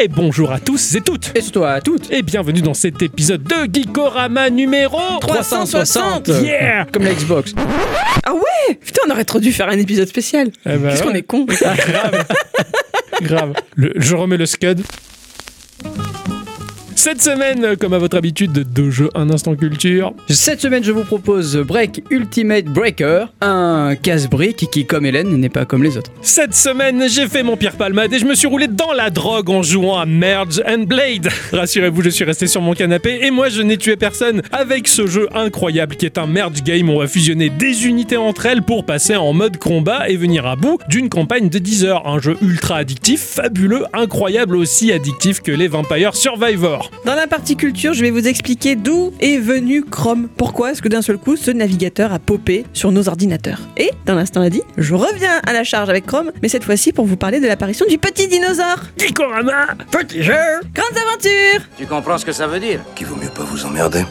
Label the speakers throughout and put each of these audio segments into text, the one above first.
Speaker 1: Et bonjour à tous et toutes
Speaker 2: Et toi à toutes
Speaker 1: Et bienvenue dans cet épisode de Geekorama numéro
Speaker 2: 360
Speaker 1: Yeah
Speaker 2: Comme la Xbox.
Speaker 3: Ah ouais? Putain, on aurait trop dû faire un épisode spécial.
Speaker 1: Eh ben
Speaker 3: Qu'est-ce qu'on est con.
Speaker 1: Grave. Grave. Le- je remets le scud. Cette semaine, comme à votre habitude, deux jeux, un instant culture.
Speaker 2: Cette semaine, je vous propose Break Ultimate Breaker, un casse-brique qui, comme Hélène, n'est pas comme les autres.
Speaker 1: Cette semaine, j'ai fait mon pire palmade et je me suis roulé dans la drogue en jouant à Merge and Blade. Rassurez-vous, je suis resté sur mon canapé et moi, je n'ai tué personne avec ce jeu incroyable qui est un merge game. On va fusionner des unités entre elles pour passer en mode combat et venir à bout d'une campagne de 10 heures. Un jeu ultra addictif, fabuleux, incroyable, aussi addictif que les Vampire Survivor.
Speaker 3: Dans la partie culture, je vais vous expliquer d'où est venu Chrome. Pourquoi est-ce que d'un seul coup, ce navigateur a popé sur nos ordinateurs? Et, dans l'instant a dit, je reviens à la charge avec Chrome, mais cette fois-ci pour vous parler de l'apparition du petit dinosaure.
Speaker 1: Geekorama
Speaker 2: Petit jeu
Speaker 3: Grandes aventures
Speaker 4: Tu comprends ce que ça veut dire?
Speaker 5: Qu'il vaut mieux pas vous emmerder?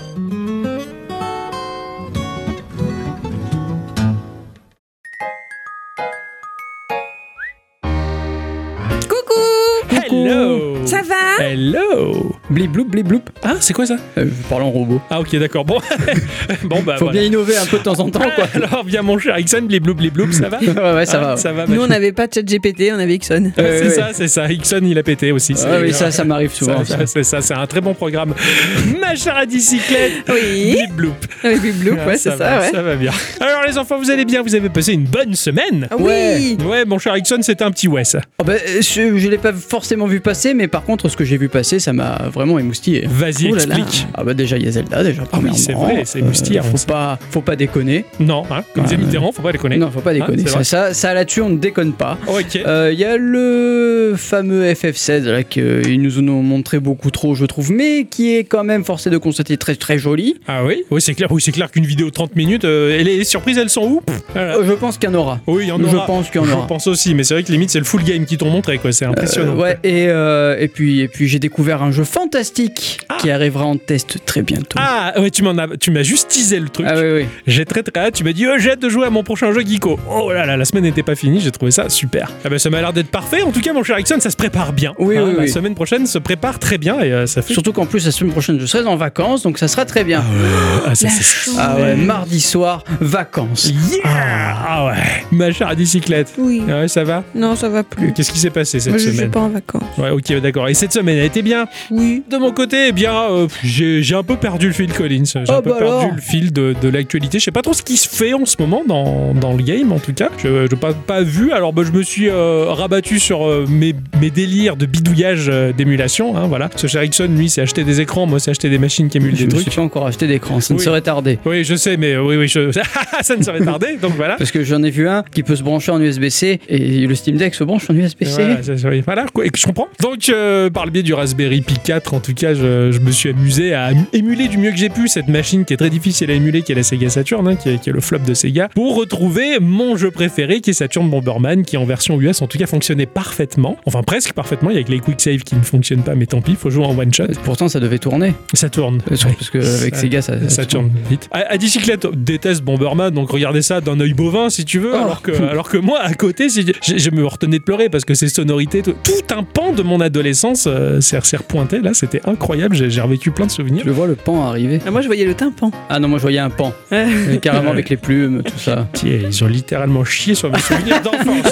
Speaker 3: Coucou
Speaker 1: Hello
Speaker 3: Ça va
Speaker 1: Hello
Speaker 2: Blip bloup, blip bloup.
Speaker 1: Ah, c'est quoi ça
Speaker 2: Euh, je parle en robot.
Speaker 1: Ah ok, d'accord. Bon, bon bah
Speaker 2: Faut
Speaker 1: voilà.
Speaker 2: bien innover un peu de temps en temps, quoi.
Speaker 1: Alors, bien mon cher Ixon, blibloup, blibloup, ça va
Speaker 2: ouais, ouais, ça
Speaker 1: Ah,
Speaker 2: va. ouais.
Speaker 1: Ça va,
Speaker 3: Nous, on n'avait pas de chat GPT, on avait Ixon.
Speaker 2: Euh,
Speaker 1: c'est
Speaker 2: ouais.
Speaker 1: ça, c'est ça. Ixon, il a pété aussi. c'est-
Speaker 2: Ouais, oui, ça, ça m'arrive souvent.
Speaker 1: Ça, ça, c'est ça, c'est un très bon programme. Ma chère à bicyclette,
Speaker 3: Oui, avec Big Blue,
Speaker 1: Ah,
Speaker 3: ouais, c'est
Speaker 1: va,
Speaker 3: ça, ouais.
Speaker 1: Ça va bien. Alors, les enfants, vous allez bien Vous avez passé une bonne semaine
Speaker 3: Ah. Oui
Speaker 1: Ouais, mon cher Ixon, c'était un petit ouais, ça.
Speaker 2: Oh, bah, euh, je, je l'ai pas forcément vu passer, mais par contre, ce que j'ai vu passer, ça m'a vraiment émoustillé.
Speaker 1: Vas-y,
Speaker 3: Oh
Speaker 1: explique.
Speaker 2: Ah bah déjà il y a Zelda déjà
Speaker 1: Ah oui, c'est vrai, c'est moustillant,
Speaker 2: faut
Speaker 1: ça.
Speaker 2: pas faut pas déconner.
Speaker 1: Non, hein, comme disait
Speaker 2: Ah,
Speaker 1: Mitterrand, faut pas déconner.
Speaker 2: Non faut pas déconner.
Speaker 1: c'est
Speaker 2: ça, ça ça là-dessus on ne déconne pas.
Speaker 1: Ok.
Speaker 2: Euh, Il y a le fameux FF16 là qu'ils nous en ont montré beaucoup trop je trouve, mais qui est quand même forcé de constater très très joli.
Speaker 1: Ah oui? Oui, c'est clair, oui, c'est clair qu'une vidéo de 30 minutes, euh, et les surprises, elles sont où? Pff, voilà.
Speaker 2: Euh, je pense qu'il y en aura.
Speaker 1: Oui, il y en
Speaker 2: je
Speaker 1: aura.
Speaker 2: pense qu'il y en
Speaker 1: Je
Speaker 2: aura.
Speaker 1: pense aussi, mais c'est vrai que limite, c'est le full game qui t'ont montré, quoi. C'est impressionnant.
Speaker 2: Euh, ouais et, euh, et puis et puis j'ai découvert un jeu fantastique qui arrivera en test très bientôt.
Speaker 1: Ah, ouais, tu m'en as, tu m'as juste teasé le truc.
Speaker 2: Ah oui oui.
Speaker 1: J'ai très très hâte. Tu m'as dit, oh, j'ai hâte de jouer à mon prochain jeu Geeko. Oh là là, la semaine n'était pas finie. J'ai trouvé ça super. Ah ben, ça m'a l'air d'être parfait. En tout cas, mon cher Ixon, ça se prépare bien.
Speaker 2: Oui,
Speaker 1: Hein,
Speaker 2: oui,
Speaker 1: La
Speaker 2: oui.
Speaker 1: semaine prochaine se prépare très bien et euh, ça fait.
Speaker 2: Surtout qu'en plus la semaine prochaine je serai en vacances donc ça sera très bien.
Speaker 1: Ah, ça,
Speaker 3: La
Speaker 1: c'est-
Speaker 3: chance.
Speaker 2: Ah ouais mardi soir vacances.
Speaker 1: Yeah Ah ouais. Ma chère à bicyclette.
Speaker 3: Oui.
Speaker 1: Ah ouais, ça va
Speaker 3: Non, ça va plus.
Speaker 1: Qu'est-ce qui s'est passé cette
Speaker 3: Moi, je suis
Speaker 1: semaine
Speaker 3: pas en vacances.
Speaker 1: Ouais, ok, d'accord. Et cette semaine, elle était bien.
Speaker 3: Oui.
Speaker 1: De mon côté, eh bien, euh, j'ai un peu perdu le fil Collins. J'ai
Speaker 2: Oh,
Speaker 1: un peu
Speaker 2: bah
Speaker 1: perdu
Speaker 2: alors.
Speaker 1: le fil de, de l'actualité. Je sais pas trop ce qui se fait en ce moment dans, dans le game, en tout cas. Je n'ai pas, pas vu. Alors, bah, je me suis euh, rabattu sur euh, mes, mes délires de bidouillage euh, d'émulation. Hein, voilà. Ce cher Ixon, lui, c'est acheter des écrans. Moi, c'est acheter des machines qui émulent
Speaker 2: Je
Speaker 1: des
Speaker 2: me
Speaker 1: trucs.
Speaker 2: suis pas encore acheté d'écran, ça ne
Speaker 1: Oui.
Speaker 2: serait tardé.
Speaker 1: Oui, je sais, mais oui, oui, je- ça ne serait tardé. Donc voilà.
Speaker 2: Parce que j'en ai vu un qui peut se brancher en USB-C et le Steam Deck se branche en USB-C.
Speaker 1: Voilà, c'est- voilà, quoi, et que je comprends. Donc, euh, par le biais du Raspberry Pi 4, en tout cas, je, je me suis amusé à émuler du mieux que j'ai pu cette machine qui est très difficile à émuler, qui est la Sega Saturn, hein, qui, est, qui est le flop de Sega, pour retrouver mon jeu préféré, qui est Saturn Bomberman, qui en version US, en tout cas, fonctionnait parfaitement. Enfin, presque parfaitement. Il y a que les quick save qui ne fonctionnent pas, mais tant pis, faut jouer en one shot.
Speaker 2: Pourtant, ça devait tourner.
Speaker 1: Ça tourne.
Speaker 2: Parce
Speaker 1: Ouais.
Speaker 2: parce que avec
Speaker 1: Ça-
Speaker 2: Sega, ça,
Speaker 1: Ça tourne vite. À, à bicyclette, déteste Bomberman, donc regardez ça d'un œil bovin si tu veux.
Speaker 2: Oh.
Speaker 1: Alors, que, alors que moi, à côté, si, je, je me retenais de pleurer parce que ces sonorités, tout, tout un pan de mon adolescence euh, s'est s'est repointé là. C'était incroyable. J'ai revécu plein de souvenirs.
Speaker 2: Je vois le pan arriver.
Speaker 3: Ah, moi, je voyais le tympan.
Speaker 2: Ah non, moi je voyais un pan. Carrément avec les plumes, tout ça.
Speaker 1: Tiens, Ils ont littéralement chié sur mes souvenirs d'enfance.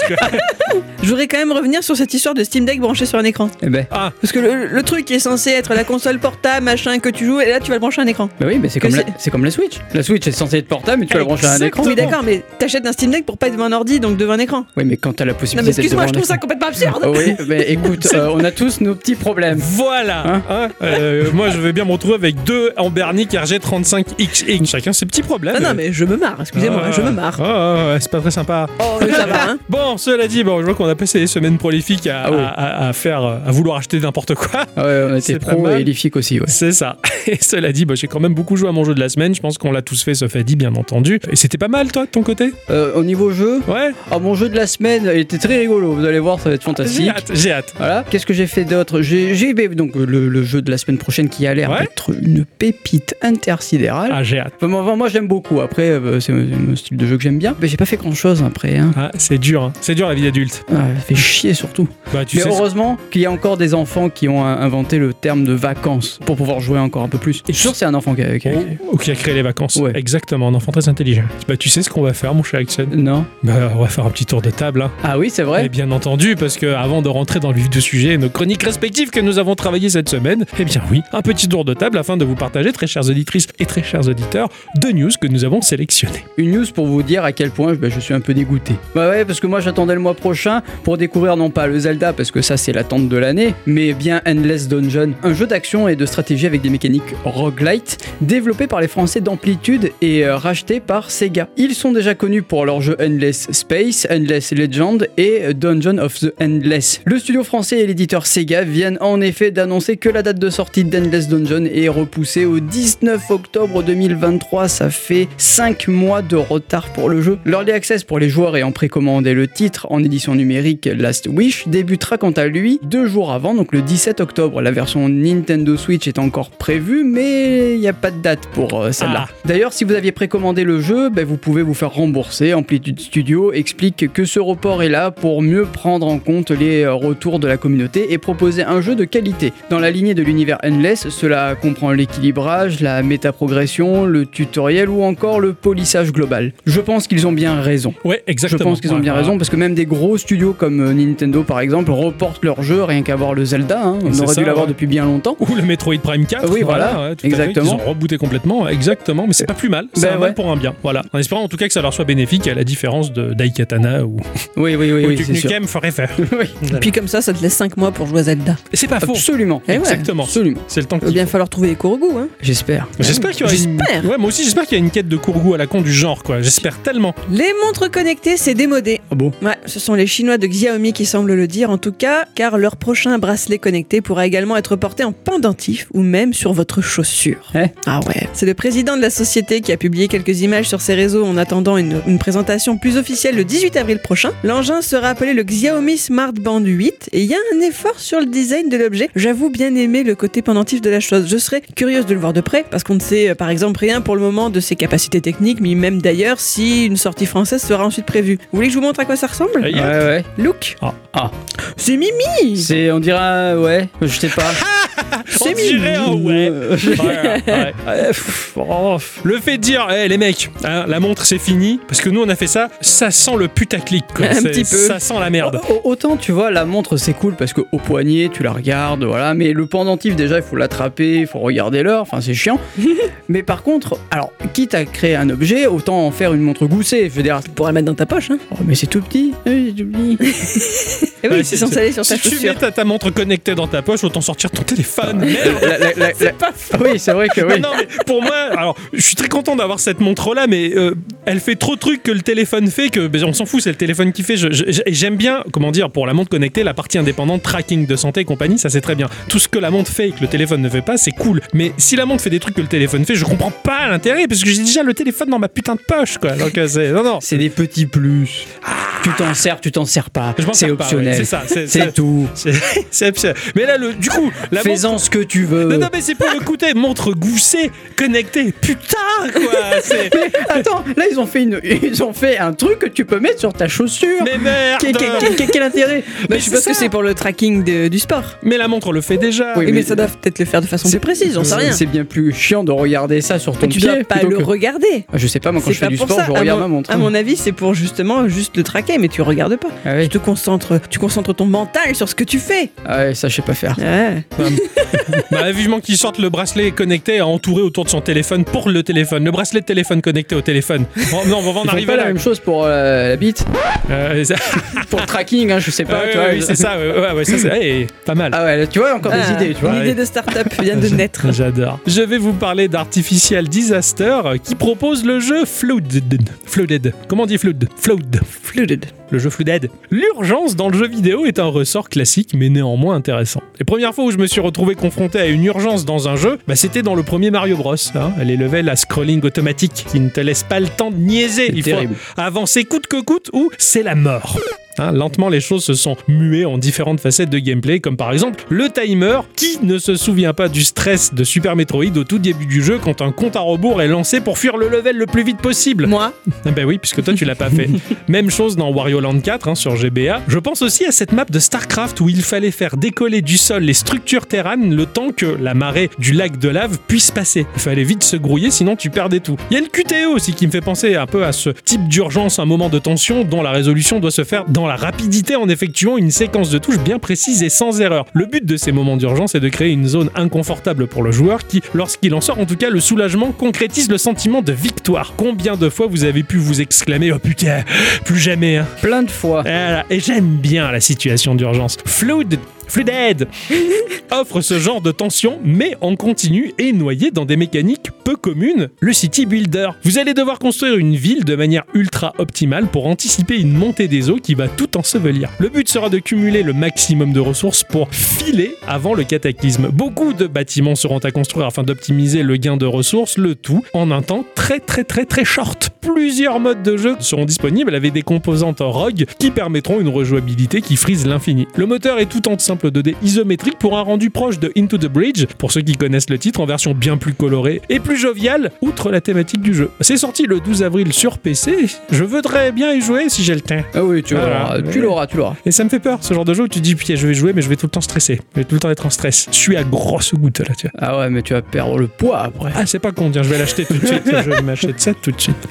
Speaker 3: Je voudrais quand même revenir sur cette histoire de Steam Deck branché sur un écran.
Speaker 2: Eh ben,
Speaker 1: Ah,
Speaker 3: Parce que le, le truc est censé être la console portable, machin, que tu joues, et là, tu vas le brancher à un écran.
Speaker 2: bah oui, mais c'est comme, la-
Speaker 3: c'est-
Speaker 2: c'est comme la Switch. La Switch est censée être portable, mais tu vas la brancher à un écran.
Speaker 3: Oui, d'accord, mais t'achètes un Steam Deck pour pas être devant un ordi, donc devant un écran.
Speaker 2: Oui, mais quand t'as la
Speaker 3: Non,
Speaker 2: possibilité
Speaker 3: mais
Speaker 2: d'être
Speaker 3: excuse-moi, je trouve ça complètement absurde.
Speaker 2: Oui, mais écoute,
Speaker 1: C'est-
Speaker 2: euh, on a tous nos petits problèmes.
Speaker 1: voilà.
Speaker 2: Hein
Speaker 1: Hein, euh, moi, je vais bien me retrouver avec deux Ambernic RG35XX. Chacun ses petits problèmes.
Speaker 3: Ah non, mais je me marre, excusez-moi,
Speaker 1: Ah,
Speaker 3: je me marre.
Speaker 1: ah, ah, ouais, c'est pas très sympa.
Speaker 3: Oh, mais ça va, hein.
Speaker 1: Bon, cela dit, bon, je vois qu'on a passé des semaines prolifiques à,
Speaker 2: Ah oui.
Speaker 1: à- à- à faire, à vouloir acheter n'importe quoi.
Speaker 2: Ah ouais, on
Speaker 1: C'est
Speaker 2: était pro et élifique aussi, ouais.
Speaker 1: C'est ça. Et cela dit, bah, j'ai quand même beaucoup joué à mon jeu de la semaine. Je pense qu'on l'a tous fait, sauf Eddie, bien entendu. Et c'était pas mal, toi, de ton côté?
Speaker 2: Euh, au niveau jeu,
Speaker 1: Ouais
Speaker 2: ah, mon jeu de la semaine il était très rigolo. Vous allez voir, ça va être
Speaker 1: J'ai
Speaker 2: fantastique.
Speaker 1: hâte, j'ai hâte.
Speaker 2: Voilà. Qu'est-ce que j'ai fait d'autre J'ai donc le, le jeu de la semaine prochaine qui a l'air
Speaker 1: Ouais.
Speaker 2: d'être une pépite intersidérale.
Speaker 1: Ah, j'ai hâte.
Speaker 2: Enfin, moi, moi, j'aime beaucoup. Après, euh, c'est un style de jeu que j'aime bien. Mais j'ai pas fait grand chose après. Hein.
Speaker 1: Ah, c'est dur, hein. c'est dur la vie d'adulte.
Speaker 2: Ah, ça fait chier surtout.
Speaker 1: Bah, tu
Speaker 2: mais
Speaker 1: sais,
Speaker 2: heureusement qu'il y a encore des enfants qui ont euh, inventé le terme de vacances pour pouvoir jouer encore un peu plus. Et sûr c'est un enfant qui a. qui a-
Speaker 1: Oh, ou qui a créé les vacances.
Speaker 2: Ouais.
Speaker 1: Exactement, un enfant très intelligent. Bah, tu sais ce qu'on va faire, mon cher Axel
Speaker 2: Non.
Speaker 1: Bah, on va faire un petit tour de table. Hein.
Speaker 2: Ah oui, c'est
Speaker 1: Et
Speaker 2: vrai.
Speaker 1: bien entendu, parce que avant de rentrer dans le vif du sujet, nos chroniques respectives que nous avons travaillées cette semaine, eh bien oui, un petit tour de table afin de vous partager, très chères auditrices et très chers auditeurs, deux news que nous avons sélectionnées.
Speaker 2: Une news pour vous dire à quel point ben, je suis un peu dégoûté. Bah ouais, parce que moi j'attendais le mois prochain pour découvrir non pas le Zelda, parce que ça c'est l'attente de l'année, mais bien Endless Dungeon, un jeu d'action et de stratégie avec des mécaniques roguelite, développé par les Français d'Amplitude et euh, racheté par Sega. Ils sont déjà connus pour leur jeu Endless Space, Endless Legend et Dungeon of the Endless. Le studio français et l'éditeur Sega viennent en effet d'annoncer que la date de sortie d'Endless Dungeon est repoussée au 19 octobre 2023. Ça fait 5 mois de retard pour le jeu. L'Early Access pour les joueurs ayant précommandé le titre en édition numérique Last Wish débutera quant à lui deux jours avant, donc le 17 octobre. La version Nintendo Switch est encore prévue, mais il n'y a pas de date pour euh, celle-là.
Speaker 1: Ah.
Speaker 2: D'ailleurs, si vous aviez précommandé le jeu, ben, vous pouvez vous faire rembourser. Amplitude Studio explique que ce report est là pour mieux prendre en compte les euh, retours de la communauté et proposer un jeu de qualité. Dans la lignée de l'univers Endless, cela comprend l'équilibrage, la métaprogression, le tutoriel ou encore le polissage global. Je pense qu'ils ont bien raison.
Speaker 1: Ouais,
Speaker 2: Je
Speaker 1: exactement.
Speaker 2: pense qu'ils ont bien
Speaker 1: Ouais,
Speaker 2: raison parce que même des gros studios comme euh, Nintendo par exemple reportent leur jeu rien qu'à voir le Zelda. hein. On aurait
Speaker 1: ça,
Speaker 2: dû l'avoir
Speaker 1: ouais.
Speaker 2: depuis bien longtemps.
Speaker 1: Ou le Metroid Prime 4.
Speaker 2: Oui, voilà,
Speaker 1: ouais, tout à fait,
Speaker 2: exactement.
Speaker 1: Ils ont rebooté complètement, exactement, mais c'est pas plus mal. C'est
Speaker 2: Ben
Speaker 1: un mal pour un bien. Voilà. En espérant en tout cas que ça leur soit bénéfique, à la différence de Daikatana ou,
Speaker 2: Oui, oui, oui,
Speaker 1: ou
Speaker 2: oui,
Speaker 1: Duke
Speaker 2: c'est sûr.
Speaker 1: Nukem Forever.
Speaker 2: Oui,
Speaker 1: Voilà.
Speaker 3: Puis comme ça, ça te laisse 5 mois pour jouer Zelda.
Speaker 1: Et c'est pas faux.
Speaker 2: absolument.
Speaker 3: Eh ouais.
Speaker 1: Exactement.
Speaker 2: Absolument.
Speaker 1: C'est le temps
Speaker 3: Il va bien falloir trouver les Kourgou, hein.
Speaker 2: J'espère.
Speaker 1: J'espère qu'il y aura une...
Speaker 3: J'espère.
Speaker 1: Ouais, moi aussi j'espère qu'il y a une quête de Kourgou à la con du genre quoi. J'espère tellement.
Speaker 3: Les montres connectées, c'est démodé.
Speaker 2: Ah bon
Speaker 3: Ouais, ce sont les Chinois de Xiaomi qui semblent le dire en tout cas, car leur prochain bracelet connecté pourra également être porté en pendentif ou même sur votre chaussure.
Speaker 2: Eh
Speaker 3: Ah ouais. C'est le président de la société qui a publié quelques images sur ses réseaux en attendant une, une présentation plus officielle le 18 avril prochain. L'engin sera appelé le Xiaomi Smart Band 8 et il y a un effort sur le design de l'objet. J'avoue bien aimer le côté pendentif de la chose. Je serais curieuse de le voir de près parce qu'on ne sait euh, par exemple rien pour le moment de ses capacités techniques, mais même d'ailleurs si une sortie française sera ensuite prévue. Vous voulez que je vous montre à quoi ça ressemble
Speaker 1: Aïe.
Speaker 2: Ouais, ouais.
Speaker 3: Look
Speaker 1: Ah.
Speaker 2: Ah.
Speaker 3: C'est Mimi
Speaker 2: C'est, on dira, ouais, je sais pas.
Speaker 3: C'est
Speaker 1: On dirait un ouais.
Speaker 2: Euh,
Speaker 1: Ouais, ouais.
Speaker 2: ouais, pff, oh,
Speaker 1: Le fait de dire, hé les mecs, hein, la montre c'est fini, parce que nous on a fait ça, ça sent le putaclic quoi.
Speaker 3: Un petit peu.
Speaker 1: Ça sent la merde.
Speaker 2: Au- Autant tu vois la montre c'est cool parce que au poignet tu la regardes voilà mais le pendentif déjà il faut l'attraper il faut regarder l'heure enfin c'est chiant mais par contre alors quitte à créer un objet autant en faire une montre goussée je veux dire
Speaker 3: Tu pourras le mettre dans ta poche, hein
Speaker 2: oh, mais c'est tout petit oui, c'est tout petit
Speaker 3: Eh oui,
Speaker 1: Ouais,
Speaker 3: c'est censé aller sur ta
Speaker 1: Si tu
Speaker 3: chaussure.
Speaker 1: mets ta, ta montre connectée dans ta poche, autant sortir ton téléphone. Merde.
Speaker 2: La- la- la- la- oui c'est vrai que oui
Speaker 1: non, mais pour moi, alors, je suis très content d'avoir cette montre-là, mais euh, elle fait trop de trucs que le téléphone fait que ben, on s'en fout, c'est le téléphone qui fait. Et J'aime bien, comment dire, pour la montre connectée, la partie indépendante, tracking de santé et compagnie, ça c'est très bien. Tout ce que la montre fait et que le téléphone ne fait pas, c'est cool. Mais si la montre fait des trucs que le téléphone fait, je comprends pas l'intérêt parce que j'ai déjà le téléphone dans ma putain de poche, quoi. Donc euh, c'est non, non.
Speaker 2: c'est des petits plus tu t'en sers tu t'en sers pas c'est
Speaker 1: pas, ouais,
Speaker 2: optionnel
Speaker 1: c'est ça, c'est-
Speaker 2: tout
Speaker 1: C'est. Mais là, le, du coup, la montre.
Speaker 2: fais-en ce que tu veux
Speaker 1: Non, non, mais c'est pour écouter, montre goussée, connectée. Putain, quoi.
Speaker 2: Mais attends, là ils ont fait une, ils ont fait un truc que tu peux mettre sur ta chaussure.
Speaker 1: Mais merde.
Speaker 2: Quel, quel- quel- quel- quel intérêt?
Speaker 3: Bah,
Speaker 1: Mais
Speaker 3: je suppose
Speaker 1: c'est
Speaker 3: que c'est pour le tracking de- du sport.
Speaker 1: Mais la montre le fait déjà.
Speaker 2: Oui,
Speaker 3: mais,
Speaker 2: mais-
Speaker 3: ça doit peut-être le faire de façon plus précise, j'en sais rien.
Speaker 2: C'est bien plus chiant de regarder ça sur ton
Speaker 3: Mais tu
Speaker 2: pied.
Speaker 3: dois pas le
Speaker 2: que-
Speaker 3: regarder.
Speaker 2: Ah, Je sais pas, moi quand je fais du sport,
Speaker 3: ça.
Speaker 2: je regarde
Speaker 3: mon-
Speaker 2: ma montre.
Speaker 3: À mon avis, c'est pour justement juste le traquer, mais tu regardes pas.
Speaker 2: Ah, oui.
Speaker 3: Tu te concentres, tu concentres ton mental sur ce que tu fais.
Speaker 2: Ah ouais, ça je sais pas faire.
Speaker 3: Ouais.
Speaker 1: Bah, vivement qu'il sorte le bracelet connecté entouré autour de son téléphone pour le téléphone. Le bracelet de téléphone connecté au téléphone. Oh, non, on va en
Speaker 2: Ils
Speaker 1: arriver
Speaker 2: pas
Speaker 1: là.
Speaker 2: la même chose pour euh, la bite,
Speaker 1: Euh, ça-
Speaker 2: pour le tracking, hein, je sais pas.
Speaker 1: Ouais,
Speaker 2: tu
Speaker 1: ouais,
Speaker 2: vois.
Speaker 1: oui, c'est ça. Ouais, ouais, ouais, ça pas mal.
Speaker 2: Ah ouais, là, tu vois encore
Speaker 3: Ah,
Speaker 2: des idées, tu vois.
Speaker 3: Une idée de start-up vient de naître.
Speaker 1: J'adore. Je vais vous parler d'Artificial Disaster euh, qui propose le jeu Flooded. Flooded. Comment on dit Flood? Flood.
Speaker 3: Flooded.
Speaker 1: Le jeu Flooded. L'urgence dans le jeu vidéo est un ressort classique mais néanmoins intéressant. Les premières fois où je me suis retrouvé confronté à une urgence dans un jeu, bah, c'était dans le premier Mario Bros. hein. les levels à scrolling automatique qui ne te laissent pas le temps de niaiser. Il
Speaker 2: terrible.
Speaker 1: faut avancer coûte que coûte ou c'est la mort. Hein, lentement, les choses se sont muées en différentes facettes de gameplay, comme par exemple le timer. Qui ne se souvient pas du stress de Super Metroid au tout début du jeu quand un compte à rebours est lancé pour fuir le level le plus vite possible
Speaker 3: Moi,
Speaker 1: Eh Ben oui, puisque toi tu l'as pas fait. Même chose dans Wario Land 4 hein, sur GBA. Je pense aussi à cette map de StarCraft où il fallait faire décoller du sol les structures terranes le temps que la marée du lac de lave puisse passer. Il fallait vite se grouiller sinon tu perdais tout. Il y a le QTE aussi qui me fait penser un peu à ce type d'urgence, un moment de tension dont la résolution doit se faire dans la rapidité en effectuant une séquence de touches bien précise et sans erreur. Le but de ces moments d'urgence est de créer une zone inconfortable pour le joueur qui, lorsqu'il en sort, en tout cas le soulagement concrétise le sentiment de victoire. Combien de fois vous avez pu vous exclamer Oh putain, plus jamais hein.
Speaker 2: Plein de fois.
Speaker 1: Voilà. Et j'aime bien la situation d'urgence. Flood Flooded offre ce genre de tension, mais en continu et noyé dans des mécaniques peu communes, le City Builder. Vous allez devoir construire une ville de manière ultra optimale pour anticiper une montée des eaux qui va tout ensevelir. Le but sera de cumuler le maximum de ressources pour filer avant le cataclysme. Beaucoup de bâtiments seront à construire afin d'optimiser le gain de ressources, le tout en un temps très très très très short. Plusieurs modes de jeu seront disponibles avec des composantes rogue qui permettront une rejouabilité qui frise l'infini. Le moteur est tout en simple 2D isométrique pour un rendu proche de Into the Bridge, pour ceux qui connaissent le titre, en version bien plus colorée et plus joviale, outre la thématique du jeu. C'est sorti le 12 avril sur PC, je voudrais bien y jouer si j'ai le temps.
Speaker 2: Ah oui, tu l'auras, tu l'auras, tu l'auras.
Speaker 1: Et ça me fait peur, ce genre de jeu où tu te dis, putain, je vais jouer, mais je vais tout le temps stresser. Je vais tout le temps être en stress. Je suis à grosse goutte là, tu vois.
Speaker 2: Ah ouais, mais tu vas perdre le poids après.
Speaker 1: Ah, c'est pas con, tiens, je vais l'acheter tout de suite. je vais m'acheter ça tout de suite.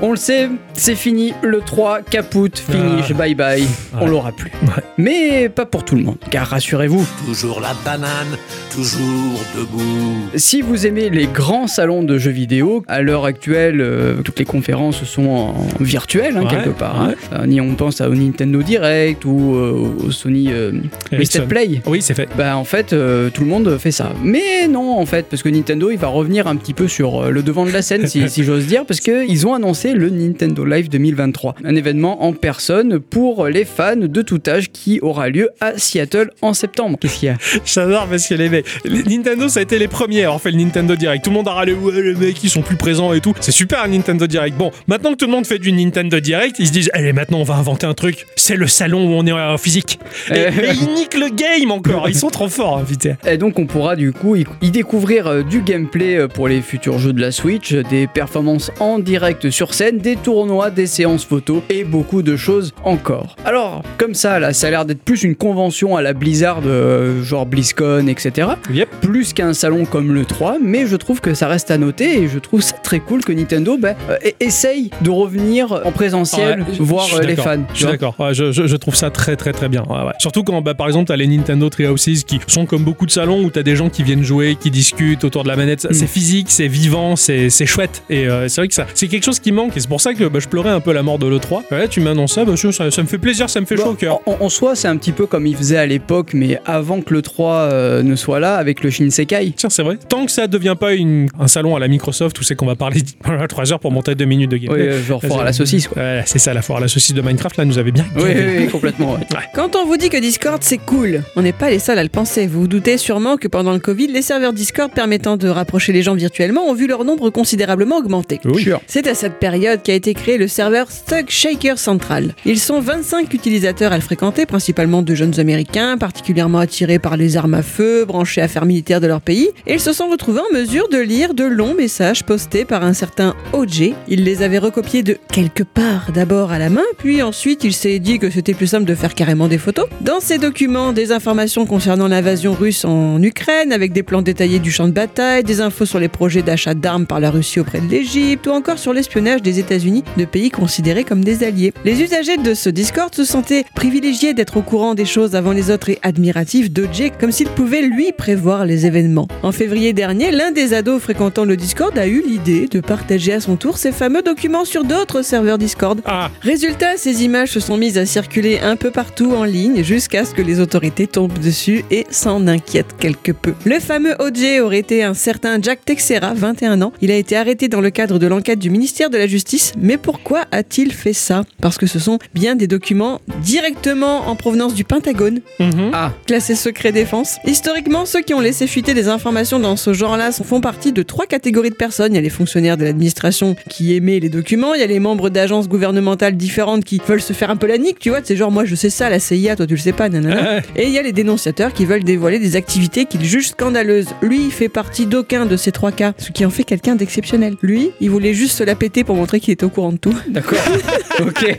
Speaker 2: On le sait, c'est fini, le 3, caput, finish,
Speaker 1: Ah.
Speaker 2: bye bye, on l'aura plus.
Speaker 1: Ouais.
Speaker 2: Mais pas pour tout le monde, car rassurez-vous,
Speaker 4: Toujours la banane, toujours debout.
Speaker 2: si vous aimez les grands salons de jeux vidéo, à l'heure actuelle, euh, toutes les conférences sont en virtuel, hein,
Speaker 1: Ouais,
Speaker 2: quelque part. hein. Euh, ni on pense à au Nintendo Direct ou euh, au Sony euh. Wasted Play.
Speaker 1: Oui, c'est fait.
Speaker 2: Bah en fait euh, tout le monde fait ça. Mais non en fait parce que Nintendo il va revenir un petit peu sur le devant de la scène si, si j'ose dire parce que ils ont annoncé le Nintendo Live 2023, un événement en personne pour les fans de tout âge qui aura lieu à Seattle en septembre. Qu'est-ce qu'il y a?
Speaker 1: J'adore parce que les mecs, Nintendo ça a été les premiers à avoir fait le Nintendo Direct. Tout le monde a râlé, ouais, les mecs ils sont plus présents et tout. C'est super un Nintendo Direct. Bon, maintenant que tout le monde fait du Nintendo Direct, ils se disent, allez, maintenant on va inventer un truc. C'est le salon où on est en physique. Et, et ils niquent le game encore. Ils sont trop forts, hein, putain.
Speaker 2: Et donc on pourra du coup y, découvrir euh, du gameplay euh, pour les futurs jeux de la Switch, des performances en direct sur scène, des tournois, des séances photos et beaucoup de choses encore. Alors comme ça là, ça a l'air d'être plus une convention à la Blizzard, euh, genre BlizzCon, etc.
Speaker 1: Yep.
Speaker 2: Plus qu'un salon comme le 3, mais je trouve que ça reste à noter et je trouve ça très cool que Nintendo bah, euh, essaye de revenir en présentiel,
Speaker 1: Ouais,
Speaker 2: voir euh, les fans.
Speaker 1: Je suis d'accord. Ouais, je, trouve ça très très très bien. Ouais. Surtout quand, bah, par exemple, t'as les Nintendo Treehouses qui sont comme beaucoup de salons où t'as des gens qui viennent jouer, qui discutent autour de la manette.
Speaker 2: Mm.
Speaker 1: C'est physique, c'est vivant, c'est c'est chouette. Et euh, c'est vrai que ça, c'est quelque chose qui manque. Et c'est pour ça que bah, je pleurais un peu la mort de l'E3. Ouais, tu m'annonces ça, bah, ça, ça me fait plaisir, ça me fait
Speaker 2: Bah,
Speaker 1: chaud au cœur.
Speaker 2: En, en soi, c'est un petit peu comme il faisait à l'époque, mais avant que le 3 euh, ne soit là, avec le Shinsekai.
Speaker 1: Tiens, c'est vrai. Tant que ça devient pas une, un salon à la Microsoft où c'est qu'on va parler 3 heures pour monter 2 minutes de
Speaker 2: Oui,
Speaker 1: gameplay.
Speaker 2: euh, genre fort à la saucisse, quoi.
Speaker 1: Ouais, c'est ça, la foire à la saucisse de Minecraft, là, nous avait bien.
Speaker 2: Oui, oui, oui, complètement. ouais.
Speaker 3: Quand on vous dit que Discord c'est cool, on n'est pas les seuls à le penser. Vous vous doutez sûrement que pendant le Covid, les serveurs Discord permettant de rapprocher les gens virtuellement ont vu leur nombre considérablement augmenter.
Speaker 1: Oui.
Speaker 2: Sûr.
Speaker 3: C'est à cette période qu'a été créé le serveur Thug Shaker Central. Ils sont 25 utilisateurs à le fréquenter, principalement de jeunes américains, particulièrement attirés par les armes à feu, branchés à affaires militaires de leur pays, et ils se sont retrouvés en mesure de lire de longs messages postés par un certain OJ. Il les avait recopiés de quelque part, d'abord à la main, puis ensuite il s'est dit que c'était plus simple de faire carrément des photos. Dans ces documents, des informations concernant l'invasion russe en Ukraine, avec des plans détaillés du champ de bataille, des infos sur les projets d'achat d'armes par la Russie auprès de l'Égypte, ou encore sur l'espionnage des États-Unis de pays considérés comme des alliés. Les usagers de ce Discord se sentaient privilégiés d'être au courant des choses avant les autres et admiratifs d'OJ, comme s'il pouvait lui prévoir les événements. En février dernier, l'un des ados fréquentant le Discord a eu l'idée de partager à son tour ces fameux documents sur d'autres serveurs Discord.
Speaker 1: Ah,
Speaker 3: Résultat, ces images se sont mises à circuler un peu partout en ligne jusqu'à ce que les autorités tombent dessus et s'en inquiètent quelque peu. Le fameux OJ aurait été un certain Jack Texera, 21 ans. Il a été arrêté dans le cadre de l'enquête du ministère de la Justice. Mais pourquoi a-t-il fait ça? Parce que ce sont bien des documents directement en provenance du Pentagone,
Speaker 1: mhm.
Speaker 2: Ah,
Speaker 3: classés secret défense. Historiquement, ceux qui ont laissé fuiter des informations dans ce genre-là font partie de trois catégories de personnes. Il y a les fonctionnaires de l'administration qui émettent les documents, il y a les membres d'agences gouvernementales différentes qui veulent se faire un peu la nique, tu vois, c'est genre moi je sais ça, la CIA, toi tu le sais pas, nanana. Et il y a les dénonciateurs qui veulent dévoiler des activités qu'ils jugent scandaleuses. Lui, il fait partie d'aucun de ces trois cas, ce qui en fait quelqu'un d'exceptionnel. Lui, il voulait juste se la péter pour montrer qu'il était au courant de tout.
Speaker 2: D'accord. ok.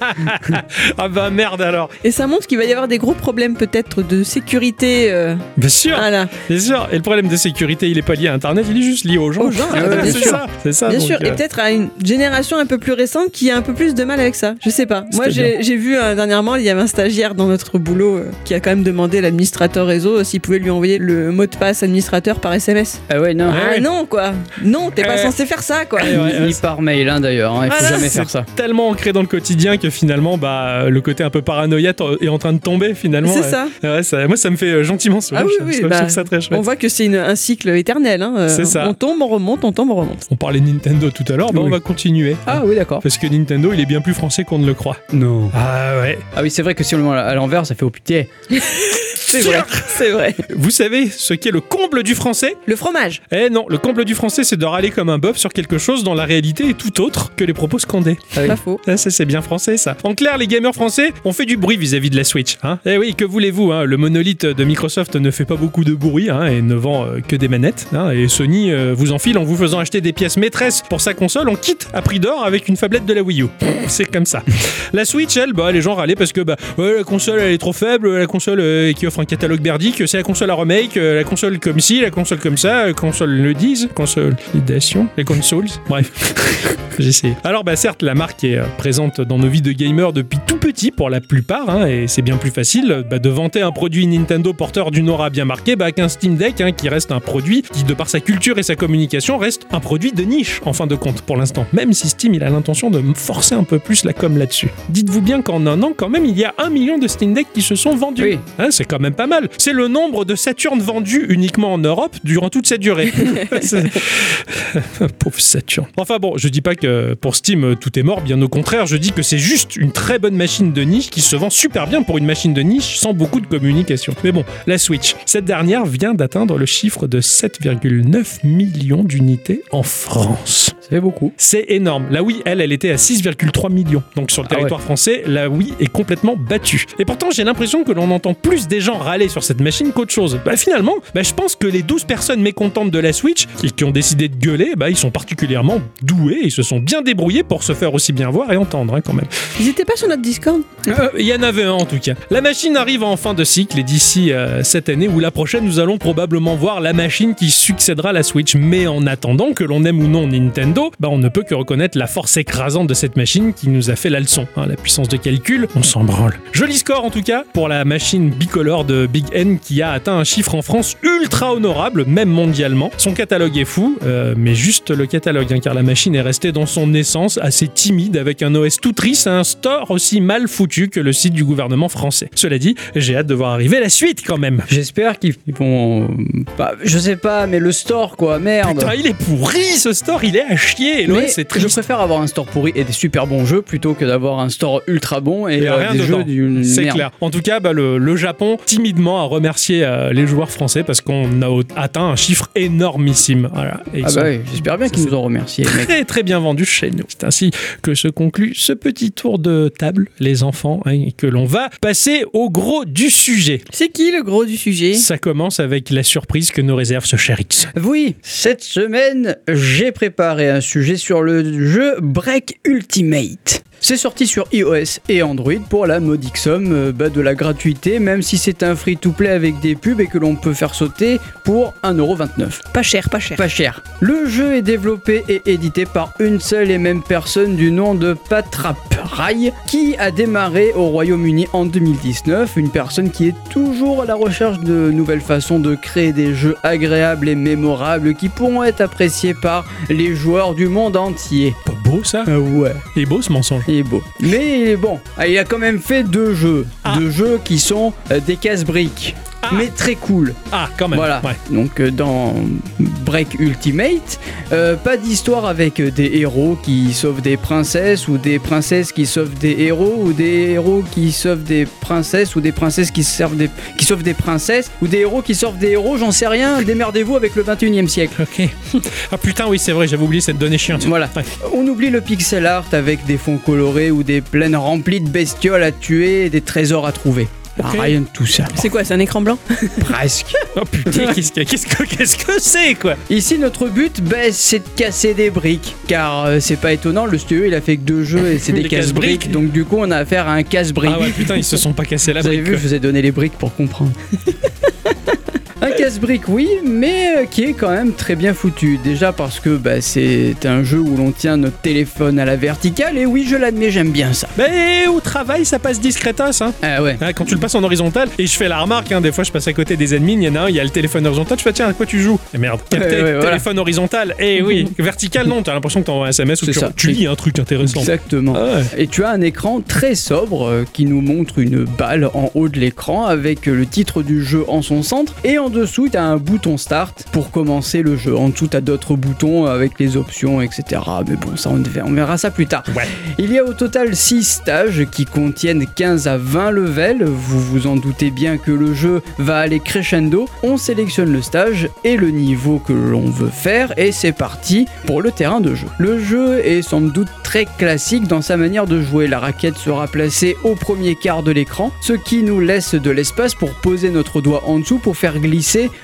Speaker 1: Ah bah merde alors.
Speaker 3: Et ça montre qu'il va y avoir des gros problèmes peut-être de sécurité. euh,
Speaker 1: Bien sûr,
Speaker 3: Voilà.
Speaker 1: bien sûr. Et le problème de sécurité, il est pas lié à Internet, il est juste lié aux gens.
Speaker 3: Aux gens,
Speaker 2: ah bah, bien
Speaker 1: c'est
Speaker 3: sûr.
Speaker 1: ça, c'est ça.
Speaker 3: Bien
Speaker 1: donc,
Speaker 3: sûr, et
Speaker 1: euh,
Speaker 3: peut-être à une génération un peu plus récente qui a un peu plus de mal avec ça. Je sais pas. Moi, j'ai j'ai vu euh, dernièrement, il y avait un stagiaire dans notre boulot euh, qui a quand même demandé à l'administrateur réseau euh, s'il pouvait lui envoyer le mot de passe administrateur par SMS.
Speaker 2: Ah ouais, non.
Speaker 1: Ouais.
Speaker 3: Ah non, quoi. Non, t'es pas censé faire ça, quoi.
Speaker 1: Ouais, ouais,
Speaker 2: Ni par mail, hein, d'ailleurs. Hein, Il faut
Speaker 3: Voilà,
Speaker 2: jamais
Speaker 1: c'est
Speaker 2: faire ça.
Speaker 1: tellement ancré dans le quotidien que finalement, bah, le côté un peu paranoïaque est en train de tomber finalement.
Speaker 3: C'est ça.
Speaker 1: Ouais, ça- Moi, ça me fait euh, gentiment sourire.
Speaker 3: Ah oui,
Speaker 1: je,
Speaker 3: oui,
Speaker 1: je trouve
Speaker 3: bah,
Speaker 1: ça très chouette.
Speaker 3: On voit que c'est un cycle éternel. hein. Euh,
Speaker 1: C'est ça.
Speaker 3: On tombe, on remonte, on tombe, on remonte.
Speaker 1: On parlait Nintendo tout à l'heure, bah,
Speaker 2: Oui.
Speaker 1: on va continuer.
Speaker 2: Ah oui, d'accord.
Speaker 1: Parce que Nintendo, il est bien plus français qu'on ne le croit.
Speaker 2: Non.
Speaker 1: Ah ouais.
Speaker 2: Ah oui, c'est vrai que si on le met à l'envers, ça fait au pitié.
Speaker 3: C'est vrai. C'est vrai.
Speaker 1: Vous savez ce qu'est le comble du français?
Speaker 3: Le fromage.
Speaker 1: Eh non, le comble du français, c'est de râler comme un bœuf sur quelque chose dont la réalité est tout autre que les propos scandés.
Speaker 2: Ah oui.
Speaker 3: Pas faux.
Speaker 1: Ah, ça, c'est bien français, ça. En clair, les gamers français ont fait du bruit vis-à-vis de la Switch. Hein eh oui, que voulez-vous hein? Le monolithe de Microsoft ne fait pas beaucoup de bruit hein, et ne vend euh, que des manettes. hein, et Sony euh, vous enfile en vous faisant acheter des pièces maîtresses pour sa console en kit à prix d'or avec une fablette de la Wii U. C'est comme ça. La Switch, elle, bah, les gens râlaient parce que bah, ouais, la console elle est trop faible, la console euh, qui offre un catalogue merdique, c'est la console à remake, euh, la console comme ci, la console comme ça, la console le disent, consolidation, les consoles, bref. J'ai Alors, bah, certes, la marque est euh, présente dans nos vies de gamers depuis tout petit pour la plupart, hein, et c'est bien plus facile bah, de vanter un produit Nintendo porteur d'une aura bien marquée bah, qu'un Steam Deck hein, qui reste un produit qui, de par sa culture et sa communication, reste un produit de niche en fin de compte pour l'instant. Même si Steam il a l'intention de me forcer un peu plus la com là-dessus. Dites-vous bien qu'en un an, quand même, il y a un million de Steam Deck qui se sont vendus.
Speaker 2: Oui.
Speaker 1: Hein, c'est quand même pas mal. C'est le nombre de Saturn vendus uniquement en Europe durant toute cette durée. Pauvre Saturn. Enfin bon, je dis pas que pour Steam euh, tout est mort, bien au contraire, je dis que c'est juste une très bonne machine de niche qui se vend super bien pour une machine de niche sans beaucoup de communication. Mais bon, la Switch, cette dernière vient d'atteindre le chiffre de 7,9 millions d'unités en France.
Speaker 2: Beaucoup.
Speaker 1: C'est énorme. La Wii, elle, elle était à 6,3 millions. Donc sur le
Speaker 2: Ah
Speaker 1: territoire français, la Wii est complètement battue. Et pourtant, j'ai l'impression que l'on entend plus des gens râler sur cette machine qu'autre chose. Bah finalement, bah, je pense que les 12 personnes mécontentes de la Switch et qui ont décidé de gueuler, bah, ils sont particulièrement doués. Ils se sont bien débrouillés pour se faire aussi bien voir et entendre hein, quand même.
Speaker 3: Ils étaient pas sur notre Discord?
Speaker 1: Euh, Il y en avait un en tout cas. La machine arrive en fin de cycle et d'ici euh, cette année ou la prochaine, nous allons probablement voir la machine qui succédera à la Switch. Mais en attendant, que l'on aime ou non Nintendo, bah, on ne peut que reconnaître la force écrasante de cette machine qui nous a fait la leçon. hein. la puissance de calcul, on s'en branle. Joli score en tout cas pour la machine bicolore de Big N qui a atteint un chiffre en France ultra honorable, même mondialement. Son catalogue est fou, euh, mais juste le catalogue, hein, car la machine est restée dans son essence assez timide avec un OS tout triste et un store aussi mal foutu que le site du gouvernement français. Cela dit, j'ai hâte de voir arriver la suite quand même.
Speaker 2: J'espère qu'ils ils vont. Bah, je sais pas, mais le store, quoi, merde.
Speaker 1: Putain, il est pourri ce store, il est à chier. Et c'est
Speaker 2: je
Speaker 1: triste.
Speaker 2: préfère avoir un store pourri et des super bons jeux plutôt que d'avoir un store ultra bon et
Speaker 1: a
Speaker 2: euh,
Speaker 1: rien
Speaker 2: des
Speaker 1: dedans.
Speaker 2: jeux d'une
Speaker 1: C'est clair. En tout cas, bah, le, le Japon timidement a remercié euh, les joueurs français parce qu'on a atteint un chiffre énormissime. Voilà. Et
Speaker 2: Ah
Speaker 1: sont
Speaker 2: bah oui, j'espère bien qu'ils nous ont remercié,
Speaker 1: très très bien vendus chez nous. C'est ainsi que se conclut ce petit tour de table, les enfants, hein, et que l'on va passer au gros du sujet.
Speaker 3: C'est qui le gros du sujet?
Speaker 1: Ça commence avec la surprise que nous réserve ce cher X.
Speaker 2: Oui, cette semaine, j'ai préparé un sujet sur le jeu Break Ultimate. C'est sorti sur iOS et Android pour la modique somme euh, bah, de la gratuité, même si c'est un free-to-play avec des pubs et que l'on peut faire sauter pour 1,29€.
Speaker 3: Pas cher, pas cher.
Speaker 2: Pas cher. Le jeu est développé et édité par une seule et même personne du nom de Patrap Rai, qui a démarré au Royaume-Uni en 2019. Une personne qui est toujours à la recherche de nouvelles façons de créer des jeux agréables et mémorables qui pourront être appréciés par les joueurs du monde entier.
Speaker 1: Beau ça
Speaker 2: Ah ouais.
Speaker 1: Il est beau ce mensonge.
Speaker 2: Il est beau. Mais il est bon. Ah, Il a quand même fait deux jeux.
Speaker 1: Ah.
Speaker 2: Deux jeux qui sont euh, des casse-briques.
Speaker 1: Ah.
Speaker 2: Mais très cool.
Speaker 1: Ah, quand même.
Speaker 2: Voilà.
Speaker 1: Ouais.
Speaker 2: Donc euh, dans Break Ultimate. Euh, pas d'histoire avec des héros qui sauvent des princesses ou des princesses qui sauvent des héros ou des héros qui sauvent des princesses ou des princesses qui, servent des, qui sauvent des princesses ou des héros qui sauvent des héros, j'en sais rien, démerdez-vous avec le 21 e siècle.
Speaker 1: Ok. Ah putain, oui, c'est vrai, j'avais oublié cette donnée chiante.
Speaker 2: Voilà.
Speaker 1: Ouais.
Speaker 2: On oublie le pixel art avec des fonds colorés ou des plaines remplies de bestioles à tuer et des trésors à trouver. Rien de tout ça.
Speaker 3: C'est quoi, c'est un écran blanc
Speaker 2: Presque.
Speaker 1: Oh putain, qu'est-ce que c'est quoi
Speaker 2: Ici, notre but, ben, c'est de casser des briques. Car euh, c'est pas étonnant, le studio il a fait que deux jeux et c'est des
Speaker 1: Des
Speaker 2: casse-briques. Donc, du coup, on a affaire à un casse-brique.
Speaker 1: Ah ouais, putain, ils se sont pas cassés la
Speaker 2: Vous avez
Speaker 1: brique.
Speaker 2: vu,
Speaker 1: quoi.
Speaker 2: je vous ai donné les briques pour comprendre. Un casse-brique, oui, mais euh, qui est quand même très bien foutu. Déjà parce que bah, c'est un jeu où l'on tient notre téléphone à la verticale, et oui, je l'admets, j'aime bien ça.
Speaker 1: Mais au travail, ça passe discretos, hein.
Speaker 2: Ah ouais.
Speaker 1: Ah, Quand tu le passes en horizontal, et je fais la remarque, hein, des fois je passe à côté des ennemis, il y en a un, il y a le téléphone horizontal, je fais tiens, à quoi tu joues? Et merde, capté,
Speaker 2: Ouais, ouais, voilà.
Speaker 1: téléphone horizontal, eh oui, vertical non, t'as l'impression que t'envoies un SMS ou tu,
Speaker 2: ça.
Speaker 1: tu lis un truc intéressant.
Speaker 2: Exactement.
Speaker 1: Ah ouais.
Speaker 2: Et tu as un écran très sobre euh, qui nous montre une balle en haut de l'écran avec euh, le titre du jeu en son centre. Et en dessous, tu as un bouton start pour commencer le jeu. En dessous, tu as d'autres boutons avec les options, etc. Mais bon, ça, on on verra ça plus tard.
Speaker 1: Ouais.
Speaker 2: Il y a au total 6 stages qui contiennent 15 à 20 levels. Vous vous en doutez bien que le jeu va aller crescendo. On sélectionne le stage et le niveau que l'on veut faire et c'est parti pour le terrain de jeu. Le jeu est sans doute très classique dans sa manière de jouer. La raquette sera placée au premier quart de l'écran, ce qui nous laisse de l'espace pour poser notre doigt en dessous pour faire glisser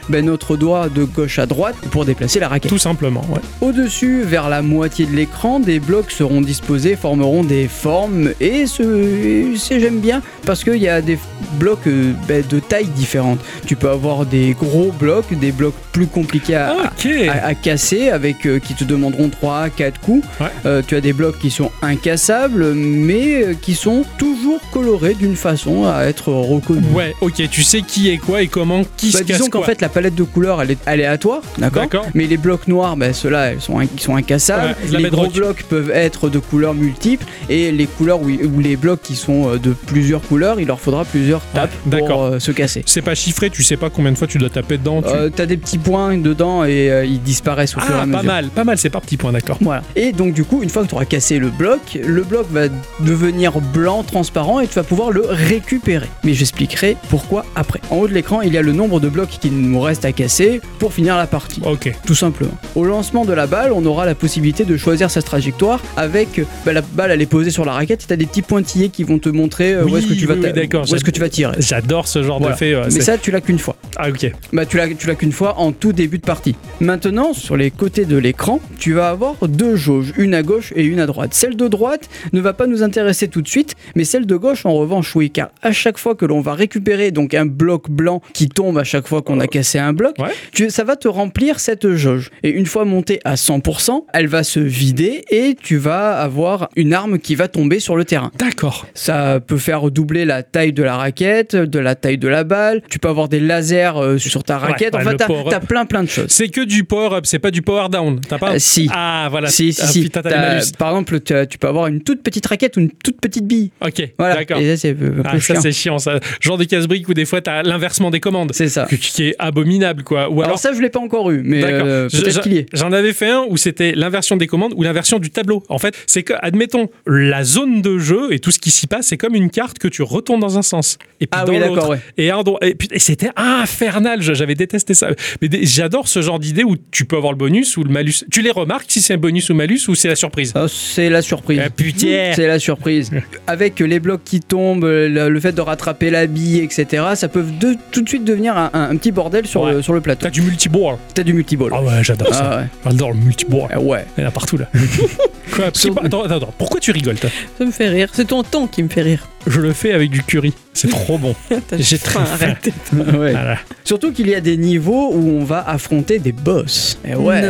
Speaker 2: ben, notre doigt de gauche à droite pour déplacer la raquette.
Speaker 1: Tout simplement, ouais.
Speaker 2: Au-dessus, vers la moitié de l'écran, des blocs seront disposés, formeront des formes et ce, c'est- j'aime bien parce qu'il y a des blocs euh, ben, de tailles différentes. Tu peux avoir des gros blocs, des blocs plus compliqués à,
Speaker 1: Ok.
Speaker 2: à- à casser avec euh, qui te demanderont 3 4 coups.
Speaker 1: Ouais.
Speaker 2: Euh, tu as des blocs qui sont incassables mais qui sont toujours colorés d'une façon à être reconnus.
Speaker 1: Ouais, ok, tu sais qui est quoi et comment, qui
Speaker 2: Bah,
Speaker 1: se casse
Speaker 2: disons qu'en
Speaker 1: quoi.
Speaker 2: fait la palette de couleurs elle est aléatoire, d'accord
Speaker 1: D'accord.
Speaker 2: Mais les blocs noirs, ben, ceux-là ils sont, ils sont incassables.
Speaker 1: Ouais, de la
Speaker 2: les gros
Speaker 1: bedrock.
Speaker 2: blocs peuvent être de couleurs multiples et les couleurs où les blocs qui sont euh, de plusieurs couleurs, il leur faudra plusieurs tapes
Speaker 1: Ouais,
Speaker 2: pour
Speaker 1: d'accord.
Speaker 2: euh, se casser.
Speaker 1: C'est pas chiffré, tu sais pas combien de fois tu dois taper dedans. tu-
Speaker 2: Euh, T'as des petits points dedans et euh, ils disparaissent au fur et
Speaker 1: Ah,
Speaker 2: à
Speaker 1: pas
Speaker 2: mesure.
Speaker 1: mal, pas mal, c'est par petits points, d'accord.
Speaker 2: Voilà. Et donc du coup, une fois que tu auras cassé le bloc, le bloc va devenir blanc, transparent et tu vas pouvoir le récupérer. Mais j'expliquerai pourquoi après. En haut de l'écran, il y a le nombre de blocs qu'il nous reste à casser pour finir la partie.
Speaker 1: Ok.
Speaker 2: Tout simplement. Au lancement de la balle, on aura la possibilité de choisir sa trajectoire avec bah, la balle elle est posée sur la raquette et t'as des petits pointillés qui vont te montrer euh, où est-ce que tu vas
Speaker 1: oui,
Speaker 2: où est-ce que tu vas tirer.
Speaker 1: J'adore ce genre
Speaker 2: Voilà.
Speaker 1: de fait.
Speaker 2: Mais ça, tu l'as qu'une fois.
Speaker 1: Ah, ok.
Speaker 2: Bah, tu l'as, tu l'as qu'une fois en tout début de partie. Maintenant, sur les côtés de l'écran, tu vas avoir deux jauges, une à gauche et une à droite. Celle de droite ne va pas nous intéresser tout de suite, mais celle de gauche, en revanche, oui, car à chaque fois que l'on va récupérer donc un bloc blanc qui tombe à chaque fois qu'on a cassé un bloc,
Speaker 1: Ouais.
Speaker 2: tu- ça va te remplir cette jauge. Et une fois montée à 100%, elle va se vider et tu vas avoir une arme qui va tomber sur le terrain.
Speaker 1: D'accord.
Speaker 2: Ça peut faire doubler la taille de la raquette, de la taille de la balle. Tu peux avoir des lasers euh, sur ta raquette.
Speaker 1: ouais,
Speaker 2: enfin, t'as, plein plein de choses.
Speaker 1: C'est que du power-up, c'est pas du power-down. T'as pas
Speaker 2: Euh, si.
Speaker 1: Ah, voilà.
Speaker 2: si, si,
Speaker 1: Ah,
Speaker 2: si.
Speaker 1: putain,
Speaker 2: par exemple, tu peux avoir une toute petite raquette ou une toute petite bille.
Speaker 1: Ok,
Speaker 2: Voilà.
Speaker 1: d'accord.
Speaker 2: Et ça, c'est
Speaker 1: Ah,
Speaker 2: chiant.
Speaker 1: c'est chiant, ça. Genre des casse-briques où des fois, t'as l'inversement des commandes.
Speaker 2: C'est ça.
Speaker 1: Qui est abominable, quoi. Ou
Speaker 2: Alors,
Speaker 1: alors.
Speaker 2: ça, je l'ai pas encore eu, mais euh, peut-être
Speaker 1: je-
Speaker 2: qu'il y est.
Speaker 1: J'en avais fait un où c'était l'inversion des commandes ou l'inversion du tableau. En fait, c'est que, admettons, la zone de jeu et tout ce qui s'y passe, c'est comme une carte que tu retournes dans un sens. Et puis
Speaker 2: Ah
Speaker 1: dans
Speaker 2: oui,
Speaker 1: l'autre.
Speaker 2: ouais.
Speaker 1: Et, et, puis- et c'était infernal, j'avais détesté ça. Mais j'adore ce genre d'idée où tu peux avoir le bonus ou le malus. Tu les remarques si c'est un bonus ou malus ou c'est la surprise?
Speaker 2: Ah, c'est la surprise.
Speaker 1: Ah, putain
Speaker 2: C'est la surprise. Avec les blocs qui tombent, le, le fait de rattraper la bille, etc., ça peut de- tout de suite devenir un, un- un petit bordel sur,
Speaker 1: Ouais.
Speaker 2: le, sur le plateau.
Speaker 1: T'as du multiball.
Speaker 2: T'as du multiball.
Speaker 1: Ah ouais, j'adore ça.
Speaker 2: Ah ouais.
Speaker 1: J'adore le multiball.
Speaker 2: Ah ouais.
Speaker 1: Il y en a partout là. Quoi
Speaker 2: Sur-
Speaker 1: attends, attends, attends. Pourquoi tu rigoles toi?
Speaker 3: Ça me fait rire. C'est ton ton qui me fait rire.
Speaker 1: Je le fais avec du curry. C'est trop bon. J'ai très faim.
Speaker 3: arrête.
Speaker 2: Ouais.
Speaker 1: Voilà.
Speaker 2: Surtout qu'il y a des niveaux où on va affronter des boss. Et ouais.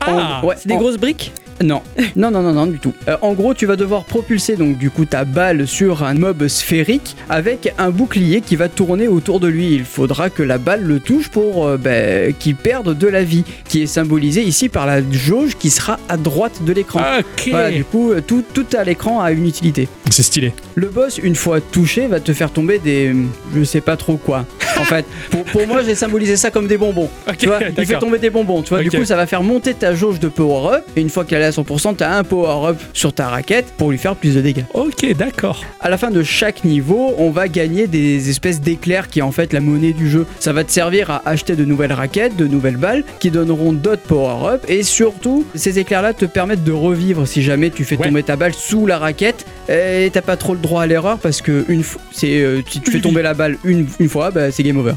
Speaker 1: Ah,
Speaker 2: ouais,
Speaker 3: C'est des grosses briques?
Speaker 2: Non, non, non, non, non, du tout. Euh, en gros, tu vas devoir propulser donc du coup ta balle sur un mob sphérique avec un bouclier qui va tourner autour de lui. Il faudra que la balle le touche pour euh, ben, qu'il perde de la vie, qui est symbolisée ici par la jauge qui sera à droite de l'écran.
Speaker 1: Ok.
Speaker 2: Voilà, du coup, euh, tout, tout à l'écran a une utilité.
Speaker 1: C'est stylé.
Speaker 2: Le boss, une fois touché, va te faire tomber des. Je sais pas trop quoi. En fait, pour, pour moi, j'ai symbolisé ça comme des bonbons. Tu vois, il fait tomber des bonbons. Tu vois, du coup, ça va faire monter ta jauge de power up. Et une fois qu'elle est à 100%, t'as un power up sur ta raquette pour lui faire plus de dégâts.
Speaker 1: Ok, d'accord.
Speaker 2: À la fin de chaque niveau, on va gagner des espèces d'éclairs qui est en fait la monnaie du jeu. Ça va te servir à acheter de nouvelles raquettes, de nouvelles balles qui donneront d'autres power-up et surtout, ces éclairs-là te permettent de revivre si jamais tu fais
Speaker 1: Ouais.
Speaker 2: tomber ta balle sous la raquette et t'as pas trop le droit à l'erreur parce que une fois, c'est euh, si tu fais tomber la balle une, une fois, bah, c'est game over.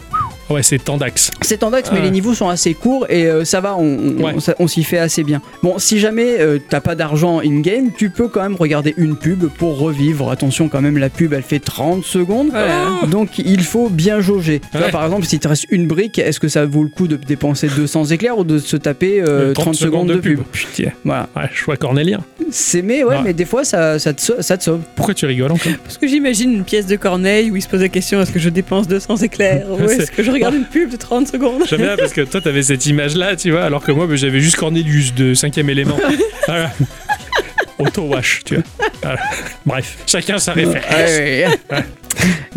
Speaker 1: Ouais, c'est Tandax.
Speaker 2: C'est en dax, mais
Speaker 1: Ah.
Speaker 2: les niveaux sont assez courts et euh, ça va, on, on-
Speaker 1: Ouais.
Speaker 2: on s- on s'y fait assez bien. Bon, si jamais euh, t'as pas d'argent in-game, tu peux quand même regarder une pub pour revivre. Attention, quand même, la pub elle fait 30 secondes.
Speaker 3: Voilà.
Speaker 2: Donc il faut bien jauger. Tu vois,
Speaker 1: Ouais.
Speaker 2: par exemple, si te reste une brique, est-ce que ça vaut le coup de dépenser 200 éclairs ou de se taper euh, 30, secondes, de pub,
Speaker 1: Putain.
Speaker 2: Voilà.
Speaker 1: Ouais, choix cornélien.
Speaker 2: C'est mais ouais,
Speaker 1: Ouais.
Speaker 2: mais des fois ça, ça, te, ça te sauve.
Speaker 1: Pourquoi tu rigoles encore?
Speaker 3: Parce que j'imagine une pièce de Corneille où il se pose la question est-ce que je dépense 200 éclairs? Ou est-ce que je regarde une pub de 30 secondes
Speaker 1: J'aime bien parce que toi, t'avais cette image-là, tu vois, alors que moi, bah, j'avais juste Cornelius de cinquième élément. Voilà. Auto-wash, tu vois. Voilà. Bref, chacun sa référence.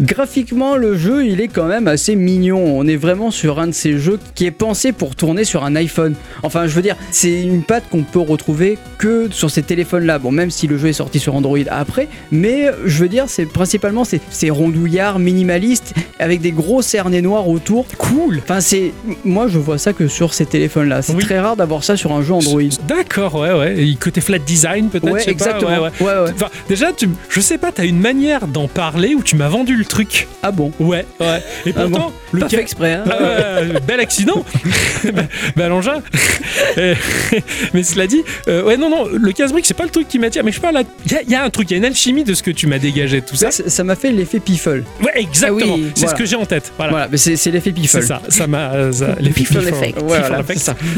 Speaker 2: Graphiquement, le jeu, il est quand même assez mignon. On est vraiment sur un de ces jeux qui est pensé pour tourner sur un iPhone. Enfin, je veux dire, c'est une patte qu'on peut retrouver que sur ces téléphones-là. Bon, même si le jeu est sorti sur Android après, mais je veux dire, c'est principalement c'est c'est rondouillard, minimaliste, avec des gros cernets noirs autour.
Speaker 1: Cool
Speaker 2: Enfin, c'est moi, je vois ça que sur ces téléphones-là. C'est
Speaker 1: Oui.
Speaker 2: très rare d'avoir ça sur un jeu Android.
Speaker 1: D'accord, ouais, ouais. Et côté flat design, peut-être
Speaker 2: Ouais,
Speaker 1: pas,
Speaker 2: exactement.
Speaker 1: ouais, ouais.
Speaker 2: ouais, ouais.
Speaker 1: Enfin, déjà, tu, je sais pas, t'as une manière d'en parler où tu m'as vendu le truc.
Speaker 2: Ah bon
Speaker 1: Ouais, ouais. Et
Speaker 2: Ah
Speaker 1: pourtant, le
Speaker 3: Pas
Speaker 1: ca-
Speaker 3: fait exprès. hein.
Speaker 1: Ah ouais, bel accident Bah, bah, l'engin Euh, Mais cela dit, euh, ouais, non, non, le casse-brique, c'est pas le truc qui m'attire, mais je là, il y, a- il y a un truc, il y a une alchimie de ce que tu m'as dégagé, tout ça.
Speaker 2: Ça ça m'a fait l'effet piffle.
Speaker 1: Ouais, exactement,
Speaker 3: Ah oui,
Speaker 1: c'est
Speaker 2: voilà.
Speaker 1: ce que j'ai en tête. Voilà.
Speaker 2: Voilà, mais c'est l'effet piffle.
Speaker 1: C'est ça, ça m'a. euh, les
Speaker 3: Piffle
Speaker 2: Voilà,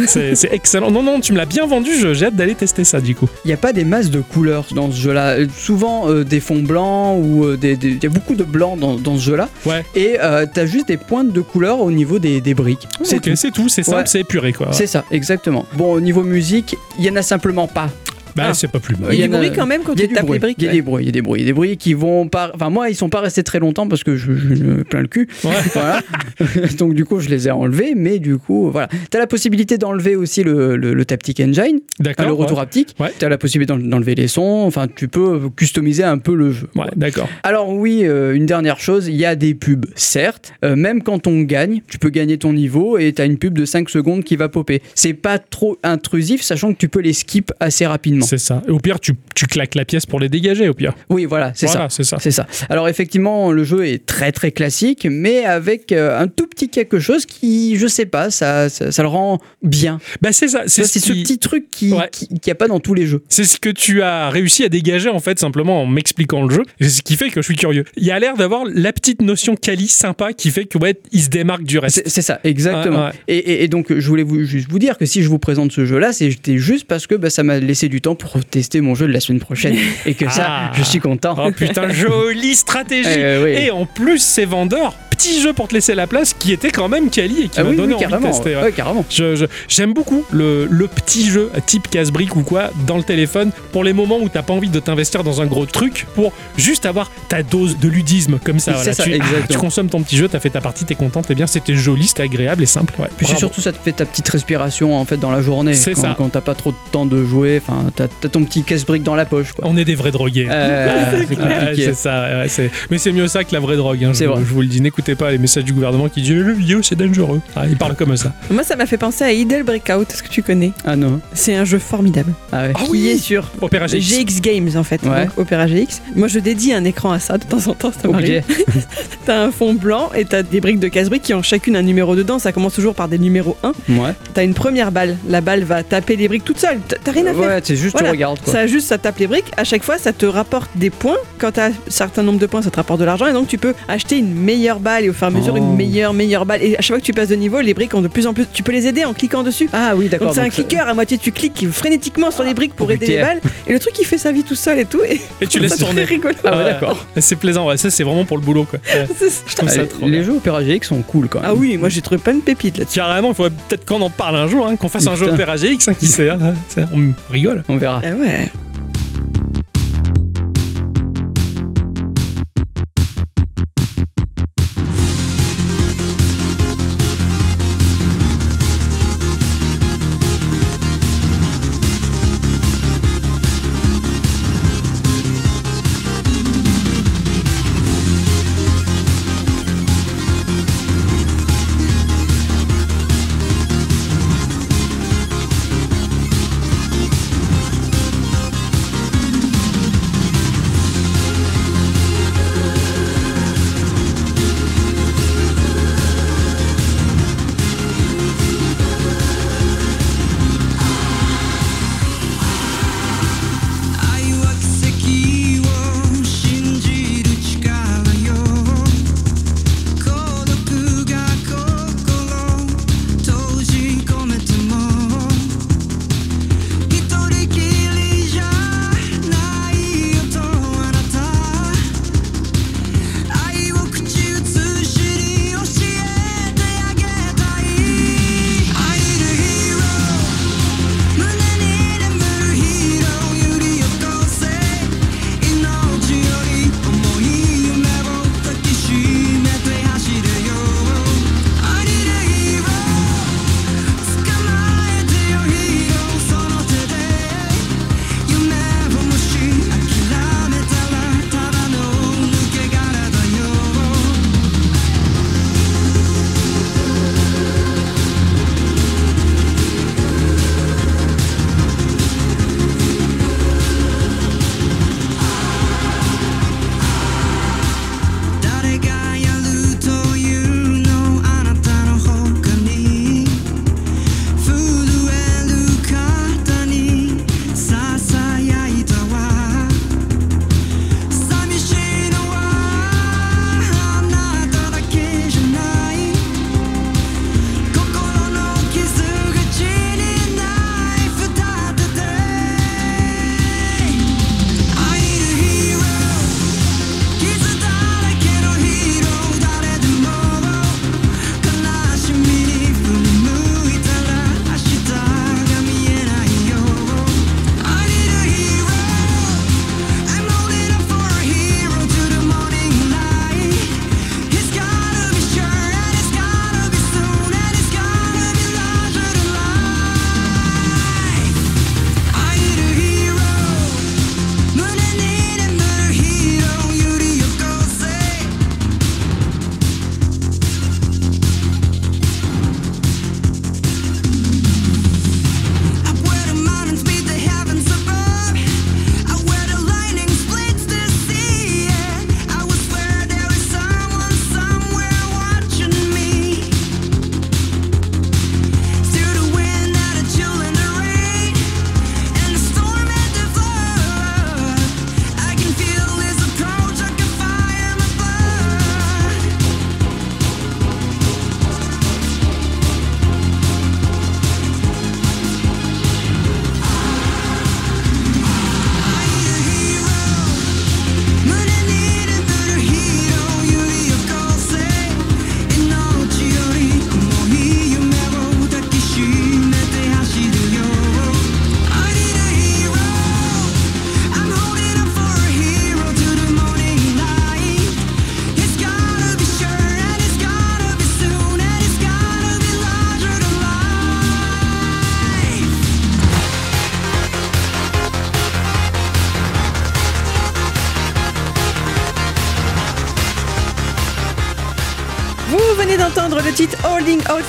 Speaker 2: c'est
Speaker 1: excellent. Non, non, tu me l'as bien vendu, j'ai hâte d'aller tester ça du coup.
Speaker 2: Il n'y a pas des masses de couleurs dans ce jeu-là. Euh, Souvent euh, des fonds blancs ou euh, des- il y a beaucoup de blanc dans, dans ce jeu-là.
Speaker 1: Ouais.
Speaker 2: Et euh, t'as juste des pointes de couleur au niveau des, des briques. C'est tout.
Speaker 1: c'est tout, c'est simple,
Speaker 2: Ouais.
Speaker 1: c'est épuré quoi.
Speaker 2: C'est ça, exactement. Bon, au niveau musique, il y en a simplement pas.
Speaker 1: Bah,
Speaker 3: Ah.
Speaker 1: c'est pas plus mal.
Speaker 3: Il y a du bruit quand même quand
Speaker 2: Il y a
Speaker 3: tu
Speaker 2: du
Speaker 3: tapes
Speaker 2: bruit.
Speaker 3: les briques.
Speaker 2: Il y a
Speaker 3: ouais.
Speaker 2: des bruits, il y a des bruits, des bruits qui vont pas. Enfin, moi, ils sont pas restés très longtemps parce que je, je me plains le cul.
Speaker 1: Ouais.
Speaker 2: Voilà. Donc du coup, je les ai enlevés, mais du coup, voilà. T'as la possibilité d'enlever aussi le, le, le Taptic Engine,
Speaker 1: D'accord.
Speaker 2: Le retour
Speaker 1: ouais.
Speaker 2: haptique.
Speaker 1: Ouais.
Speaker 2: T'as la possibilité d'en- d'enlever les sons. Enfin, tu peux customiser un peu le jeu.
Speaker 1: Ouais, d'accord.
Speaker 2: Alors oui, euh, une dernière chose, il y a des pubs, certes. Euh, même quand on gagne, tu peux gagner ton niveau et t'as une pub de 5 secondes qui va popper. C'est pas trop intrusif, sachant que tu peux les skip assez rapidement.
Speaker 1: C'est ça. Au pire, tu, tu claques la pièce pour les dégager, au pire.
Speaker 2: Oui, voilà, c'est ça.
Speaker 1: Voilà, c'est ça.
Speaker 2: C'est ça. Alors effectivement, le jeu est très très classique, mais avec euh, un tout petit quelque chose qui, je sais pas, ça, ça, ça le rend bien.
Speaker 1: Bah, c'est ça.
Speaker 2: C'est ce
Speaker 1: qui-
Speaker 2: petit truc qui
Speaker 1: Ouais.
Speaker 2: qui- qu'il n'y a pas dans tous les jeux.
Speaker 1: C'est ce que tu as réussi à dégager en fait simplement en m'expliquant le jeu. C'est ce qui fait que je suis curieux. Il y a l'air d'avoir la petite notion quali sympa qui fait que ouais, il se démarque du reste.
Speaker 2: C'est ça, exactement.
Speaker 1: Ouais, ouais.
Speaker 2: Et, et- et donc, je voulais vous, juste vous dire que si je vous présente ce jeu-là, c'était juste parce que bah, ça m'a laissé du temps pour tester mon jeu de la semaine prochaine. et que ça,
Speaker 1: Ah.
Speaker 2: je suis content.
Speaker 1: Oh putain, jolie stratégie.
Speaker 2: Euh, oui.
Speaker 1: Et en plus, c'est vendeur. Petit jeu pour te laisser la place qui était quand même quali et qui
Speaker 2: Ah
Speaker 1: m'a
Speaker 2: oui,
Speaker 1: donné
Speaker 2: oui,
Speaker 1: envie
Speaker 2: carrément.
Speaker 1: de tester. ouais.
Speaker 2: Ouais, carrément.
Speaker 1: Je- J'aime beaucoup le, le petit jeu type casse-brique ou quoi dans le téléphone pour les moments où t'as pas envie de t'investir dans un gros truc pour juste avoir ta dose de ludisme comme ça.
Speaker 2: C'est
Speaker 1: voilà.
Speaker 2: ça,
Speaker 1: tu, consommes ton petit jeu, t'as fait ta partie, t'es content, t'es bien, c'était joli, c'était agréable et simple. Ouais,
Speaker 2: Puis surtout, ça te fait ta petite respiration en fait dans la journée.
Speaker 1: C'est
Speaker 2: quand,
Speaker 1: ça.
Speaker 2: Quand t'as pas trop de temps de jouer, enfin, t'as ton petit casse-brique dans la poche. Quoi.
Speaker 1: On est des vrais drogués.
Speaker 2: Euh, c'est
Speaker 1: Ouais,
Speaker 2: compliqué.
Speaker 1: c'est ça, ouais, c'est- mais c'est mieux ça que la vraie drogue. hein,
Speaker 2: C'est
Speaker 1: je,
Speaker 2: vrai.
Speaker 1: je vous le dis, n'écoutez pas les messages du gouvernement qui disent le vidéo c'est dangereux. Ah, ils parlent comme ça.
Speaker 3: Moi, ça m'a fait penser à Idle Breakout. Est-ce que tu connais?
Speaker 2: Ah non.
Speaker 3: C'est un jeu formidable.
Speaker 2: Ah ouais.
Speaker 1: Ah
Speaker 3: Qui
Speaker 1: oui
Speaker 3: est sur
Speaker 1: Opéra GX.
Speaker 3: GX Games en fait,
Speaker 2: Ouais.
Speaker 3: donc Opéra GX. Moi je dédie un écran à ça de temps en temps, ça
Speaker 2: Ok.
Speaker 3: m'arrive. T'as un fond blanc et t'as des briques de casse-briques qui ont chacune un numéro dedans. Ça commence toujours par des numéros 1.
Speaker 2: Ouais.
Speaker 3: T'as une première balle. La balle va taper les briques toute seule. T'as t'as rien à faire.
Speaker 2: Ouais, c'est juste
Speaker 3: Voilà.
Speaker 2: tu regardes quoi.
Speaker 3: Ça juste, ça tape les briques. À chaque fois, ça te rapporte des points. Quand t'as un certain nombre de points, ça te rapporte de l'argent. Et donc, tu peux acheter une meilleure balle et au fur et à mesure,
Speaker 2: Oh.
Speaker 3: une meilleure, meilleure balle. Et à chaque fois que tu passes de niveau, les briques ont de plus en plus. Tu peux les aider en cliquant dessus.
Speaker 2: Ah oui, d'accord.
Speaker 3: Donc c'est un clicker à moitié tu cliques frénétiquement sur les briques pour
Speaker 2: Oh,
Speaker 3: aider les balles et le truc il fait sa vie tout seul et tout et,
Speaker 1: Et tu laisses tourner.
Speaker 3: très rigolo.
Speaker 2: Ah ouais, d'accord.
Speaker 1: C'est plaisant, ouais. ça c'est vraiment pour le boulot quoi. Ouais. Je trouve
Speaker 2: Ah,
Speaker 1: ça
Speaker 2: les-
Speaker 1: trop
Speaker 2: les
Speaker 1: bien.
Speaker 2: jeux Opéra GX sont cool quand même.
Speaker 3: Ah oui moi j'ai trouvé plein de pépites là-dessus.
Speaker 1: Carrément, il faudrait peut-être qu'on en parle un jour, hein, qu'on fasse un jeu. Opéra GX, hein, qui sait, hein, on rigole.
Speaker 2: On
Speaker 3: Ja, Det var jeg.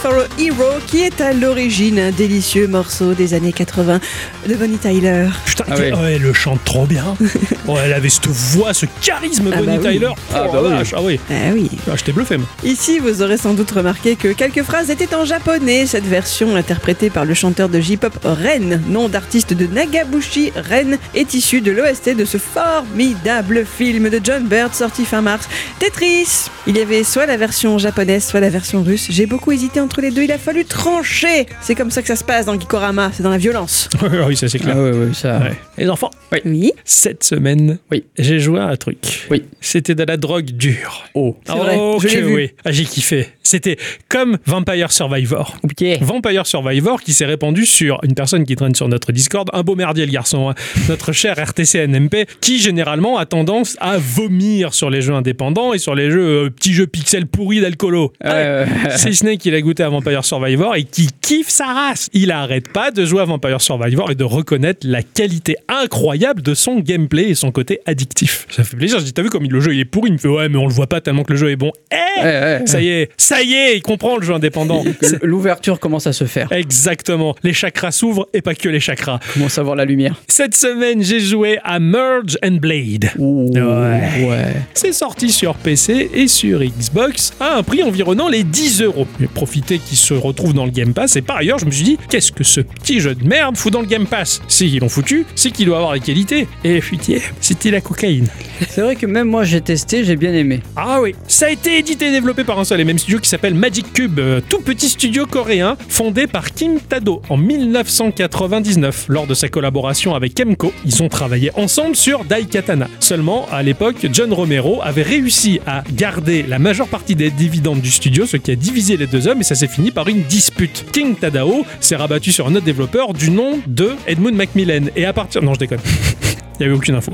Speaker 3: For a Hero qui est à l'origine un délicieux morceau des années 80 de Bonnie Tyler.
Speaker 1: Putain,
Speaker 2: Ah
Speaker 1: elle-
Speaker 2: ouais.
Speaker 1: oh, elle le chante trop bien. Oh, elle avait cette voix, ce charisme,
Speaker 3: Ah
Speaker 1: Bonnie
Speaker 3: bah oui.
Speaker 1: Tyler.
Speaker 2: Ah
Speaker 1: Oh,
Speaker 2: bah
Speaker 1: la
Speaker 2: oui.
Speaker 1: vache. Ah oui,
Speaker 3: Ah oui.
Speaker 1: Ah, j'étais bluffé. moi.
Speaker 3: Ici, vous aurez sans doute remarqué que quelques phrases étaient en japonais. Cette version, interprétée par le chanteur de J-pop Ren, nom d'artiste de Nagabushi Ren, est issue de l'OST de ce formidable film de John Bird sorti fin mars, Tetris. Il y avait soit la version japonaise, soit la version russe. J'ai beaucoup hésité entre les deux. Il a fallu trancher. C'est comme ça que ça se passe dans Gikorama. C'est dans la violence.
Speaker 1: oui, ça c'est clair.
Speaker 2: Ah ouais, ouais, ça.
Speaker 1: Ouais. Les enfants,
Speaker 3: Oui.
Speaker 1: cette semaine,
Speaker 2: Oui.
Speaker 1: j'ai joué à un truc.
Speaker 2: Oui.
Speaker 1: C'était de la drogue dure.
Speaker 2: Oh.
Speaker 3: C'est vrai,
Speaker 1: Oh,
Speaker 3: je
Speaker 1: que oui. Ah, j'ai kiffé. C'était comme Vampire Survivor.
Speaker 2: Ok.
Speaker 1: Vampire Survivor qui s'est répandu sur une personne qui traîne sur notre Discord, un beau merdier le garçon, hein. notre cher RTC NMP, qui généralement a tendance à vomir sur les jeux indépendants et sur les jeux euh, petits jeux pixels pourris d'alcoolo.
Speaker 2: Euh,
Speaker 1: C'est Snake il a goûté à Vampire Survivor et qui kiffe sa race. Il arrête pas de jouer à Vampire Survivor et de reconnaître la qualité incroyable de son gameplay et son côté addictif. Ça fait plaisir. Je dis, t'as vu comme le jeu il est pourri Il me fait, ouais, mais on le voit pas tellement que le jeu est bon. Eh
Speaker 2: ouais, ouais.
Speaker 1: Ça y est, ça y est, il comprend le jeu indépendant.
Speaker 2: L'ouverture commence à se faire.
Speaker 1: Exactement. Les chakras s'ouvrent et pas que les chakras.
Speaker 2: Commence à voir la lumière.
Speaker 1: Cette semaine, j'ai joué à Merge and Blade.
Speaker 2: Ouh,
Speaker 1: Ouais.
Speaker 2: ouais.
Speaker 1: C'est sorti sur PC et sur Xbox à un prix environnant les 10 euros. J'ai profité qu'il se retrouve dans le Game Pass et par ailleurs, je me suis dit, qu'est-ce que ce petit jeu de merde fout dans le Game Pass? Si ils l'ont foutu, c'est qu'il doit avoir les qualités. Et putain, c'était la cocaïne.
Speaker 2: C'est vrai que même moi j'ai testé, j'ai bien aimé.
Speaker 1: Ah oui, ça a été édité et développé par un seul et même studio qui s'appelle Magic Cube, euh, tout petit studio coréen fondé par Kim Tado en 1999 lors de sa collaboration avec Kemco. Ils ont travaillé ensemble sur Daikatana. Seulement, à l'époque, John Romero avait réussi à garder la majeure partie des dividendes du studio, ce qui a divisé les deux hommes et ça s'est fini par une dispute. King Tadao s'est rabattu sur un autre développeur du nom de Edmund Macmillan et à partir... Non, je déconne. Il n'y avait aucune info.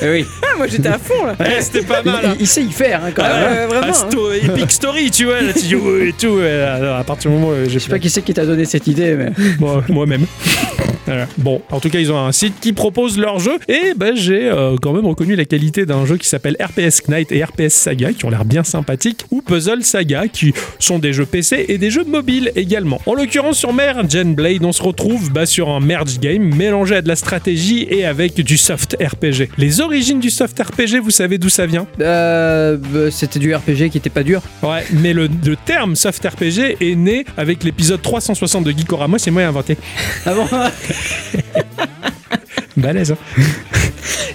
Speaker 2: Eh oui.
Speaker 3: Moi j'étais à fond là.
Speaker 1: Eh, C'était pas mal. hein.
Speaker 2: il- il sait y faire hein, quand
Speaker 3: Ah
Speaker 2: même.
Speaker 3: ouais,
Speaker 2: hein.
Speaker 3: vraiment,
Speaker 1: Ah, sto- Epic Story, tu vois, là, tu dis ouais et tout. ouais, alors, à partir du moment où
Speaker 2: Je sais pas qui c'est qui t'a donné cette idée, mais.
Speaker 1: Moi- moi-même. Voilà. Bon, en tout cas, ils ont un site qui propose leur jeu et ben, j'ai euh, quand même reconnu la qualité d'un jeu qui s'appelle RPS Knight et RPS Saga qui ont l'air bien sympathiques ou Puzzle Saga qui sont des jeux PC et des jeux mobiles également. En l'occurrence, sur and Blade, on se retrouve bah, sur un merge game mélangé à de la stratégie et avec du soft RPG. Les origines du soft RPG, vous savez d'où ça vient?
Speaker 2: Euh, bah, C'était du RPG qui était pas dur.
Speaker 1: Ouais, mais le, le terme soft RPG est né avec l'épisode 360 de Geekorama, c'est moi qui ai inventé.
Speaker 2: Ah bon?
Speaker 1: Balèze, hein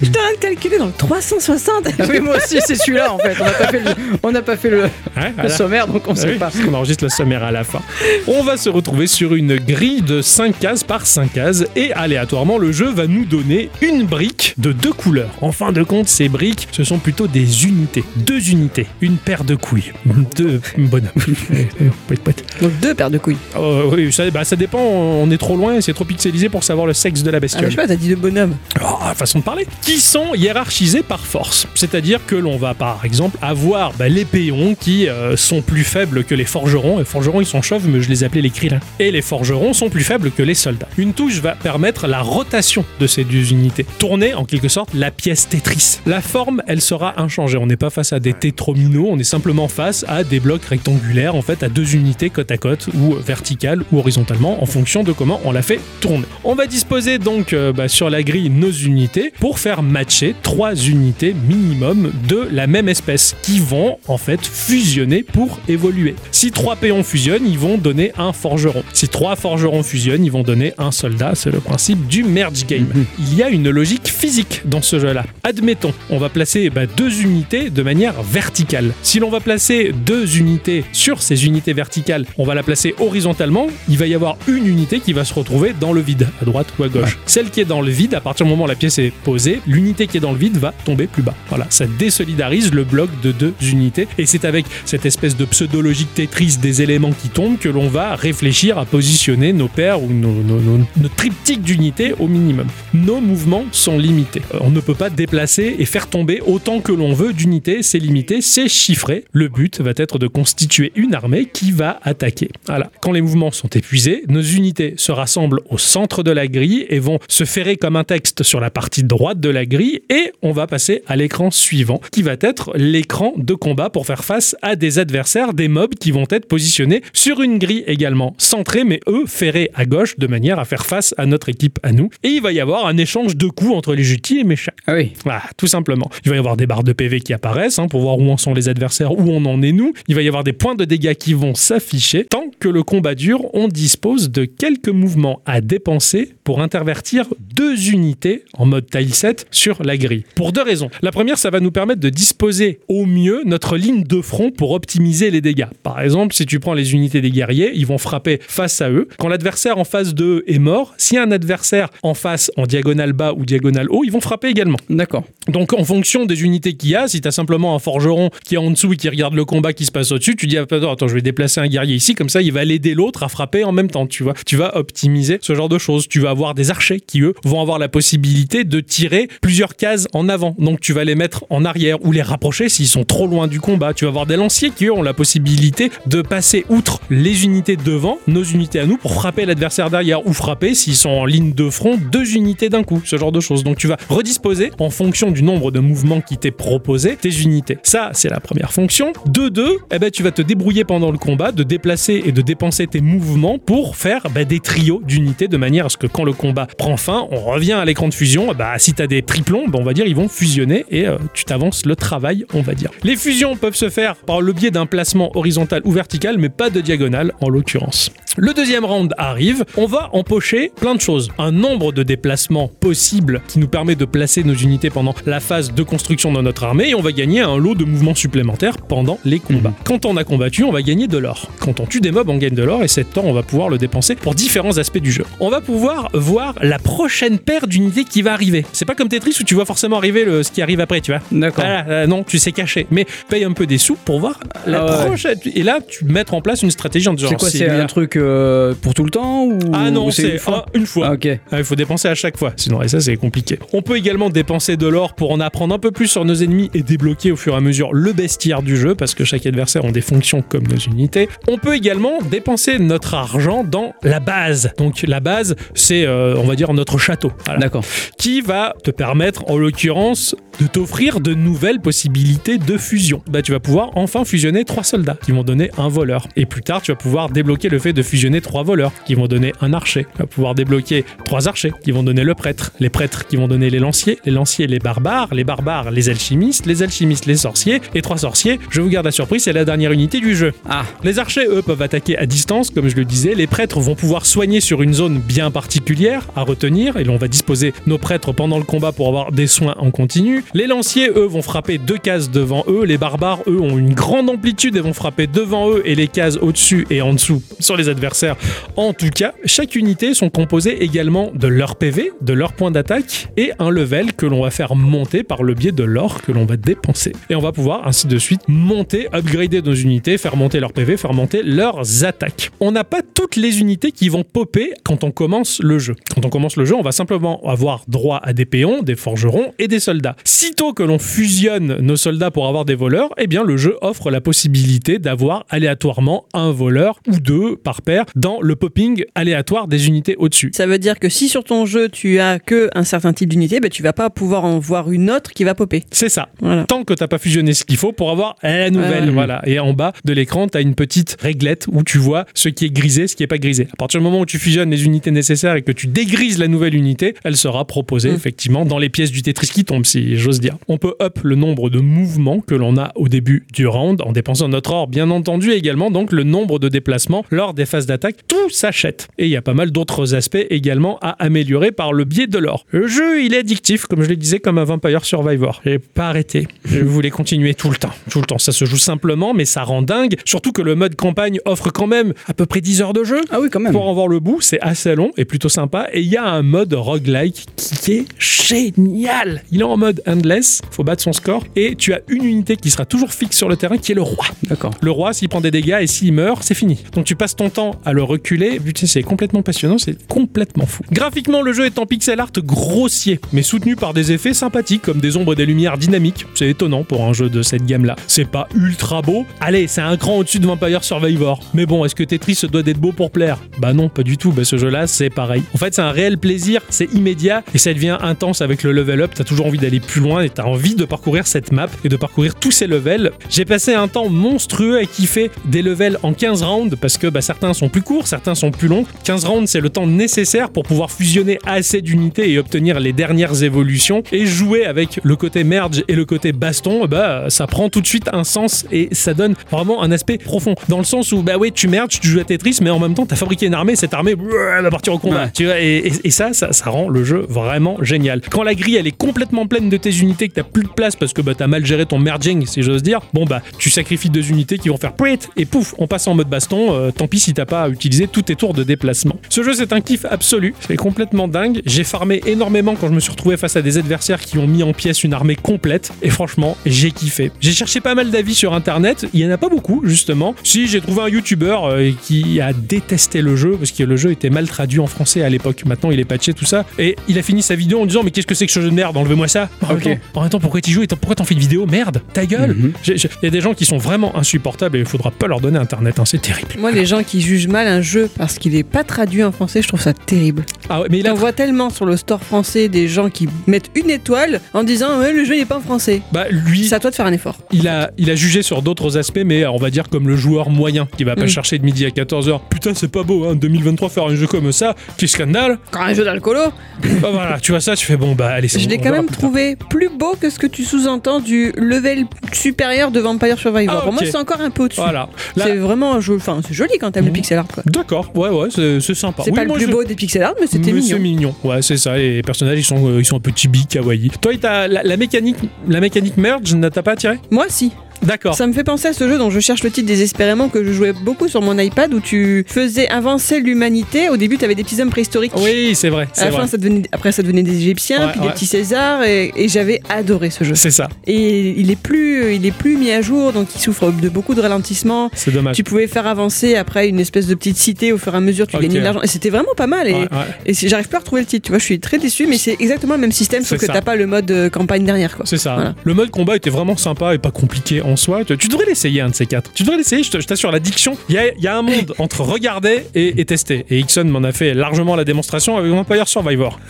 Speaker 3: J'étais en train de calculer dans le 360.
Speaker 2: Ah oui, moi aussi, c'est celui-là en fait. On n'a pas fait le, on n'a pas fait le,
Speaker 1: Ouais,
Speaker 2: le
Speaker 1: voilà.
Speaker 2: sommaire, donc on
Speaker 1: Ah
Speaker 2: sait
Speaker 1: oui,
Speaker 2: pas.
Speaker 1: parce qu'on enregistre le sommaire à la fin. On va se retrouver sur une grille de 5 cases par 5 cases et aléatoirement le jeu va nous donner une brique de deux couleurs. En fin de compte, ces briques, ce sont plutôt des unités. Deux unités. Une paire de couilles. Deux bonhommes.
Speaker 3: Donc deux paires de couilles.
Speaker 1: Euh, oui, ça, bah, ça dépend, on est trop loin et c'est trop pixelisé pour savoir le sexe de la
Speaker 3: Ah,
Speaker 1: bestiole.
Speaker 3: je sais pas, t'as dit de bonhomme.
Speaker 1: Oh, façon de parler, qui sont hiérarchisés par force. C'est-à-dire que l'on va par exemple avoir bah, les péons qui euh, sont plus faibles que les forgerons. Les forgerons ils sont chauves, mais je les appelais les krillins. Et les forgerons sont plus faibles que les soldats. Une touche va permettre la rotation de ces deux unités. Tourner en quelque sorte la pièce Tetris. La forme, elle sera inchangée. On n'est pas face à des tétrominos, on est simplement face à des blocs rectangulaires, en fait à deux unités côte à côte ou verticales ou horizontalement en fonction de comment on la fait tourner. On va disposer donc euh, bah, sur la grille nos unités pour faire matcher trois unités minimum de la même espèce qui vont en fait fusionner pour évoluer. Si trois péons fusionnent, ils vont donner un forgeron. Si trois forgerons fusionnent, ils vont donner un soldat. C'est le principe du merge game. Il y a une logique physique dans ce jeu-là. Admettons, on va placer bah, deux unités de manière verticale. Si l'on va placer deux unités sur ces unités verticales, on va la placer horizontalement. Il va y avoir une unité qui va se retrouver dans le vide, à droite ou à gauche. Celle qui est dans le vide, à partir du moment où la pièce est posée, l'unité qui est dans le vide va tomber plus bas. Voilà, ça désolidarise le bloc de deux unités. Et c'est avec cette espèce de pseudo-logique Tetris des éléments qui tombent que l'on va réfléchir à positionner nos paires ou nos, nos, nos- triptyques d'unités au minimum. Nos mouvements sont limités. Euh, On ne peut pas déplacer et faire tomber autant que l'on veut d'unités. C'est limité, c'est chiffré. Le but va être de constituer une armée qui va attaquer. Voilà. Quand les mouvements sont épuisés, nos unités se rassemblent au centre de la grille et vont se comme un texte sur la partie droite de la grille et on va passer à l'écran suivant qui va être l'écran de combat pour faire face à des adversaires, des mobs qui vont être positionnés sur une grille également centrée mais eux ferrés à gauche de manière à faire face à notre équipe à nous. Et il va y avoir un échange de coups entre les jutis et méchants.
Speaker 2: Ah oui.
Speaker 1: Voilà, tout simplement. Il va y avoir des barres de PV qui apparaissent hein, pour voir où en sont les adversaires, où on en est nous. Il va y avoir des points de dégâts qui vont s'afficher. Tant que le combat dure, on dispose de quelques mouvements à dépenser pour intervertir deux unités en mode tileset sur la grille. Pour deux raisons. La première, ça va nous permettre de disposer au mieux notre ligne de front pour optimiser les dégâts. Par exemple, si tu prends les unités des guerriers, ils vont frapper face à eux. Quand l'adversaire en face d'eux est mort, a un adversaire en face en diagonale bas ou diagonale haut, ils vont frapper également.
Speaker 2: D'accord.
Speaker 1: Donc en fonction des unités qu'il y a, si tu as simplement un forgeron qui est en dessous et qui regarde le combat qui se passe au-dessus, tu dis ah, attends, attends, je vais déplacer un guerrier ici, comme ça il va l'aider l'autre à frapper en même temps, tu vois. Tu vas optimiser ce genre de choses. Tu vas avoir des archers qui eux vont avoir la possibilité de tirer plusieurs cases en avant. Donc tu vas les mettre en arrière ou les rapprocher s'ils sont trop loin du combat. Tu vas avoir des lanciers qui ont la possibilité de passer outre les unités devant, nos unités à nous, pour frapper l'adversaire derrière ou frapper s'ils sont en ligne de front deux unités d'un coup, ce genre de choses. Donc tu vas redisposer en fonction du nombre de mouvements qui t'est proposé tes unités. Ça, c'est la première fonction. De deux, eh ben, tu vas te débrouiller pendant le combat de déplacer et de dépenser tes mouvements pour faire ben, des trios d'unités de manière à ce que quand le combat prend fin, on revient à l'écran de fusion. Bah, si tu as des triplons, ben, on va dire ils vont fusionner et euh, tu t'avances le travail, on va dire. Les fusions peuvent se faire par le biais d'un placement horizontal ou vertical, mais pas de diagonale en l'occurrence. Le deuxième round arrive, on va empocher plein de choses. Un nombre de déplacements possibles qui nous permet de placer nos unités pendant la phase de construction de notre armée et on va gagner un lot de mouvements supplémentaires pendant les combats. Quand on a combattu, on va gagner de l'or. Quand on tue des mobs, on gagne de l'or et cet or, on va pouvoir le dépenser pour différents aspects du jeu. On va pouvoir voir la prochaine paire d'unités qui va arriver. C'est pas comme Tetris où tu vois forcément arriver le, ce qui arrive après, tu vois.
Speaker 2: D'accord.
Speaker 1: Voilà, euh, non, tu sais cacher. Mais paye un peu des sous pour voir la
Speaker 2: Ah ouais.
Speaker 1: prochaine. Et là, tu mettre en place une stratégie en disant
Speaker 2: C'est quoi C'est un truc euh, pour tout le temps ou
Speaker 1: Ah non, c'est
Speaker 2: une fois
Speaker 1: un- une fois.
Speaker 2: Ah, ok.
Speaker 1: Ah, Il faut dépenser à chaque fois, sinon et ça c'est compliqué. On peut également dépenser de l'or pour en apprendre un peu plus sur nos ennemis et débloquer au fur et à mesure le bestiaire du jeu parce que chaque adversaire ont des fonctions comme nos unités. On peut également dépenser notre argent dans la base. Donc la base, c'est euh, on va dire notre château. Voilà
Speaker 2: D'accord.
Speaker 1: qui va te permettre, en l'occurrence, de t'offrir de nouvelles possibilités de fusion. Bah, tu vas pouvoir enfin fusionner trois soldats qui vont donner un voleur. Et plus tard, tu vas pouvoir débloquer le fait de fusionner trois voleurs qui vont donner un archer. Tu vas pouvoir débloquer trois archers qui vont donner le prêtre. Les prêtres qui vont donner les lanciers. Les lanciers, les barbares. Les barbares, les alchimistes. Les alchimistes, les sorciers. Et trois sorciers, je vous garde la surprise, c'est la dernière unité du jeu.
Speaker 2: Ah,
Speaker 1: Les archers, eux, peuvent attaquer à distance, comme je le disais. Les prêtres vont pouvoir soigner sur une zone bien particulière à retenir. Et on va disposer nos prêtres pendant le combat pour avoir des soins en continu. Les lanciers, eux, vont frapper deux cases devant eux. Les barbares, eux, ont une grande amplitude et vont frapper devant eux et les cases au-dessus et en dessous sur les adversaires. En tout cas, chaque unité sont composées également de leur PV, de leur point d'attaque et un level que l'on va faire monter par le biais de l'or que l'on va dépenser. Et on va pouvoir ainsi de suite monter, upgrader nos unités, faire monter leur PV, faire monter leurs attaques. On n'a pas toutes les unités qui vont popper quand on commence le jeu. Quand on commence le jeu, on va simplement avoir droit à des péons, des forgerons et des soldats. Sitôt que l'on fusionne nos soldats pour avoir des voleurs, eh bien le jeu offre la possibilité d'avoir aléatoirement un voleur ou deux par paire dans le popping aléatoire des unités au-dessus.
Speaker 3: Ça veut dire que si sur ton jeu tu as que un certain type d'unité, ben, tu vas pas pouvoir en voir une autre qui va popper.
Speaker 1: C'est ça.
Speaker 3: Voilà.
Speaker 1: Tant que t'as pas fusionné ce qu'il faut pour avoir la nouvelle, voilà. Et en bas de l'écran, t'as une petite réglette où tu vois ce qui est grisé, ce qui est pas grisé. À partir du moment où tu fusionnes les unités nécessaires et que tu dégrises la nouvelle unité, elle sera proposée
Speaker 3: Mm.
Speaker 1: effectivement dans les pièces du Tetris qui tombent, si j'ose dire. On peut up le nombre de mouvements que l'on a au début du round en dépensant notre or, bien entendu, et également donc le nombre de déplacements lors des phases d'attaque. Tout s'achète. Et il y a pas mal d'autres aspects également à améliorer par le biais de l'or. Le jeu, il est addictif, comme je le disais, comme un Vampire Survivor. J'ai pas arrêté. Je voulais continuer tout le temps. Tout le temps. Ça se joue simplement, mais ça rend dingue. Surtout que le mode campagne offre quand même à peu près 10 heures de jeu.
Speaker 2: ah oui, quand même.
Speaker 1: Pour en voir le bout, c'est assez long et plutôt sympa. Et il y a un mode roguelike qui est génial. Il est en mode endless, faut battre son score. Et tu as une unité qui sera toujours fixe sur le terrain qui est le roi.
Speaker 2: D'accord.
Speaker 1: Le roi, s'il prend des dégâts et s'il meurt, c'est fini. Donc tu passes ton temps à le reculer. Putain, c'est complètement passionnant, c'est complètement fou. Graphiquement, le jeu est en pixel art grossier, mais soutenu par des effets sympathiques, comme des ombres et des lumières dynamiques. C'est étonnant pour un jeu de cette gamme-là. C'est pas ultra beau. Allez, c'est un cran au-dessus de Vampire Survivor. Mais bon, est-ce que Tetris se doit d'être beau pour plaire? Bah non, pas du tout. Bah ce jeu-là, c'est pareil. En fait, c'est un réel plaisir, c'est immédiat et ça devient intense avec le level up. T'as toujours envie d'aller plus loin et t'as envie de parcourir cette map et de parcourir tous ces levels. J'ai passé un temps monstrueux à kiffer des levels en 15 rounds parce que bah, certains sont plus courts, certains sont plus longs. 15 rounds, c'est le temps nécessaire pour pouvoir fusionner assez d'unités et obtenir les dernières évolutions. Et jouer avec le côté merge et le côté baston, bah ça prend tout de suite un sens et ça donne vraiment un aspect profond. Dans le sens où, bah ouais, tu merges, tu joues à Tetris, mais en même temps, t'as fabriqué une armée, cette armée elle va partir au combat.
Speaker 2: Ouais.
Speaker 1: Tu vois, et, et- et ça, ça, ça rend le jeu vraiment génial. Quand la grille est complètement pleine de tes unités, que t'as plus de place parce que bah, t'as mal géré ton merging, si j'ose dire, bon bah tu sacrifies deux unités qui vont faire pouet et pouf, on passe en mode baston. euh, tant pis si t'as pas utilisé tous tes tours de déplacement. Ce jeu c'est un kiff absolu, c'est complètement dingue. J'ai farmé énormément quand je me suis retrouvé face à des adversaires qui ont mis en pièces une armée complète et franchement j'ai kiffé. J'ai cherché pas mal d'avis sur internet, il y en a pas beaucoup justement. Si j'ai trouvé un youtubeur euh, qui a détesté le jeu parce que le jeu était mal traduit en français à l'époque. Maintenant il est patché tout ça et il a fini sa vidéo en disant mais qu'est-ce que c'est que ce jeu de merde? Enlevez-moi ça. En,
Speaker 2: Ok.
Speaker 1: même temps, en même temps, pourquoi tu joues et pourquoi t'en fais une vidéo? Merde, ta gueule.
Speaker 2: Mhm.
Speaker 1: Il y a des gens qui sont vraiment insupportables et il faudra pas leur donner internet, hein, c'est terrible.
Speaker 3: Moi, les gens qui jugent mal un jeu parce qu'il est pas traduit en français, je trouve ça terrible.
Speaker 1: Ah ouais, mais il a
Speaker 3: On voit tellement sur le store français des gens qui mettent une étoile en disant ouais, le jeu n'est pas en français.
Speaker 1: bah lui
Speaker 3: C'est à toi de faire un effort.
Speaker 1: il a, il a jugé sur d'autres aspects, mais on va dire comme le joueur moyen qui va pas
Speaker 3: Mm.
Speaker 1: chercher de midi à 14h. Putain, c'est pas beau, hein, 2023 faire un jeu comme ça, quel scandale.
Speaker 3: Quand un jeu d'alcoolo,
Speaker 1: bah voilà, tu vois ça, tu fais bon, bah allez, c'est
Speaker 3: je
Speaker 1: bon,
Speaker 3: l'ai
Speaker 1: on
Speaker 3: quand
Speaker 1: verra
Speaker 3: même
Speaker 1: plus tard.
Speaker 3: trouvé plus beau que ce que tu sous-entends du level supérieur de Vampire Survivor.
Speaker 1: Ah,
Speaker 3: Pour moi,
Speaker 1: ok.
Speaker 3: c'est encore un peu au-dessus.
Speaker 1: Voilà. Là-
Speaker 3: C'est vraiment un jeu. Enfin, c'est joli quand t'aimes le pixel art, quoi.
Speaker 1: D'accord, ouais, ouais, c'est c'est sympa.
Speaker 3: C'est
Speaker 1: Oui,
Speaker 3: pas
Speaker 1: moi,
Speaker 3: le plus
Speaker 1: je-
Speaker 3: beau des pixel art, mais c'était
Speaker 1: Mais
Speaker 3: mignon.
Speaker 1: C'est mignon, ouais, c'est ça. Les personnages, ils sont, euh, ils sont un peu chibi, kawaii. Toi, il t'a- la, la mécanique, la mécanique merge, n'a t'a pas attiré?
Speaker 3: Moi, si.
Speaker 1: D'accord.
Speaker 3: Ça me fait penser à ce jeu dont je cherche le titre désespérément que je jouais beaucoup sur mon iPad où tu faisais avancer l'humanité. Au début, tu avais des petits hommes préhistoriques.
Speaker 1: Oui, c'est vrai,
Speaker 3: À fin, ça devenait, après, ça devenait des Égyptiens,
Speaker 1: Ouais,
Speaker 3: puis des petits Césars, et, et j'avais adoré ce jeu.
Speaker 1: C'est ça,
Speaker 3: Et il est plus, il est plus mis à jour, donc il souffre de beaucoup de ralentissements.
Speaker 1: c'est dommage.
Speaker 3: Tu pouvais faire avancer après une espèce de petite cité au fur et à mesure, tu gagnais de l'argent. Et c'était vraiment pas mal. Et,
Speaker 1: Ouais,
Speaker 3: j'arrive pas à retrouver le titre, tu vois, je suis très déçu, mais c'est exactement le même système, sauf que t'as pas le mode euh, campagne dernière, quoi.
Speaker 1: C'est ça.
Speaker 3: Voilà.
Speaker 1: Le mode combat était vraiment sympa et pas compliqué en soi. Tu, tu devrais l'essayer, un de ces quatre. Tu devrais l'essayer, je t'assure, l'addiction. Il y a, il y a un monde entre regarder et, et tester. Et Ixon m'en a fait largement la démonstration avec Vampire Survivor.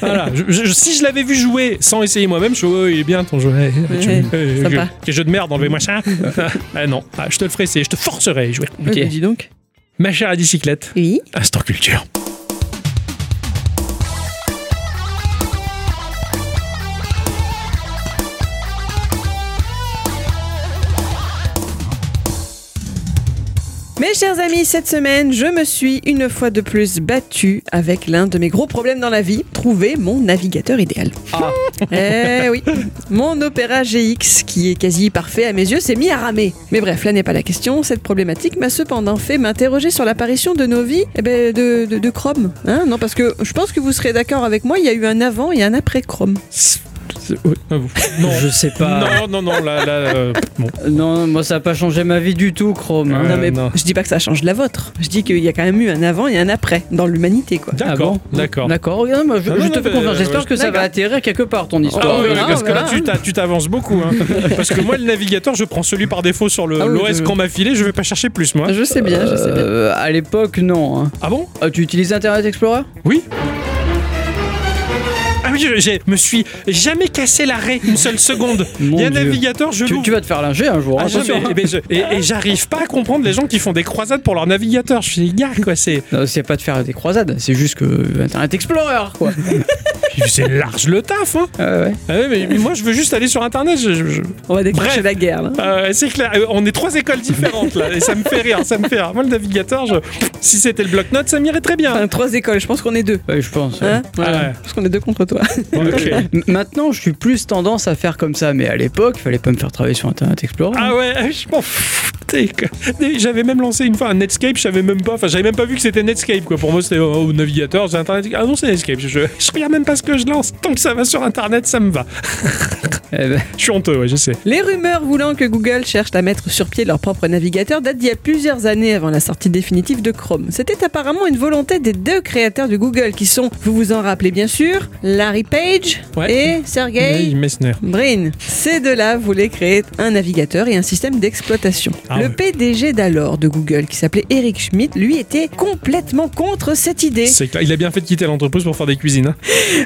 Speaker 1: Voilà. Je- je- si je l'avais vu jouer sans essayer moi-même, je suis oh, il est bien ton jeu. Eh, tu-
Speaker 3: Ouais, sympa.
Speaker 1: jeu- Quel jeu de merde, enlevez-moi ça. ah non, Ah, je te le ferai essayer, je te forcerai à y jouer.
Speaker 3: Ouais, bah, dis donc.
Speaker 1: Ma chère à bicyclette,
Speaker 3: Oui.
Speaker 1: Instant Culture.
Speaker 3: Mes chers amis, cette semaine, je me suis une fois de plus battue avec l'un de mes gros problèmes dans la vie, trouver mon navigateur idéal.
Speaker 2: Ah.
Speaker 3: Eh oui, mon Opera GX, qui est quasi parfait à mes yeux, s'est mis à ramer. Mais bref, là n'est pas la question. Cette problématique m'a cependant fait m'interroger sur l'apparition de nos vies eh ben, de, de- de Chrome. Hein non, parce que je pense que vous serez d'accord avec moi, il y a eu un avant et un après Chrome.
Speaker 1: Non.
Speaker 2: je sais pas.
Speaker 1: Non, non, non, là, là, euh, bon.
Speaker 2: Non, moi ça a pas changé ma vie du tout, Chrome. hein.
Speaker 1: Euh,
Speaker 3: non, mais
Speaker 1: non.
Speaker 3: je dis pas que ça change la vôtre. Je dis qu'il y a quand même eu un avant et un après dans l'humanité, quoi.
Speaker 1: D'accord,
Speaker 2: Ah bon
Speaker 1: d'accord.
Speaker 2: D'accord, regarde, moi, je,
Speaker 1: Ah,
Speaker 2: je
Speaker 1: non,
Speaker 2: te fais confiance.
Speaker 1: euh,
Speaker 2: J'espère
Speaker 1: ouais,
Speaker 2: que ça va atterrir quelque part ton histoire.
Speaker 1: Ah, oui, parce que là, tu t'a- tu t'avances beaucoup. hein. parce que moi, le navigateur, je prends celui par défaut sur le
Speaker 3: Ah oui,
Speaker 1: l'OS qu'on m'a filé, je vais pas chercher plus, moi.
Speaker 3: Je sais bien, je sais bien.
Speaker 2: Euh, à l'époque, non. hein.
Speaker 1: Ah bon?
Speaker 2: Ah, tu utilises Internet Explorer?
Speaker 1: Oui oui, je je me suis jamais cassé l'arrêt une seule seconde.
Speaker 2: Mon
Speaker 1: Il y a un
Speaker 2: Dieu.
Speaker 1: navigateur, je
Speaker 2: tu, vas te faire linger un jour.
Speaker 1: Ah,
Speaker 2: attention.
Speaker 1: jamais. Je- et et j'arrive pas à comprendre les gens qui font des croisades pour leur navigateur. Je suis gars, quoi, c'est
Speaker 2: Non, c'est pas de faire des croisades, c'est juste que Internet Explorer, quoi.
Speaker 1: c'est large le taf. Hein.
Speaker 2: Ah ouais.
Speaker 1: Ah ouais, mais, mais moi, je veux juste aller sur Internet. je- je- je-
Speaker 3: On va déclencher
Speaker 1: Bref.
Speaker 3: la guerre, là.
Speaker 1: Euh, c'est clair, Euh, on est trois écoles différentes là, et ça me fait rire, ça me fait rire. Moi, le navigateur, je- si c'était le bloc-notes, ça m'irait très bien.
Speaker 3: Enfin, trois écoles, je pense qu'on est deux.
Speaker 2: Ouais, je pense. ouais.
Speaker 3: Hein
Speaker 1: Ah ouais.
Speaker 3: Je pense qu'on est deux contre toi.
Speaker 2: Maintenant, je suis plus tendance à faire comme ça, mais à l'époque, fallait pas me faire travailler sur Internet Explorer.
Speaker 1: Ah ouais, je m'en foutais. J'avais même lancé une fois un Netscape, je savais même pas, enfin j'avais même pas vu que c'était Netscape quoi. Pour moi c'était au, navigateur, j'ai internet. Ah non c'est Netscape, je, je regarde même pas ce que je lance. Tant que ça va sur Internet, ça me va.
Speaker 2: Eh ben,
Speaker 1: Je suis honteux, ouais, je sais.
Speaker 3: Les rumeurs voulant que Google cherche à mettre sur pied leur propre navigateur datent d'il y a plusieurs années avant la sortie définitive de Chrome. C'était apparemment une volonté des deux créateurs de Google qui sont, vous vous en rappelez bien sûr, Larry Page
Speaker 1: Ouais.
Speaker 3: et Sergey
Speaker 1: Hey, Messner.
Speaker 3: Brin. Ces deux-là voulaient créer un navigateur et un système d'exploitation.
Speaker 1: Ah
Speaker 3: le. PDG d'alors de Google, qui s'appelait Eric Schmidt, lui était complètement contre cette idée.
Speaker 1: C'est clair. Il a bien fait de quitter l'entreprise pour faire des cuisines. hein.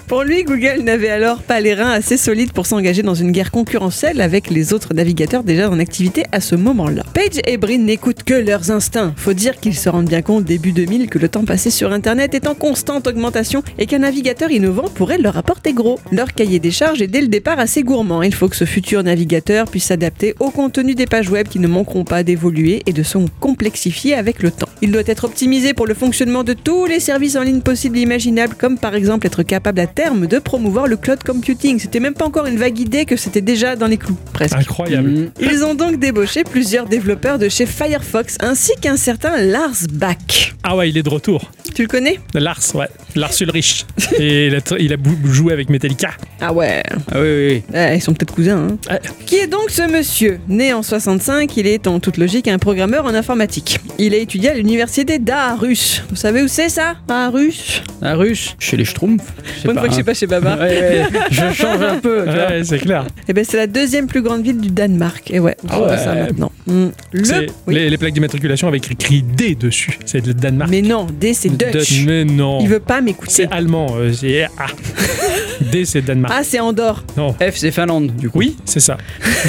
Speaker 3: Pour lui, Google n'avait alors pas les reins assez solides pour s'engager dans une guerre concurrentielle avec les autres navigateurs déjà en activité à ce moment-là. Page et Brin n'écoutent que leurs instincts. Faut dire qu'ils se rendent bien compte début 2000 que le temps passé sur Internet est en constante augmentation et qu'un navigateur innovant pourrait leur apporter gros. Leur cahier des charges est dès le départ assez gourmand. Il faut que ce futur navigateur puisse s'adapter au contenu des pages web qui ne manqueront pas d'évoluer et de se complexifier avec le temps. Il doit être optimisé pour le fonctionnement de tous les services en ligne possibles et imaginables, comme par exemple être capable à terme de promouvoir le cloud computing. C'était même pas encore une vague idée que c'était déjà dans les clous, presque.
Speaker 1: Incroyable.
Speaker 2: mm,
Speaker 3: Ils ont donc débauché plusieurs développeurs de chez Firefox ainsi qu'un certain Lars Bach.
Speaker 1: Ah ouais, il est de retour.
Speaker 3: Tu le connais?
Speaker 1: Lars, ouais. Lars Ulrich. Et il a, il a bou- joué avec Metallica.
Speaker 3: Ah ouais.
Speaker 2: Ah oui, oui, oui.
Speaker 3: Ouais, ils sont peut-être cousins. hein.
Speaker 1: Ouais.
Speaker 3: Qui est donc ce monsieur Né en 65, il est en toute logique un programmeur en informatique. Il a étudié à l'université d'Aarhus. Vous savez où c'est ça? Aarhus?
Speaker 2: Un russe, chez les Schtroumpfs.
Speaker 3: Bonne fois que je
Speaker 2: hein.
Speaker 3: sais pas chez Baba.
Speaker 2: Ouais, ouais, je change un peu.
Speaker 1: Ouais, c'est clair.
Speaker 3: Eh ben c'est la deuxième plus grande ville du Danemark. Et ouais, on
Speaker 1: Ah
Speaker 3: voit ça maintenant. Hmm. Le...
Speaker 1: C'est
Speaker 3: oui.
Speaker 1: les, les plaques d'immatriculation avec écrit D dessus. C'est le Danemark.
Speaker 3: Mais non, D c'est Dutch.
Speaker 1: Mais non.
Speaker 3: Il veut pas m'écouter.
Speaker 1: C'est allemand. euh, c'est A. D, c'est Danemark.
Speaker 3: Ah, c'est Andorre.
Speaker 1: Non.
Speaker 2: F, c'est Finlande, du coup.
Speaker 1: Oui, c'est ça.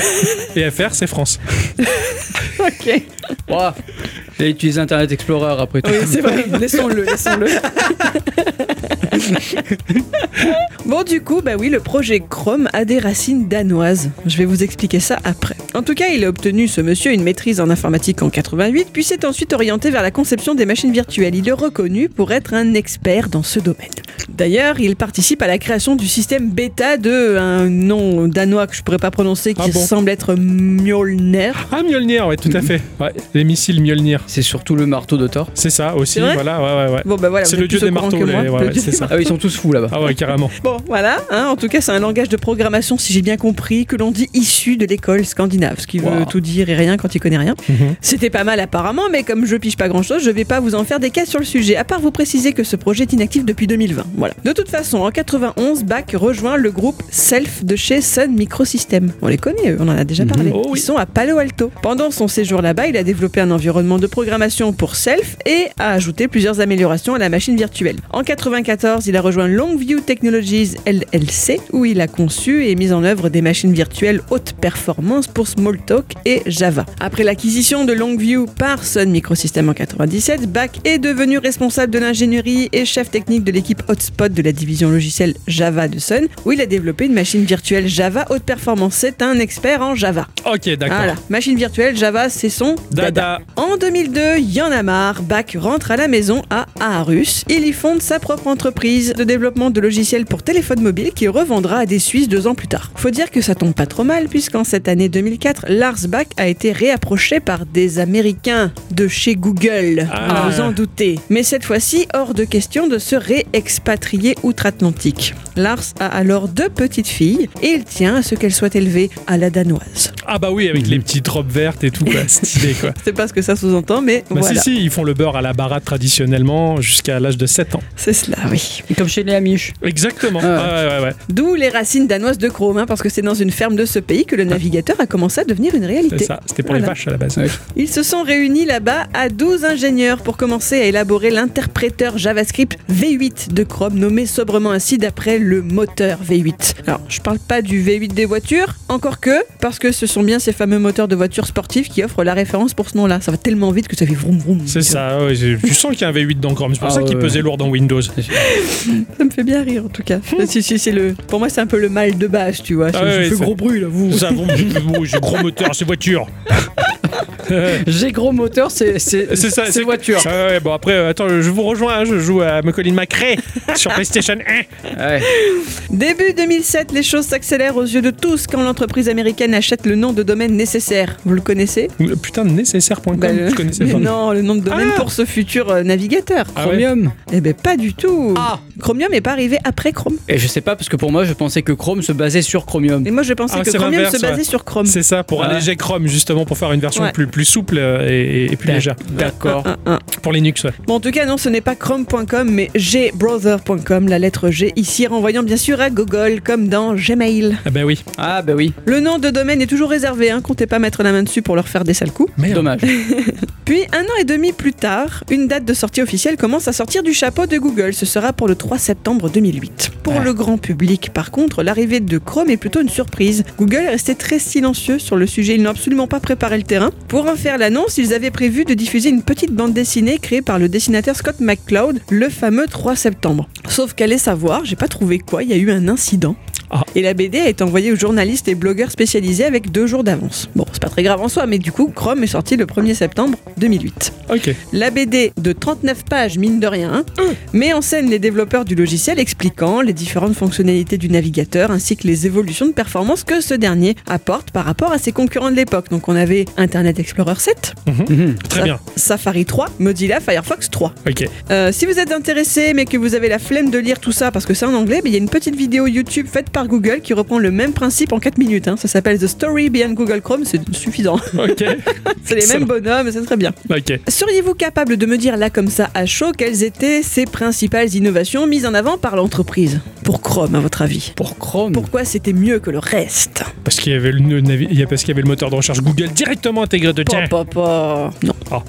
Speaker 1: Et FR, c'est France.
Speaker 3: Ok.
Speaker 2: Ouah. J'ai utilisé Internet Explorer après tout.
Speaker 3: Oui, c'est vrai. laissons-le, laissons-le. bon, du coup, bah oui, le projet Chrome a des racines danoises. Je vais vous expliquer ça après. En tout cas, il a obtenu, ce monsieur, une maîtrise en informatique en 88, puis s'est ensuite orienté vers la conception des machines virtuelles. Il est reconnu pour être un expert dans ce domaine. D'ailleurs, il participe à la création du système bêta de un nom danois que je pourrais pas prononcer, qui
Speaker 1: Ah bon
Speaker 3: semble être Mjolnir.
Speaker 1: Ah, Mjolnir, ouais, tout à fait. Ouais, les missiles Mjolnir.
Speaker 2: C'est surtout le marteau de Thor.
Speaker 1: C'est ça aussi, voilà, ouais, ouais, ouais.
Speaker 3: Bon, bah voilà,
Speaker 1: C'est le dieu des marteaux,
Speaker 3: que moi.
Speaker 1: les- ouais,
Speaker 3: Le
Speaker 1: ouais,
Speaker 3: dieu
Speaker 1: c'est
Speaker 3: des
Speaker 1: ça.
Speaker 2: Ah oui, ils sont tous fous là-bas.
Speaker 1: Ah ouais, carrément.
Speaker 3: Bon, voilà. hein, en tout cas, c'est un langage de programmation, si j'ai bien compris, que l'on dit issu de l'école scandinave, ce qui veut tout dire et rien quand il connaît rien.
Speaker 1: Mhm.
Speaker 3: C'était pas mal apparemment, mais comme je pige pas grand-chose, je vais pas vous en faire des cas sur le sujet, à part vous préciser que ce projet est inactif depuis 2020. Voilà. De toute façon, en 91, Bach rejoint le groupe Self de chez Sun Microsystems. On les connaît, on en a déjà parlé.
Speaker 1: Oh oui.
Speaker 3: Ils sont à Palo Alto. Pendant son séjour là-bas, il a développé un environnement de programmation pour Self et a ajouté plusieurs améliorations à la machine virtuelle. En 94, il a rejoint Longview Technologies LLC, où il a conçu et mis en œuvre des machines virtuelles haute performance pour Smalltalk et Java. Après l'acquisition de Longview par Sun Microsystems en 97, Bach est devenu responsable de l'ingénierie et chef technique de l'équipe Hotspot de la division logicielle Java de Sun, où il a développé une machine virtuelle Java haute performance. C'est un expert en Java.
Speaker 1: Ok, d'accord.
Speaker 3: Voilà, machine virtuelle Java, c'est son
Speaker 1: Dada.
Speaker 3: en 2002, y en a marre, Bach rentre à la maison à Aarhus. Il y fonde sa propre entreprise de développement de logiciels pour téléphone mobile qu'il revendra à des Suisses deux ans plus tard. Faut dire que ça tombe pas trop mal puisqu'en cette année 2004, Lars Bach a été réapproché par des Américains de chez Google.
Speaker 1: Ah.
Speaker 3: Vous en doutez. Mais cette fois-ci, hors de question de se réexpatrier outre-Atlantique. Lars a alors deux petites filles et il tient à ce qu'elles soient élevées à la danoise.
Speaker 1: Ah bah oui, avec les petites robes vertes et tout, quoi. Stylé, quoi.
Speaker 3: Sais pas ce que ça sous-entend, mais
Speaker 1: Bah
Speaker 3: voilà.
Speaker 1: si, si, ils font le beurre à la baratte traditionnellement jusqu'à l'âge de 7 ans.
Speaker 3: C'est cela, oui.
Speaker 2: Comme chez les Amish.
Speaker 1: Exactement.
Speaker 2: Ah ouais.
Speaker 1: Ouais, ouais, ouais. ouais.
Speaker 3: D'où les racines danoises de Chrome, hein, parce que c'est dans une ferme de ce pays que le navigateur a commencé à devenir une
Speaker 1: C'est
Speaker 3: réalité.
Speaker 1: ça. C'était pour les vaches à la base.
Speaker 2: Ouais.
Speaker 3: Ils se sont réunis là-bas à 12 ingénieurs pour commencer à élaborer l'interpréteur JavaScript V8 de Chrome, nommé sobrement ainsi d'après le moteur V8. Alors, je parle pas du V8 des voitures, encore que, parce que ce sont bien ces fameux moteurs de voitures sportives qui offrent la référence pour ce nom-là. Ça va tellement vite que ça fait vroom vroom.
Speaker 1: C'est ça, ouais, j'ai- tu sens qu'il y a un V8 dans Chrome, c'est pour
Speaker 2: Ah
Speaker 1: ça qu'il pesait
Speaker 2: ouais.
Speaker 1: lourd dans Windows.
Speaker 3: Ça me fait bien rire en tout cas. si, si, c'est le... Pour moi, c'est un peu le mal de base, tu vois.
Speaker 1: Ah
Speaker 3: je
Speaker 1: ouais,
Speaker 3: gros bruit là, vous.
Speaker 1: Ça, bon, gros moteur, c'est voiture.
Speaker 2: J'ai gros moteur, c'est c'est
Speaker 1: C'est ça,
Speaker 2: c'est voiture.
Speaker 1: Ah ouais, bon après, euh, attends, je vous rejoins, hein, je joue à Macaulay McRae sur PlayStation 1.
Speaker 2: Ouais.
Speaker 3: Début 2007, les choses s'accélèrent aux yeux de tous quand l'entreprise américaine achète le nom de domaine nécessaire. Vous le connaissez?
Speaker 1: Le Putain de nécessaire.com,
Speaker 3: Bah, le-
Speaker 1: je connaissais pas.
Speaker 3: Non, le nom de domaine
Speaker 1: Ah
Speaker 3: pour ce futur euh, navigateur.
Speaker 1: Ah ouais
Speaker 2: Chromium.
Speaker 3: Eh ben pas du tout.
Speaker 2: Ah.
Speaker 3: Chromium est pas arrivé après Chrome.
Speaker 2: Et je sais pas parce que pour moi je pensais que Chrome se basait sur Chromium.
Speaker 3: Et moi je pensais
Speaker 1: Ah,
Speaker 3: que
Speaker 1: c'est
Speaker 3: Chromium se basait
Speaker 1: ouais.
Speaker 3: sur Chrome.
Speaker 1: C'est ça, pour
Speaker 2: Ouais.
Speaker 1: alléger Chrome, justement, pour faire une version
Speaker 3: Ouais.
Speaker 1: plus, plus souple euh, et, et plus légère.
Speaker 2: D'accord.
Speaker 3: Un, un.
Speaker 1: Pour Linux, ouais.
Speaker 3: Bon, en tout cas, non, ce n'est pas chrome.com, mais gbrowser.com, la lettre G ici, renvoyant bien sûr à Google, comme dans Gmail.
Speaker 1: Ah bah oui.
Speaker 2: Ah bah oui,
Speaker 3: Le nom de domaine est toujours réservé, hein, comptez pas mettre la main dessus pour leur faire des sales coups.
Speaker 1: Merde.
Speaker 2: dommage.
Speaker 3: Puis, un an et demi plus tard, une date de sortie officielle commence à sortir du chapeau de Google. Ce sera pour le 3 septembre 2008. Pour
Speaker 1: Ouais.
Speaker 3: le grand public, par contre, l'arrivée de Chrome est plutôt une surprise. Google est resté très silencieux sur le sujet. Ils n'ont absolument pas préparé le terrain. Pour en faire l'annonce, ils avaient prévu de diffuser une petite bande dessinée créée par le dessinateur Scott McCloud le fameux 3 septembre. Sauf qu'allez savoir, j'ai pas trouvé quoi, il y a eu un incident.
Speaker 1: Ah.
Speaker 3: Et la BD a été envoyée aux journalistes et blogueurs spécialisés avec deux jours d'avance. Bon, c'est pas très grave en soi, mais du coup, Chrome est sorti le 1er septembre 2008.
Speaker 1: Ok.
Speaker 3: La BD de 39 pages, mine de rien,
Speaker 1: Hum.
Speaker 3: met en scène les développeurs du logiciel expliquant les différentes fonctionnalités du navigateur ainsi que les évolutions de performance que ce dernier apporte par rapport à ses concurrents de l'époque. Donc on avait Internet Explorer 7,
Speaker 2: Mhm.
Speaker 1: Très
Speaker 3: Sa-
Speaker 1: bien.
Speaker 3: Safari 3, Mozilla Firefox 3.
Speaker 1: Ok.
Speaker 3: Euh, si vous êtes intéressé mais que vous avez la flemme de lire tout ça parce que c'est en anglais, il y a une petite vidéo YouTube faite par Google qui reprend le même principe en 4 minutes. hein. Ça s'appelle The Story Behind Google Chrome, c'est suffisant.
Speaker 1: Ok.
Speaker 3: c'est les mêmes bonhommes, c'est très bien.
Speaker 1: Ok.
Speaker 3: Seriez-vous capable de me dire là comme ça à chaud quelles étaient ces principales innovations mises en avant par l'entreprise? Pour Chrome à votre avis
Speaker 2: Pour Chrome?
Speaker 3: Pourquoi c'était mieux que le reste?
Speaker 1: Parce qu'il y avait le, le navi- il y a- parce qu'il y avait le moteur de recherche Google directement intégré dedans.
Speaker 3: Pa, pa, pa. Non.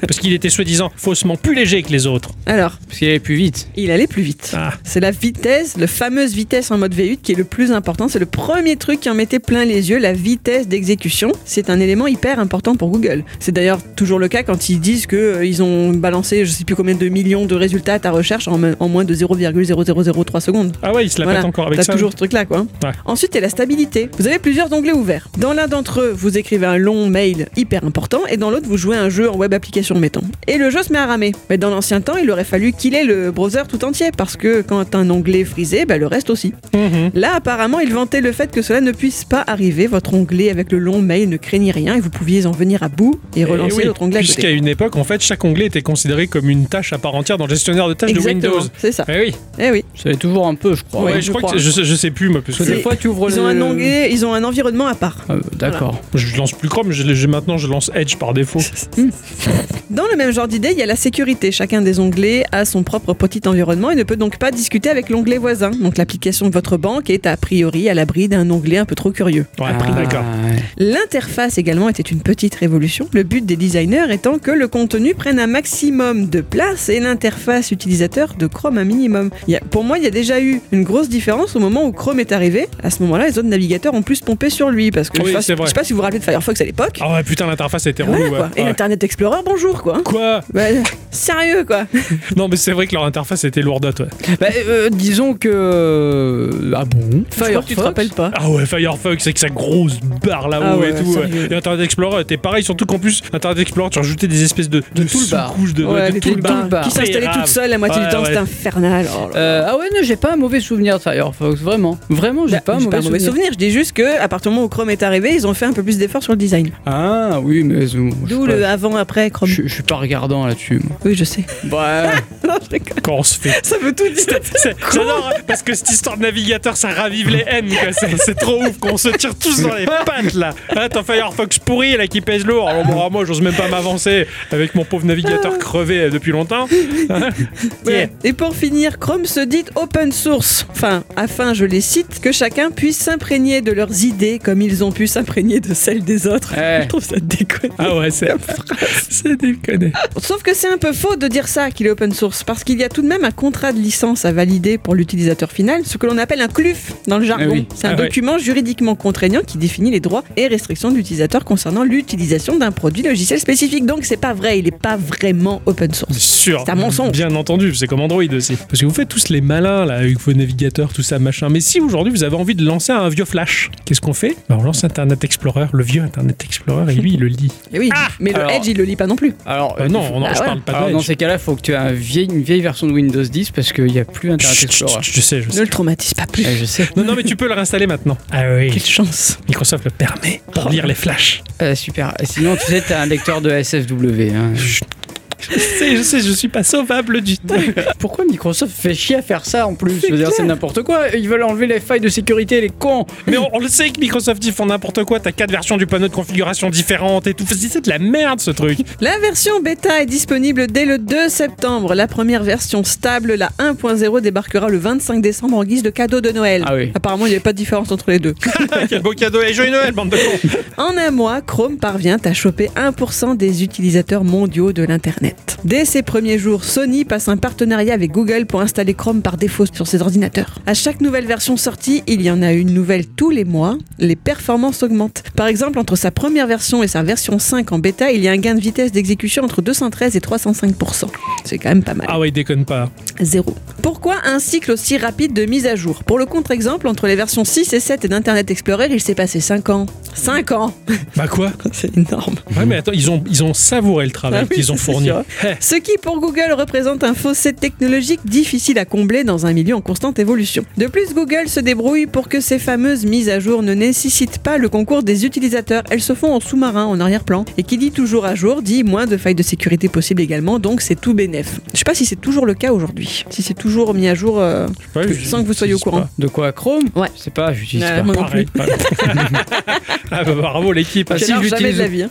Speaker 1: Parce qu'il était soi-disant faussement plus léger que les autres.
Speaker 3: Alors,
Speaker 2: Parce qu'il allait plus vite.
Speaker 3: il allait plus vite.
Speaker 1: Ah.
Speaker 3: C'est la vitesse, la fameuse vitesse en mode V8 qui est le plus important. C'est le premier truc qui en mettait plein les yeux, la vitesse d'exécution. C'est un élément hyper important pour Google. C'est d'ailleurs toujours le cas quand ils disent qu'ils ont balancé je sais plus combien de millions de résultats à ta recherche en, en moins de 0,0003 secondes.
Speaker 1: Ah ouais, il se la
Speaker 3: Voilà,
Speaker 1: encore avec
Speaker 3: T'as
Speaker 1: ça.
Speaker 3: toujours ce truc-là, quoi.
Speaker 1: Ouais.
Speaker 3: Ensuite, a la stabilité. Vous avez plusieurs onglets ouverts. Dans l'un d'entre eux, vous écrivez un long mail hyper important, et dans l'autre, vous jouez un jeu en web application, mettons. Et le jeu se met à ramer. Mais dans l'ancien temps, il aurait fallu killer le browser tout entier, parce que quand un onglet est frisé, bah, le reste aussi.
Speaker 1: Mhm.
Speaker 3: Là, apparemment, il vantait le fait que cela ne puisse pas arriver. Votre onglet avec le long mail ne craignait rien, et vous pouviez en venir à bout et relancer
Speaker 1: Eh oui,
Speaker 3: l'autre onglet à
Speaker 1: Puisqu'à
Speaker 3: côté.
Speaker 1: une époque, en fait, chaque onglet était considéré comme une tâche à part entière dans le gestionnaire de tâches
Speaker 3: Exactement,
Speaker 1: de Windows.
Speaker 3: c'est ça.
Speaker 1: Eh oui,
Speaker 3: Eh oui.
Speaker 2: Ça l'est toujours un peu, je crois.
Speaker 1: Ouais,
Speaker 3: Ouais,
Speaker 1: je,
Speaker 3: je
Speaker 1: crois
Speaker 3: crois.
Speaker 1: que je, sais- je sais plus moi, parce que
Speaker 2: des fois tu ouvres
Speaker 3: Ils
Speaker 2: le.
Speaker 3: ont un onglet, ils ont un environnement à part.
Speaker 2: Ah, D'accord.
Speaker 1: je lance plus Chrome, je, je- maintenant je lance Edge par défaut.
Speaker 3: Dans le même genre d'idée, il y a la sécurité. Chacun des onglets a son propre petit environnement et ne peut donc pas discuter avec l'onglet voisin. Donc l'application votre banque est a priori à l'abri d'un onglet un peu trop curieux.
Speaker 1: Ouais,
Speaker 2: Ah,
Speaker 1: d'accord.
Speaker 3: L'interface également était une petite révolution, le but des designers étant que le contenu prenne un maximum de place et l'interface utilisateur de Chrome un minimum. Il y a- pour moi, il y a déjà eu une grosse différence au moment où Chrome est arrivé. À ce moment-là, les autres navigateurs ont plus pompé sur lui parce que
Speaker 1: Oui,
Speaker 3: je, sais pas-
Speaker 1: c'est vrai.
Speaker 3: je sais pas si vous vous rappelez de Firefox à l'époque.
Speaker 1: Ah ouais, putain, l'interface était
Speaker 3: Voilà,
Speaker 1: relou. ouais.
Speaker 3: quoi. Et
Speaker 1: Ouais.
Speaker 3: Internet Explorer, bonjour quoi.
Speaker 1: Quoi
Speaker 3: sérieux quoi.
Speaker 1: Non, mais c'est vrai que leur interface était lourdote, ouais.
Speaker 2: Bah, euh, disons que. Ah bon
Speaker 3: que tu te rappelles pas.
Speaker 1: Ah ouais, Firefox avec sa grosse barre là-haut
Speaker 3: Ah ouais,
Speaker 1: et tout. ouais. Et Internet Explorer était pareil, surtout qu'en plus, Internet Explorer, tu rajoutais des espèces de,
Speaker 2: De toolbar.
Speaker 1: sous-couches de,
Speaker 3: Ouais,
Speaker 1: de
Speaker 3: les
Speaker 1: toolbar.
Speaker 2: toolbar.
Speaker 3: qui s'installait toute seule la moitié du temps,
Speaker 1: ouais.
Speaker 3: c'était infernal. Oh.
Speaker 2: Euh, ah ouais, non, j'ai pas un mauvais souvenir de Firefox, vraiment. Vraiment, j'ai
Speaker 3: Bah,
Speaker 2: pas un
Speaker 3: j'ai
Speaker 2: mauvais, souvenir.
Speaker 3: souvenir. Je dis juste que à partir du moment où Chrome est arrivé, ils ont fait un peu plus d'efforts sur le design.
Speaker 2: Ah oui, mais. euh,
Speaker 3: D'où le
Speaker 2: pas-
Speaker 3: avant-après Chrome.
Speaker 2: Je, je suis pas regardant là-dessus, moi.
Speaker 3: Oui, je sais.
Speaker 2: Ouais.
Speaker 3: Non, je.
Speaker 1: Quand on se fait.
Speaker 3: Ça veut tout dire.
Speaker 1: J'adore hein, parce que cette histoire de navigateur ça ravive les haines. C'est, c'est trop ouf qu'on se tire tous dans les pattes là. Hein, ton Firefox pourri là qui pèse lourd. Alors, bon, moi j'ose même pas m'avancer avec mon pauvre navigateur crevé euh, depuis longtemps. Yeah.
Speaker 3: Et pour finir, Chrome se dit open source. Enfin, afin, je les cite, que chacun puisse s'imprégner de leurs idées comme ils ont pu s'imprégner de celles des autres.
Speaker 2: Ouais.
Speaker 3: Je trouve ça déconne.
Speaker 1: Ah ouais c'est c'est déconné.
Speaker 3: Sauf que c'est un peu faux de dire ça qu'il est open source Parce qu'il y a tout de même un contrat de licence à valider pour l'utilisateur final, ce que l'on appelle un CLUF dans le jargon.
Speaker 2: Ah oui.
Speaker 3: C'est un
Speaker 1: Ah ouais.
Speaker 3: document juridiquement contraignant qui définit les droits et restrictions de l'utilisateur concernant l'utilisation d'un produit logiciel spécifique. Donc c'est pas vrai, il est pas vraiment open source.
Speaker 1: C'est sûr.
Speaker 3: C'est un mensonge.
Speaker 1: Bien entendu, c'est comme Android aussi. Parce que vous faites tous les malins là avec vos navigateurs, tout ça, machin. Mais si aujourd'hui vous avez envie de lancer un vieux Flash, qu'est-ce qu'on fait? Bah, On lance Internet Explorer, le vieux Internet Explorer, et lui il le lit.
Speaker 3: Et oui, mais le Edge il le lit pas non plus.
Speaker 2: Alors,
Speaker 1: Euh, non, on,
Speaker 3: Bah
Speaker 1: je
Speaker 3: ouais.
Speaker 1: parle pas de
Speaker 2: alors, dans ces cas-là, il faut que tu aies un vieille, une vieille version de Windows 10 parce qu'il n'y a plus Internet
Speaker 1: Chut,
Speaker 2: Explorer.
Speaker 1: chut, Je sais, je
Speaker 3: Ne
Speaker 1: sais.
Speaker 3: le traumatise pas plus.
Speaker 2: Ouais, je sais.
Speaker 1: Non, non, mais tu peux le réinstaller maintenant. Ah oui.
Speaker 3: Quelle chance.
Speaker 1: Microsoft le permet pour lire les flashs.
Speaker 2: Euh, super. Sinon, tu sais, t'as un lecteur de SFW. hein.
Speaker 1: Je sais, je sais, je suis pas sauvable du tout.
Speaker 2: Pourquoi Microsoft fait chier à faire ça en plus Je veux dire, c'est n'importe quoi. Ils veulent enlever les failles de sécurité, les cons.
Speaker 1: Mais on, on le sait que Microsoft ils font n'importe quoi. T'as quatre versions du panneau de configuration différentes et tout. C'est de la merde ce truc.
Speaker 3: La version bêta est disponible dès le 2 septembre. La première version stable, la 1.0, débarquera le 25 décembre en guise de cadeau de Noël.
Speaker 2: Ah oui.
Speaker 3: Apparemment, il n'y avait pas de différence entre les deux.
Speaker 1: Quel beau cadeau et joyeux Noël, bande de cons.
Speaker 3: En un mois, Chrome parvient à choper 1% des utilisateurs mondiaux de l'Internet. Dès ses premiers jours, Sony passe un partenariat avec Google pour installer Chrome par défaut sur ses ordinateurs. À chaque nouvelle version sortie, il y en a une nouvelle tous les mois. Les performances augmentent. Par exemple, entre sa première version et sa version 5 en bêta, il y a un gain de vitesse d'exécution entre 213 et 305%. C'est quand même pas mal.
Speaker 1: Ah ouais, déconne pas.
Speaker 3: Zéro. Pourquoi un cycle aussi rapide de mise à jour? Pour le contre-exemple, entre les versions 6 et 7 d'Internet Explorer, il s'est passé 5 ans. 5 ans
Speaker 1: Bah quoi?
Speaker 3: C'est énorme.
Speaker 1: Ouais, mais attends, ils ont, ils ont savouré le travail
Speaker 3: Ah oui,
Speaker 1: qu'ils ont fourni.
Speaker 3: sûr.
Speaker 1: Eh,
Speaker 3: Ce qui, pour Google, représente un fossé technologique difficile à combler dans un milieu en constante évolution. De plus, Google se débrouille pour que ces fameuses mises à jour ne nécessitent pas le concours des utilisateurs. Elles se font en sous-marin, en arrière-plan. Et qui dit toujours à jour, dit moins de failles de sécurité possibles également, donc c'est tout bénef. Je sais pas si c'est toujours le cas aujourd'hui. Si c'est toujours mis à jour euh, sans que vous soyez au courant.
Speaker 1: pas.
Speaker 2: De quoi Chrome?
Speaker 3: Ouais.
Speaker 2: Je sais pas, j'utilise
Speaker 3: Ouais,
Speaker 2: pas.
Speaker 3: moi non
Speaker 1: pareil. ah bah bravo l'équipe.
Speaker 2: Ah, si,
Speaker 3: hein.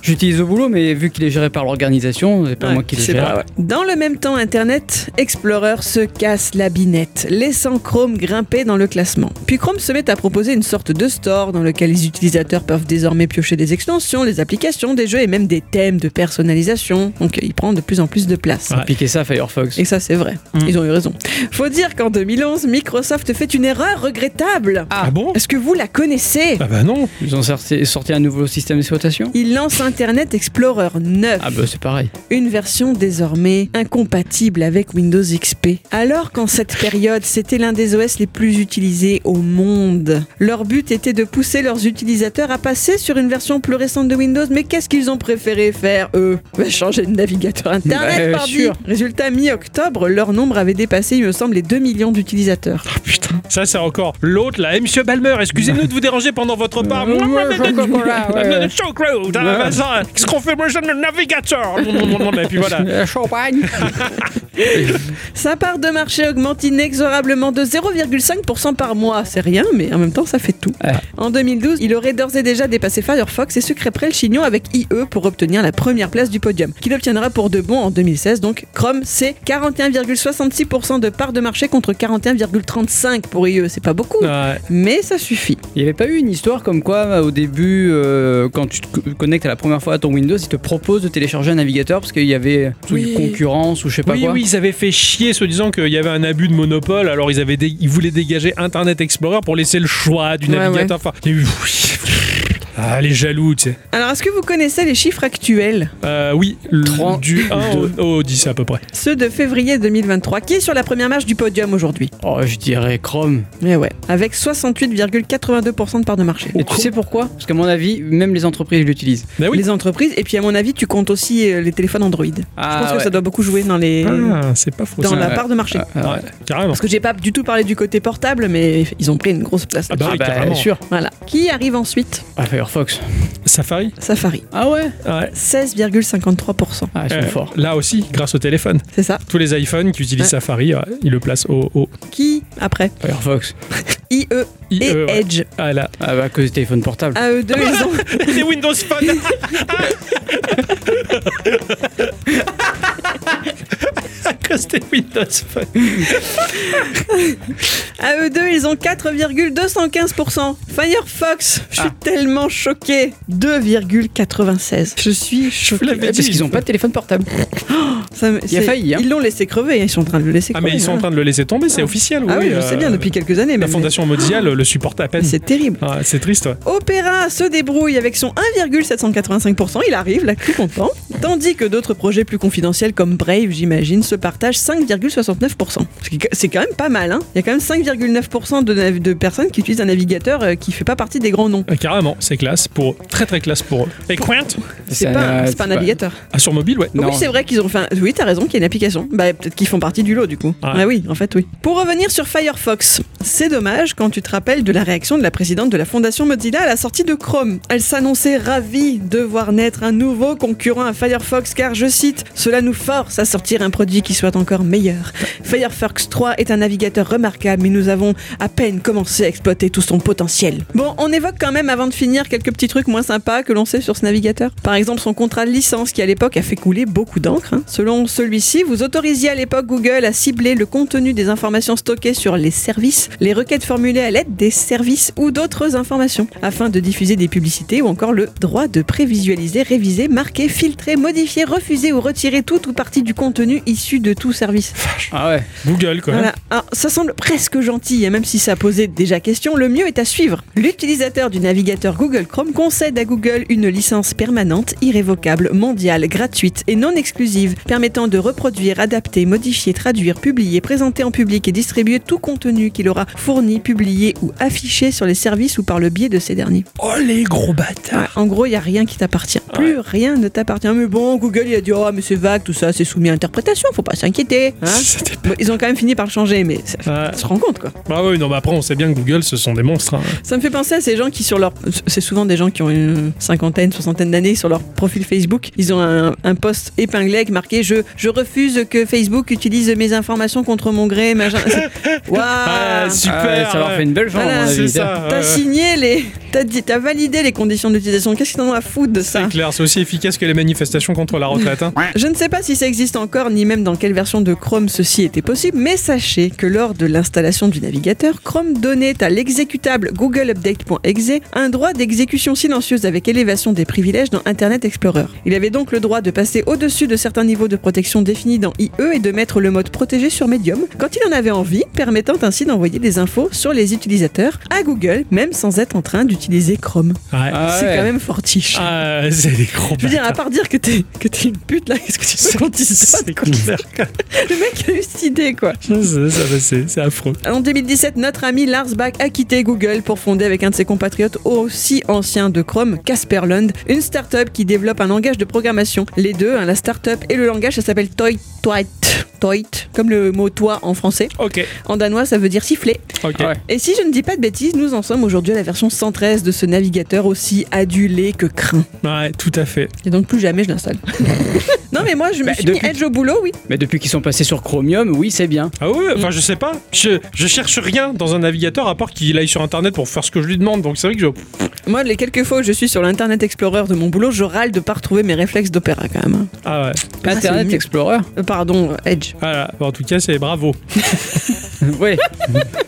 Speaker 2: j'utilise au boulot, mais vu qu'il est géré par l'organisation, c'est pas
Speaker 3: Ouais,
Speaker 2: moi qui
Speaker 3: pas- ouais. Dans le même temps, Internet Explorer se casse la binette, laissant Chrome grimper dans le classement. Puis Chrome se met à proposer une sorte de store dans lequel les utilisateurs peuvent désormais piocher des extensions, des applications, des jeux et même des thèmes de personnalisation. Donc il prend de plus en plus de place.
Speaker 1: Ouais.
Speaker 2: Piquer ça à Firefox.
Speaker 3: Et ça, c'est vrai.
Speaker 1: Mm.
Speaker 3: Ils ont eu raison. Faut dire qu'en 2011, Microsoft fait une erreur regrettable.
Speaker 1: Ah bon
Speaker 3: Est-ce que vous la connaissez?
Speaker 1: Ah bah non.
Speaker 2: Ils ont sorti, sorti un nouveau système d'exploitation?
Speaker 3: Il lance Internet Explorer 9.
Speaker 2: Ah bah c'est pareil.
Speaker 3: une version désormais incompatible avec Windows XP. Alors qu'en cette période, c'était l'un des OS les plus utilisés au monde. Leur but était de pousser leurs utilisateurs à passer sur une version plus récente de Windows, mais qu'est-ce qu'ils ont préféré faire, eux Bah, Changer de navigateur Internet,
Speaker 2: Bah,
Speaker 3: pardi.
Speaker 2: sûr.
Speaker 3: Résultat, mi-octobre, leur nombre avait dépassé, il me semble, les 2 millions d'utilisateurs.
Speaker 1: Ah putain. Ça c'est encore l'autre là. Eh, Monsieur Balmer, excusez-nous de vous déranger pendant votre ah, ça, Qu'est-ce qu'on fait Moi, j'ai le navigateur. Et puis voilà.
Speaker 2: Champagne
Speaker 3: Sa part de marché augmente inexorablement de 0,5% par mois. C'est rien, mais en même temps, ça fait tout.
Speaker 2: Ouais.
Speaker 3: En 2012, il aurait d'ores et déjà dépassé Firefox et sucrerait le chignon avec IE pour obtenir la première place du podium, qu'il obtiendra pour de bon en 2016. Donc, Chrome, c'est 41,66% de part de marché contre 41,35% pour IE. C'est pas beaucoup,
Speaker 1: Ouais.
Speaker 3: mais ça suffit.
Speaker 2: Il n'y avait pas eu une histoire comme quoi au début, euh, quand tu te co- connectes à la première fois à ton Windows, il te propose de télécharger un navigateur parce qu'il y avait
Speaker 1: Oui.
Speaker 2: une concurrence ou je sais pas
Speaker 1: Oui,
Speaker 2: quoi.
Speaker 1: oui, ils avaient fait chier se disant qu'il y avait un abus de monopole, alors ils, avaient dé- ils voulaient dégager Internet Explorer pour laisser le choix du
Speaker 3: Ouais,
Speaker 1: navigateur. Enfin, Ah, les jaloux, tu sais.
Speaker 3: Alors, est-ce que vous connaissez les chiffres actuels?
Speaker 1: Euh, oui, le-
Speaker 2: 32.
Speaker 1: du 1 au, au 10 à peu près.
Speaker 3: Ceux de février 2023. Qui est sur la première marche du podium aujourd'hui?
Speaker 2: Oh, je dirais Chrome.
Speaker 3: Eh ouais, avec 68,82% de part de marché.
Speaker 2: Et tu sais pourquoi? Parce qu'à mon avis, même les entreprises l'utilisent.
Speaker 1: Bah oui.
Speaker 3: Les entreprises, et puis à mon avis, tu comptes aussi euh, les téléphones Android. Je
Speaker 2: Ah,
Speaker 3: pense que ça doit beaucoup jouer dans les.
Speaker 1: Ah, c'est pas faux
Speaker 3: dans
Speaker 1: ça.
Speaker 3: la
Speaker 2: ouais.
Speaker 3: part de marché.
Speaker 2: Ah, ah,
Speaker 1: Ouais, carrément.
Speaker 3: Parce que j'ai pas du tout parlé du côté portable, mais ils ont pris une grosse place.
Speaker 1: Ah bah oui, carrément.
Speaker 2: sûr.
Speaker 3: Voilà. Qui arrive ensuite?
Speaker 2: Ah, Firefox.
Speaker 1: Safari
Speaker 3: Safari.
Speaker 2: Ah ouais
Speaker 1: Ouais.
Speaker 3: 16,53%.
Speaker 2: Ah, ils sont
Speaker 1: Euh,
Speaker 2: forts.
Speaker 1: Là aussi, grâce au téléphone.
Speaker 3: C'est ça.
Speaker 1: Tous les iPhones qui utilisent
Speaker 3: Ouais.
Speaker 1: Safari, ouais, ils le placent au, au
Speaker 3: Qui après
Speaker 2: Firefox.
Speaker 3: IE
Speaker 1: IE,
Speaker 3: et
Speaker 1: ouais.
Speaker 3: Edge.
Speaker 1: Ah là.
Speaker 2: Ah bah, à cause du téléphone portable.
Speaker 3: À eux deux, ils ont.
Speaker 1: les Windows Phone C'était Windows Phone.
Speaker 3: À eux deux, ils ont 4,215%. Firefox, je suis
Speaker 2: Ah.
Speaker 3: tellement choqué. 2,96. Je suis choqué.
Speaker 1: l'avais
Speaker 2: Parce qu'ils n'ont pas de téléphone portable.
Speaker 3: Ça me-
Speaker 2: Il a failli, hein.
Speaker 3: Ils l'ont laissé crever, ils sont en train de le laisser
Speaker 1: Ah,
Speaker 3: crever.
Speaker 1: mais ils sont en
Speaker 3: hein.
Speaker 1: train de le laisser tomber, c'est officiel.
Speaker 3: Ah oui, je
Speaker 1: euh,
Speaker 3: sais bien, depuis quelques années.
Speaker 1: La
Speaker 3: même.
Speaker 1: Fondation Mozilla le, le supporte à peine.
Speaker 3: C'est terrible.
Speaker 1: Ah, c'est triste, ouais.
Speaker 3: Opera se débrouille avec son 1,785%, il arrive, là, tout content. Tandis que d'autres projets plus confidentiels comme Brave, j'imagine, se partagent 5,69%. Ce qui- C'est quand même pas mal, hein. Il y a quand même 5,9% de, nav- de personnes qui utilisent un navigateur euh, qui fait pas partie des grands noms.
Speaker 1: Euh, Carrément, c'est classe pour très très classe pour eux. Et Quint
Speaker 3: C'est pas, un navigateur.
Speaker 1: ah, sur mobile, ouais.
Speaker 2: Non.
Speaker 3: Oui, c'est vrai qu'ils ont fait. un- Oui, t'as raison, qu'il y a une application. Bah, peut-être qu'ils font partie du lot, du coup.
Speaker 1: Ouais.
Speaker 3: Ah oui, en fait, oui. Pour revenir sur Firefox, c'est dommage quand tu te rappelles de la réaction de la présidente de la fondation Mozilla à la sortie de Chrome. Elle s'annonçait ravie de voir naître un nouveau concurrent à Firefox, car je cite, cela nous force à sortir un produit soit encore meilleur. Firefox 3 est un navigateur remarquable, mais nous avons à peine commencé à exploiter tout son potentiel. Bon, on évoque quand même avant de finir quelques petits trucs moins sympas que l'on sait sur ce navigateur. Par exemple, son contrat de licence qui à l'époque a fait couler beaucoup d'encre. hein. Selon celui-ci, vous autorisiez à l'époque Google à cibler le contenu des informations stockées sur les services, les requêtes formulées à l'aide des services ou d'autres informations, afin de diffuser des publicités ou encore le droit de prévisualiser, réviser, marquer, filtrer, modifier, refuser ou retirer tout ou partie du contenu issu de tout service.
Speaker 2: Ah ouais.
Speaker 1: Google, quoi.
Speaker 3: Voilà. Alors, ça semble presque gentil, et même si ça posait déjà question, le mieux est à suivre. L'utilisateur du navigateur Google Chrome concède à Google une licence permanente, irrévocable, mondiale, gratuite et non exclusive, permettant de reproduire, adapter, modifier, traduire, publier, présenter en public et distribuer tout contenu qu'il aura fourni, publié ou affiché sur les services ou par le biais de ces derniers.
Speaker 1: Oh, les gros bâtards.
Speaker 3: Ouais, en gros, il n'y a rien qui t'appartient. Plus rien ne t'appartient. Mais bon, Google, il a dit, oh, mais c'est vague, tout ça, c'est soumis à interprétation, faut pas s'inquiéter. Hein Bon, ils ont quand même fini par le changer, mais ça,
Speaker 1: Ouais.
Speaker 3: ça se rend compte, quoi.
Speaker 1: Bah oui, non, mais après, on sait bien que Google, ce sont des monstres. hein.
Speaker 3: Ça me fait penser à ces gens qui, sur leur. C'est souvent des gens qui ont une cinquantaine, soixantaine d'années sur leur profil Facebook. Ils ont un, un post épinglé avec marqué je, je refuse que Facebook utilise mes informations contre mon gré. machin. Waouh
Speaker 1: Ah, super.
Speaker 2: Ah ouais, ça leur fait une belle jambe,
Speaker 3: Voilà. T'as signé les. T'as dit- t'as validé les conditions d'utilisation. Qu'est-ce qu'ils en ont à foutre de ça
Speaker 1: C'est clair, c'est aussi efficace que les manifestations contre la retraite. hein.
Speaker 3: Je ne sais pas si ça existe encore, ni même dans quelle version de Chrome ceci était possible, mais sachez que lors de l'installation du navigateur, Chrome donnait à l'exécutable Google Update.exe un droit d'exécution silencieuse avec élévation des privilèges dans Internet Explorer. Il avait donc le droit de passer au-dessus de certains niveaux de protection définis dans IE et de mettre le mode protégé sur Medium quand il en avait envie, permettant ainsi d'envoyer des infos sur les utilisateurs à Google, même sans être en train d'utiliser Chrome.
Speaker 1: Ouais.
Speaker 2: Ah
Speaker 3: C'est
Speaker 2: ouais.
Speaker 3: quand même fortiche.
Speaker 1: Ah, c'est des gros
Speaker 3: Je veux dire, à part dire que t'es que t'es une pute là, qu'est-ce que tu quoi
Speaker 1: clair.
Speaker 3: Le mec a eu cette idée quoi.
Speaker 1: Ça, ça, ça, c'est affreux.
Speaker 3: En 2017, notre ami Lars Bach a quitté Google pour fonder avec un de ses compatriotes aussi anciens de Chrome, Casperland, une start-up qui développe un langage de programmation. Les deux, hein, la start-up et le langage, ça s'appelle Toit. Toit. Toit, comme le mot toi en français.
Speaker 1: Ok,
Speaker 3: En danois, ça veut dire siffler.
Speaker 1: ok.
Speaker 2: Ah ouais.
Speaker 3: Et si je ne dis pas de bêtises, nous en sommes aujourd'hui à la version 113 de ce navigateur aussi adulé que craint.
Speaker 1: Ouais, tout à fait.
Speaker 3: Et donc plus jamais je l'installe. non mais moi je me
Speaker 2: Bah,
Speaker 3: suis
Speaker 2: depuis-
Speaker 3: mis Edge au boulot, oui.
Speaker 2: Mais depuis qu'ils sont passés sur Chromium, oui, c'est bien.
Speaker 1: Ah ouais, enfin je sais pas. Je, je cherche rien dans un navigateur à part qu'il aille sur internet pour faire ce que je lui demande. Donc c'est vrai que je.
Speaker 3: Moi les quelques fois où je suis sur l'Internet Explorer de mon boulot, je râle de pas retrouver mes réflexes d'opéra quand même. hein.
Speaker 1: Ah ouais.
Speaker 2: Internet
Speaker 3: mieux.
Speaker 2: Explorer.
Speaker 3: Euh, pardon, Edge.
Speaker 1: Voilà. Bon, en tout cas, c'est bravo.
Speaker 2: ouais.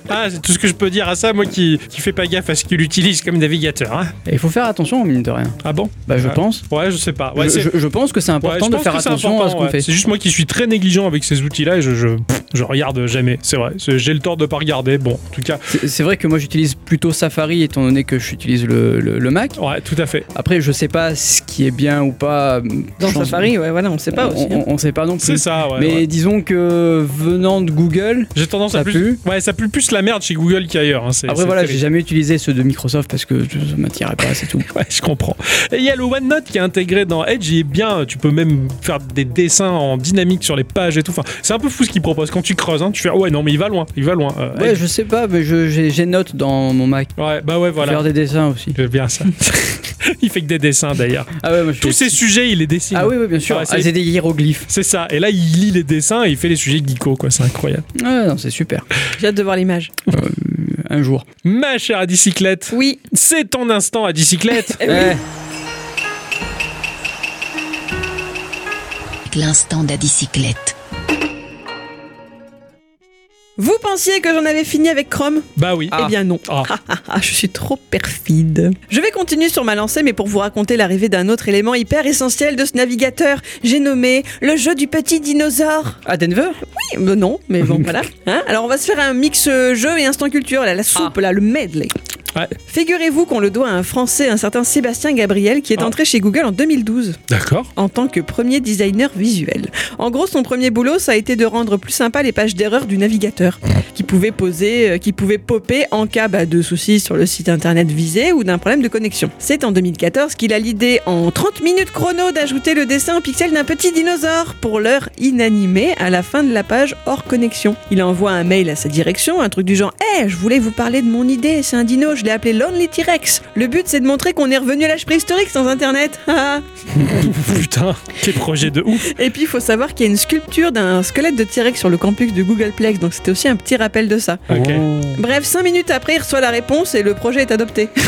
Speaker 1: Ah, c'est tout ce que je peux dire à ça, moi qui, qui fais pas gaffe à ce qu'il utilise comme navigateur. hein.
Speaker 2: Et il faut faire attention, mine de rien.
Speaker 1: Ah bon?
Speaker 2: Bah, je
Speaker 1: Ouais.
Speaker 2: pense.
Speaker 1: Ouais, je sais pas. Ouais,
Speaker 2: je, je- je pense que c'est important de faire attention à ce qu'on
Speaker 1: ouais.
Speaker 2: fait.
Speaker 1: C'est juste moi qui suis très négligent avec ces outils-là et je, je, je regarde jamais. C'est vrai. J'ai le tort de pas regarder. Bon, en tout cas,
Speaker 2: C'est- vrai que moi j'utilise plutôt Safari étant donné que j'utilise le, le, le Mac.
Speaker 1: ouais, tout à fait.
Speaker 2: Après, je sais pas ce qui est bien ou pas.
Speaker 3: Dans Safari, ouais, voilà, on sait pas
Speaker 2: on,
Speaker 3: aussi. hein.
Speaker 2: on- on sait pas non
Speaker 1: C'est
Speaker 2: plus.
Speaker 1: Ça, ouais.
Speaker 2: Mais
Speaker 1: ouais.
Speaker 2: disons que venant de Google,
Speaker 1: J'ai tendance
Speaker 2: ça
Speaker 1: à plus.
Speaker 2: pue.
Speaker 1: Ouais, ça pue plus la merde chez Google qu'ailleurs. hein,
Speaker 2: Après voilà, j'ai jamais utilisé ceux de Microsoft parce que je- ça m'attirait pas, c'est tout.
Speaker 1: Ouais, je comprends. Et il y a le OneNote qui est intégré dans Edge, il est bien, tu peux même faire des dessins en dynamique sur les pages et tout. Enfin, c'est un peu fou ce qu'il propose. Quand tu creuses, hein, tu fais, ah ouais, non, mais il va loin, il va loin. Euh,
Speaker 2: Ouais,
Speaker 1: Edge.
Speaker 2: je sais pas, mais je- j'ai j'ai Note dans mon Mac.
Speaker 1: ouais, bah ouais, voilà.
Speaker 2: Faire des dessins aussi.
Speaker 1: J'aime bien ça. il fait que des dessins d'ailleurs.
Speaker 2: Ah ouais, moi je
Speaker 1: Tous ces sujets, il les dessine.
Speaker 2: Ah oui, oui, bien sûr.
Speaker 1: Ouais,
Speaker 2: Ah,
Speaker 1: c'est-
Speaker 2: des hiéroglyphes.
Speaker 1: C'est ça. Et là, il lit les dessins et il fait les sujets geeko, quoi. C'est incroyable.
Speaker 2: Ah non, c'est super.
Speaker 3: J'ai hâte de voir l'image.
Speaker 2: Un jour.
Speaker 1: Ma chère à bicyclette,
Speaker 3: Oui.
Speaker 1: c'est ton instant à bicyclette.
Speaker 3: Oui.
Speaker 2: Eh,
Speaker 5: L'instant d'adicyclette.
Speaker 3: Vous pensiez que j'en avais fini avec Chrome
Speaker 1: Bah oui.
Speaker 3: Eh bien non.
Speaker 1: Ah.
Speaker 3: Ah, ah, je suis trop perfide. Je vais continuer sur ma lancée, mais pour vous raconter l'arrivée d'un autre élément hyper essentiel de ce navigateur, j'ai nommé le jeu du petit dinosaure.
Speaker 2: À Denver?
Speaker 3: Oui, euh, non, mais bon, voilà. Hein Alors, on va se faire un mix euh, jeu et instant culture, là, la soupe, là, le medley.
Speaker 1: Ouais.
Speaker 3: Figurez-vous qu'on le doit à un Français, un certain Sébastien Gabriel, qui est
Speaker 1: Ah.
Speaker 3: entré chez Google en 2012
Speaker 1: D'accord.
Speaker 3: en tant que premier designer visuel. En gros, son premier boulot, ça a été de rendre plus sympa les pages d'erreur du navigateur, qui pouvaient poser, euh, qui pouvaient popper en cas bah, de soucis sur le site internet visé ou d'un problème de connexion. C'est en 2014 qu'il a l'idée, en 30 minutes chrono, d'ajouter le dessin en pixel d'un petit dinosaure pour l'heure inanimée à la fin de la page hors connexion. Il envoie un mail à sa direction, un truc du genre "Eh, je voulais vous parler de mon idée, c'est un dino, je l'ai appelé Lonely T-Rex. Le but, c'est de montrer qu'on est revenu à l'âge préhistorique sans internet."
Speaker 1: Putain, quel projet de ouf.
Speaker 3: Et puis il faut savoir qu'il y a une sculpture d'un squelette de T-Rex sur le campus de Googleplex, donc c'était aussi un petit rappel de ça. Bref, 5 minutes après, il reçoit la réponse et le projet est adopté.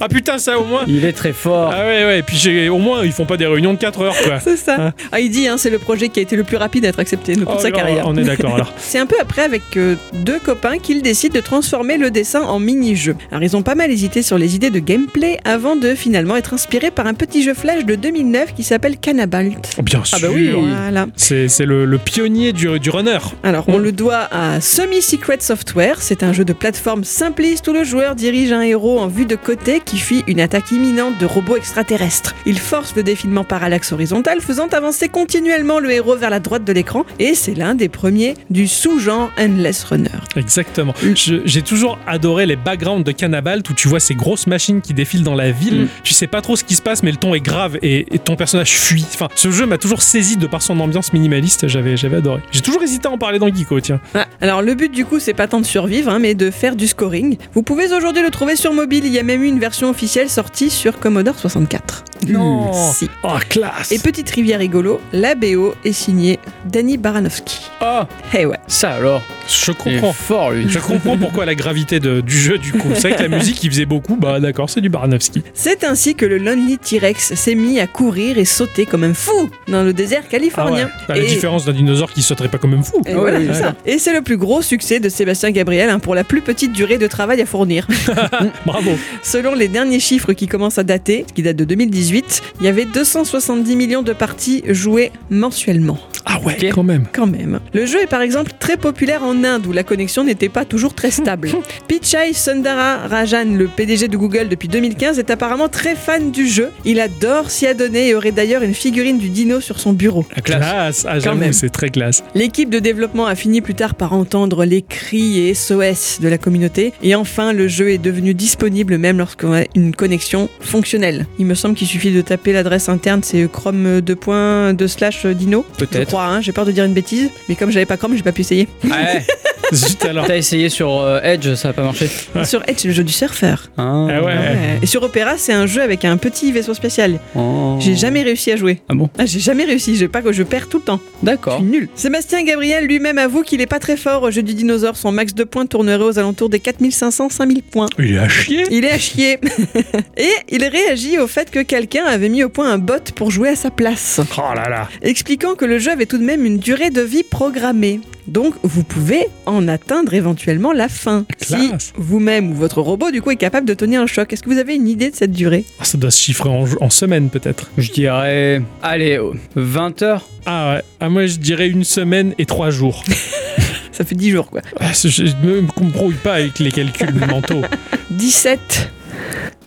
Speaker 1: Ah putain, ça au moins.
Speaker 2: Il est très fort.
Speaker 1: Ah ouais, ouais. Et puis au moins, ils font pas des réunions de 4 heures, quoi.
Speaker 3: C'est ça.
Speaker 1: Ah.
Speaker 3: Ah, il dit, hein, c'est le projet qui a été le plus rapide à être accepté de toute
Speaker 1: Oh,
Speaker 3: sa
Speaker 1: alors,
Speaker 3: carrière.
Speaker 1: On est d'accord alors.
Speaker 3: C'est un peu après avec euh, deux copains qu'ils décident de transformer le dessin en mini-jeu. Alors ils ont pas mal hésité sur les idées de gameplay avant de finalement être inspirés par un petit jeu flash de 2009 qui s'appelle Cannabalt.
Speaker 1: Oh, bien sûr.
Speaker 2: Ah bah oui.
Speaker 3: Voilà.
Speaker 1: C'est c'est le, le pionnier du, du runner.
Speaker 3: Alors, on le doit à Semi-Secret Software. C'est un jeu de plateforme simpliste où le joueur dirige un héros en vue de côté qui fuit une attaque imminente de robots extraterrestres. Il force le défilement parallaxe horizontal, faisant avancer continuellement le héros vers la droite de l'écran. Et c'est l'un des premiers du sous-genre Endless Runner.
Speaker 1: Exactement.
Speaker 3: Mm.
Speaker 1: J'ai toujours adoré les backgrounds de Cannabalt où tu vois ces grosses machines qui défilent dans la ville.
Speaker 2: Mm.
Speaker 1: Tu sais pas trop ce qui se passe, mais le ton est grave et, et ton personnage fuit. Enfin, ce jeu m'a toujours saisi de par son ambiance minimaliste. J'avais j'avais adoré. J'ai toujours hésité à en parler dans Geeko, tiens.
Speaker 3: Ah, Alors le but du coup c'est pas tant de survivre hein, mais de faire du scoring. Vous pouvez aujourd'hui le trouver sur mobile, il y a même eu une version officielle sortie sur Commodore 64.
Speaker 1: Non.
Speaker 3: Si.
Speaker 1: Oh, classe.
Speaker 3: Et petite rivière rigolo, la BO est signée Danny Baranowski.
Speaker 2: Oh,
Speaker 3: Eh ouais.
Speaker 2: ça alors.
Speaker 1: Je
Speaker 2: Il est
Speaker 1: comprends.
Speaker 2: fort lui.
Speaker 1: Je comprends pourquoi la gravité de- du jeu, du coup. C'est vrai que la musique, il faisait beaucoup. Bah, d'accord, c'est du Baranowski.
Speaker 3: C'est ainsi que le Lonely T-Rex s'est mis à courir et sauter comme un fou dans le désert
Speaker 1: Ah ouais.
Speaker 3: californien.
Speaker 1: Bah, La différence d'un dinosaure qui sauterait pas comme un fou.
Speaker 3: Et,
Speaker 2: Ah
Speaker 3: voilà,
Speaker 2: oui,
Speaker 3: c'est
Speaker 1: ouais.
Speaker 3: ça. Et c'est le plus gros succès de Sébastien Gabriel hein, pour la plus petite durée de travail à fournir.
Speaker 1: Bravo.
Speaker 3: Selon les derniers chiffres qui commencent à dater, qui datent de 2018, il y avait 270 millions de parties jouées mensuellement.
Speaker 1: Ah ouais, quand même.
Speaker 3: Quand même. Le jeu est par exemple très populaire en Inde où la connexion n'était pas toujours très stable. Pichai Sundara Rajan, le PDG de Google depuis 2015, est apparemment très fan du jeu. Il adore s'y adonner et aurait d'ailleurs une figurine du dino sur son bureau.
Speaker 2: La classe.
Speaker 1: Ah, j'avoue, c'est très classe.
Speaker 3: L'équipe de développement a fini plus tard par entendre les cris et SOS de la communauté. Et enfin, le jeu est devenu disponible même lorsqu'on a une connexion fonctionnelle. Il me semble qu'il suffit de taper l'adresse interne, c'est chrome 2.2 slash dino. Je
Speaker 2: Peut-être.
Speaker 3: crois, hein, j'ai peur de dire une bêtise. Mais comme j'avais pas Chrome, j'ai pas pu essayer.
Speaker 2: Ouais.
Speaker 1: Zut alors.
Speaker 2: T'as essayé sur euh, Edge, ça a pas marché.
Speaker 3: Sur Edge, c'est le jeu du surfeur.
Speaker 2: Ah,
Speaker 1: Ah ouais.
Speaker 3: Et sur Opera, c'est un jeu avec un petit vaisseau spatial.
Speaker 2: Oh.
Speaker 3: J'ai jamais réussi à jouer.
Speaker 2: Ah bon
Speaker 3: Ah, j'ai jamais réussi, j'ai pas que je perds tout le temps. Je
Speaker 2: D'accord.
Speaker 3: suis nul. Sébastien Gabriel lui-même avoue qu'il est pas très fort au jeu du dinosaure. Son max de points tournerait aux alentours des 4500-5000 points.
Speaker 1: Il est à chier.
Speaker 3: Il est à chier. Et il réagit au fait que quelqu'un avait mis au point un bot pour jouer à sa place,
Speaker 1: Oh là là.
Speaker 3: expliquant que le jeu avait tout de même une durée de vie programmée. Donc vous pouvez en atteindre éventuellement la fin.
Speaker 1: Classe.
Speaker 3: Si vous-même ou votre robot du coup est capable de tenir un choc. Est-ce que vous avez une idée de cette durée?
Speaker 1: Ah, ça doit se chiffrer en, en semaines peut-être.
Speaker 2: Je dirais. Allez, oh, 20 heures
Speaker 1: Ah ouais. Ah, moi, je dirais une semaine et trois jours.
Speaker 3: Ça fait 10 jours quoi.
Speaker 1: Ah, je ne me comprouille pas avec les calculs mentaux.
Speaker 3: 17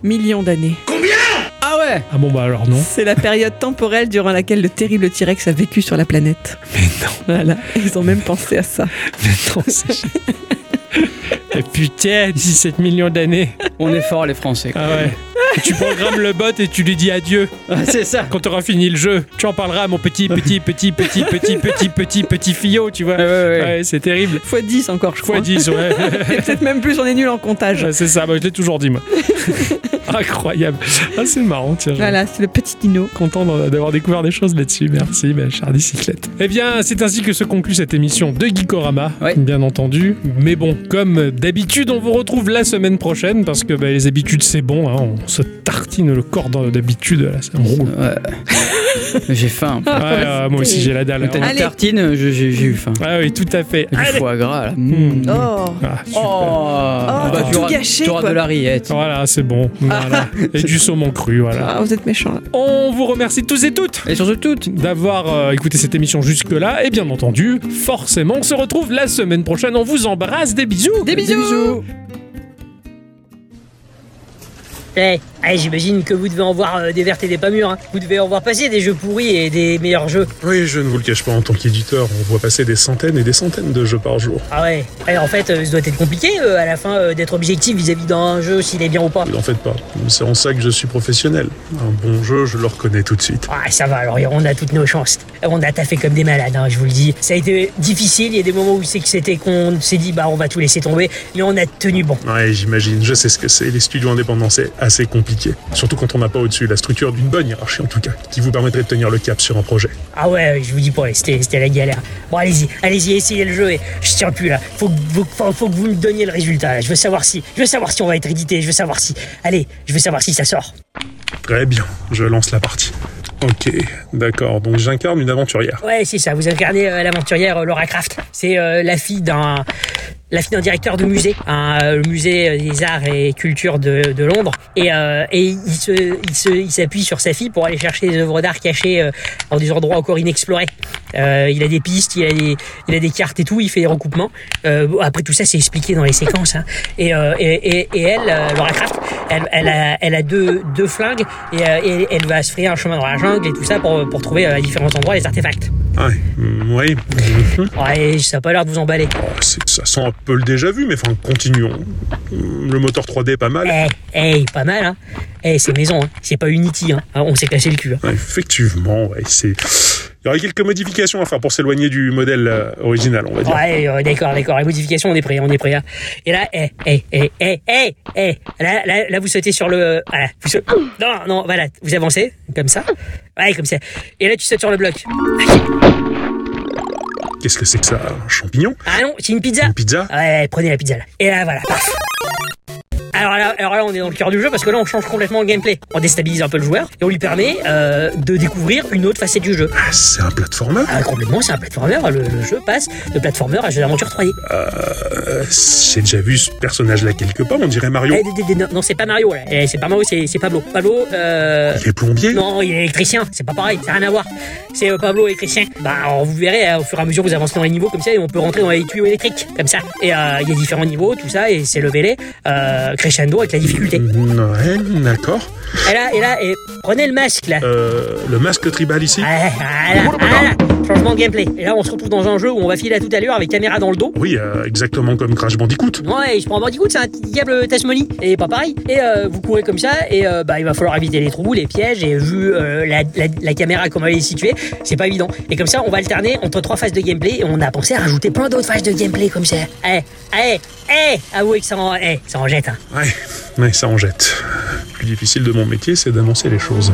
Speaker 3: millions d'années.
Speaker 2: Ah ouais
Speaker 1: Ah bon, bah alors non.
Speaker 3: C'est la période temporelle durant laquelle le terrible T-Rex a vécu sur la planète.
Speaker 1: Mais non,
Speaker 3: Voilà, ils ont même pensé à ça.
Speaker 1: mais non, c'est. Et putain, 17 millions d'années.
Speaker 2: On est fort les Français. quoi.
Speaker 1: Ah ouais. tu programmes le bot et tu lui dis adieu.
Speaker 2: Ah, c'est ça.
Speaker 1: Quand tu auras fini le jeu, tu en parleras à mon petit, petit, petit, petit, petit, petit, petit, petit fillot, tu vois.
Speaker 2: Ouais, ouais, ouais.
Speaker 1: Ouais, c'est terrible.
Speaker 3: Fois 10 encore, je crois.
Speaker 1: Fois 10, ouais.
Speaker 3: Et peut-être même plus, on est nul en comptage.
Speaker 1: Ouais, c'est ça, bah, je l'ai toujours dit, moi. Incroyable. Ah, c'est marrant, tiens.
Speaker 3: Voilà, c'est le petit dino.
Speaker 1: Content d'avoir découvert des choses là-dessus. Merci, bah, chère bicyclette. Eh bien, c'est ainsi que se conclut cette émission de Geekorama,
Speaker 2: Ouais.
Speaker 1: bien entendu. Mais bon, comme d'habitude, on vous retrouve la semaine prochaine parce que bah, les habitudes, c'est bon. hein. on se tartine le corps d'habitude, me roule.
Speaker 2: Ouais. J'ai faim.
Speaker 1: Ouais, euh, moi aussi j'ai la dalle.
Speaker 2: T'as
Speaker 1: hein.
Speaker 2: j'ai eu faim.
Speaker 1: Ah oui, tout à fait.
Speaker 2: Du
Speaker 1: Allez.
Speaker 2: foie gras là.
Speaker 1: Hmm.
Speaker 3: Oh
Speaker 1: Ah, super.
Speaker 2: Oh,
Speaker 3: t'as
Speaker 2: tu
Speaker 3: tout
Speaker 2: auras-
Speaker 3: gâché,
Speaker 2: Tu auras de la rillette.
Speaker 1: Voilà, c'est bon. Voilà. Et du saumon cru, voilà.
Speaker 3: Ah, vous êtes méchants là.
Speaker 1: On vous remercie tous et toutes
Speaker 2: Et sur ce toutes.
Speaker 1: d'avoir euh, écouté cette émission jusque-là. Et bien entendu, forcément, on se retrouve la semaine prochaine. On vous embrasse. Des bisous.
Speaker 3: Des bisous.
Speaker 5: Eh, eh, j'imagine que vous devez en voir euh, des vertes et des pas mûres. hein. Vous devez en voir passer des jeux pourris et des meilleurs jeux.
Speaker 6: Oui, je ne vous le cache pas, en tant qu'éditeur, on voit passer des centaines et des centaines de jeux par jour.
Speaker 5: Ah ouais. Eh, en fait, euh, ça doit être compliqué euh, à la fin d'être objectif vis-à-vis d'un jeu s'il est bien ou pas.
Speaker 6: N'en faites pas, c'est en ça que je suis professionnel. Un bon jeu, je le reconnais tout de suite.
Speaker 5: Ah, ça va, alors on a toutes nos chances. On a taffé comme des malades, hein, je vous le dis. Ça a été difficile, il y a des moments où c'est que c'était qu'on s'est dit, bah on va tout laisser tomber, mais on a tenu bon.
Speaker 6: Ouais, j'imagine, je sais ce que c'est. Les studios indépendants, c'est assez compliqué. Surtout quand on n'a pas au-dessus la structure d'une bonne hiérarchie, en tout cas, qui vous permettrait de tenir le cap sur un projet.
Speaker 5: Ah ouais, je vous dis pas, c'était la galère. Bon, allez-y, allez-y, essayez le jeu et je tiens plus là. Faut que, vous, faut, faut que vous me donniez le résultat là. Je veux savoir si, je veux savoir si on va être édité, je veux savoir si. Allez, je veux savoir si ça sort.
Speaker 6: Très bien, je lance la partie. Ok, d'accord, donc j'incarne une aventurière.
Speaker 5: Ouais, c'est ça. Vous incarnez euh, l'aventurière euh, Laura Croft. C'est euh, la fille d'un la fille d'un directeur de musée, un euh, musée euh, des arts et culture de, de Londres. Et, euh, et il se il se il s'appuie sur sa fille pour aller chercher des œuvres d'art cachées euh, dans des endroits encore inexplorés. Euh, il a des pistes, il a des il a des cartes et tout. Il fait des recoupements. Euh, bon, après tout ça, c'est expliqué dans les séquences. hein. Et, euh, et, et, elle, euh, Laura Croft, elle, elle a elle a deux deux flingues et, euh, elle va se frayer un chemin dans la jungle et tout ça pour pour trouver euh, à différents endroits les artefacts.
Speaker 6: Ouais, mm, oui.
Speaker 5: Ouais, ça a pas l'air de vous emballer.
Speaker 6: Oh, ça sent un peu le déjà vu, mais enfin, continuons. Mm, Le moteur 3D est pas mal.
Speaker 5: Eh, eh, pas mal, hein. Eh, c'est maison, hein. C'est pas Unity, hein. On s'est cassé le cul. Hein.
Speaker 6: Ouais, effectivement, ouais, c'est. Il y aurait quelques modifications à faire pour s'éloigner du modèle euh, original, on va dire.
Speaker 5: Ouais, euh, d'accord, d'accord. Les modifications, on est prêt, on est prêt. hein. Et là, eh, eh, eh, eh, eh, eh. Là, là, là, vous sautez sur le. Voilà. Vous sautez- Non, non, voilà. Vous avancez, comme ça. Ouais, comme ça. Et là, tu sautes sur le bloc.
Speaker 6: Qu'est-ce que c'est que ça? Un champignon?
Speaker 5: Ah non, c'est une pizza.
Speaker 6: Une pizza?
Speaker 5: Ouais, prenez la pizza là. Et là, voilà, paf. Alors là, alors là, on est dans le cœur du jeu parce que là, on change complètement le gameplay. On déstabilise un peu le joueur et on lui permet euh, de découvrir une autre facette du jeu.
Speaker 6: Ah, c'est un platformer
Speaker 5: Ah, complètement, c'est un platformer. Le, le jeu passe de platformer à jeu d'aventure 3D.
Speaker 6: Euh, J'ai déjà vu ce personnage-là quelque part, on dirait Mario.
Speaker 5: Eh, non, non, c'est pas Mario. Eh, c'est pas Mario, c'est Pablo. Pablo, euh.
Speaker 6: Il est plombier
Speaker 5: Non, il est électricien, c'est pas pareil, ça n'a rien à voir. C'est euh, Pablo électricien. Bah, alors, vous verrez hein, au fur et à mesure vous avancez dans les niveaux comme ça, et on peut rentrer dans les tuyaux électriques comme ça. Et euh, il y a différents niveaux, tout ça, et c'est euh, crescendo avec la difficulté.
Speaker 6: Ouais, d'accord.
Speaker 5: Et là, et là, et prenez le masque là.
Speaker 6: Euh, le masque tribal ici
Speaker 5: Ah, Voilà, voilà, changement de gameplay. Et là, on se retrouve dans un jeu où on va filer à toute allure avec caméra dans le dos.
Speaker 6: Oui, euh, exactement comme Crash Bandicoot.
Speaker 5: Ouais, je prends bandicoot, c'est un diable Tasmanie. Et pas pareil. Et euh, vous courez comme ça, et euh, bah, il va falloir éviter les trous, les pièges, et vu euh, la, la- la caméra, comment elle est située, c'est pas évident. Et comme ça, on va alterner entre trois phases de gameplay, et on a pensé à rajouter plein d'autres phases de gameplay comme ça. Eh, eh, eh, avouez que ça en, eh, ça en jette, hein.
Speaker 6: Ouais, ouais, ça en jette. Le plus difficile de mon métier, c'est d'annoncer les choses.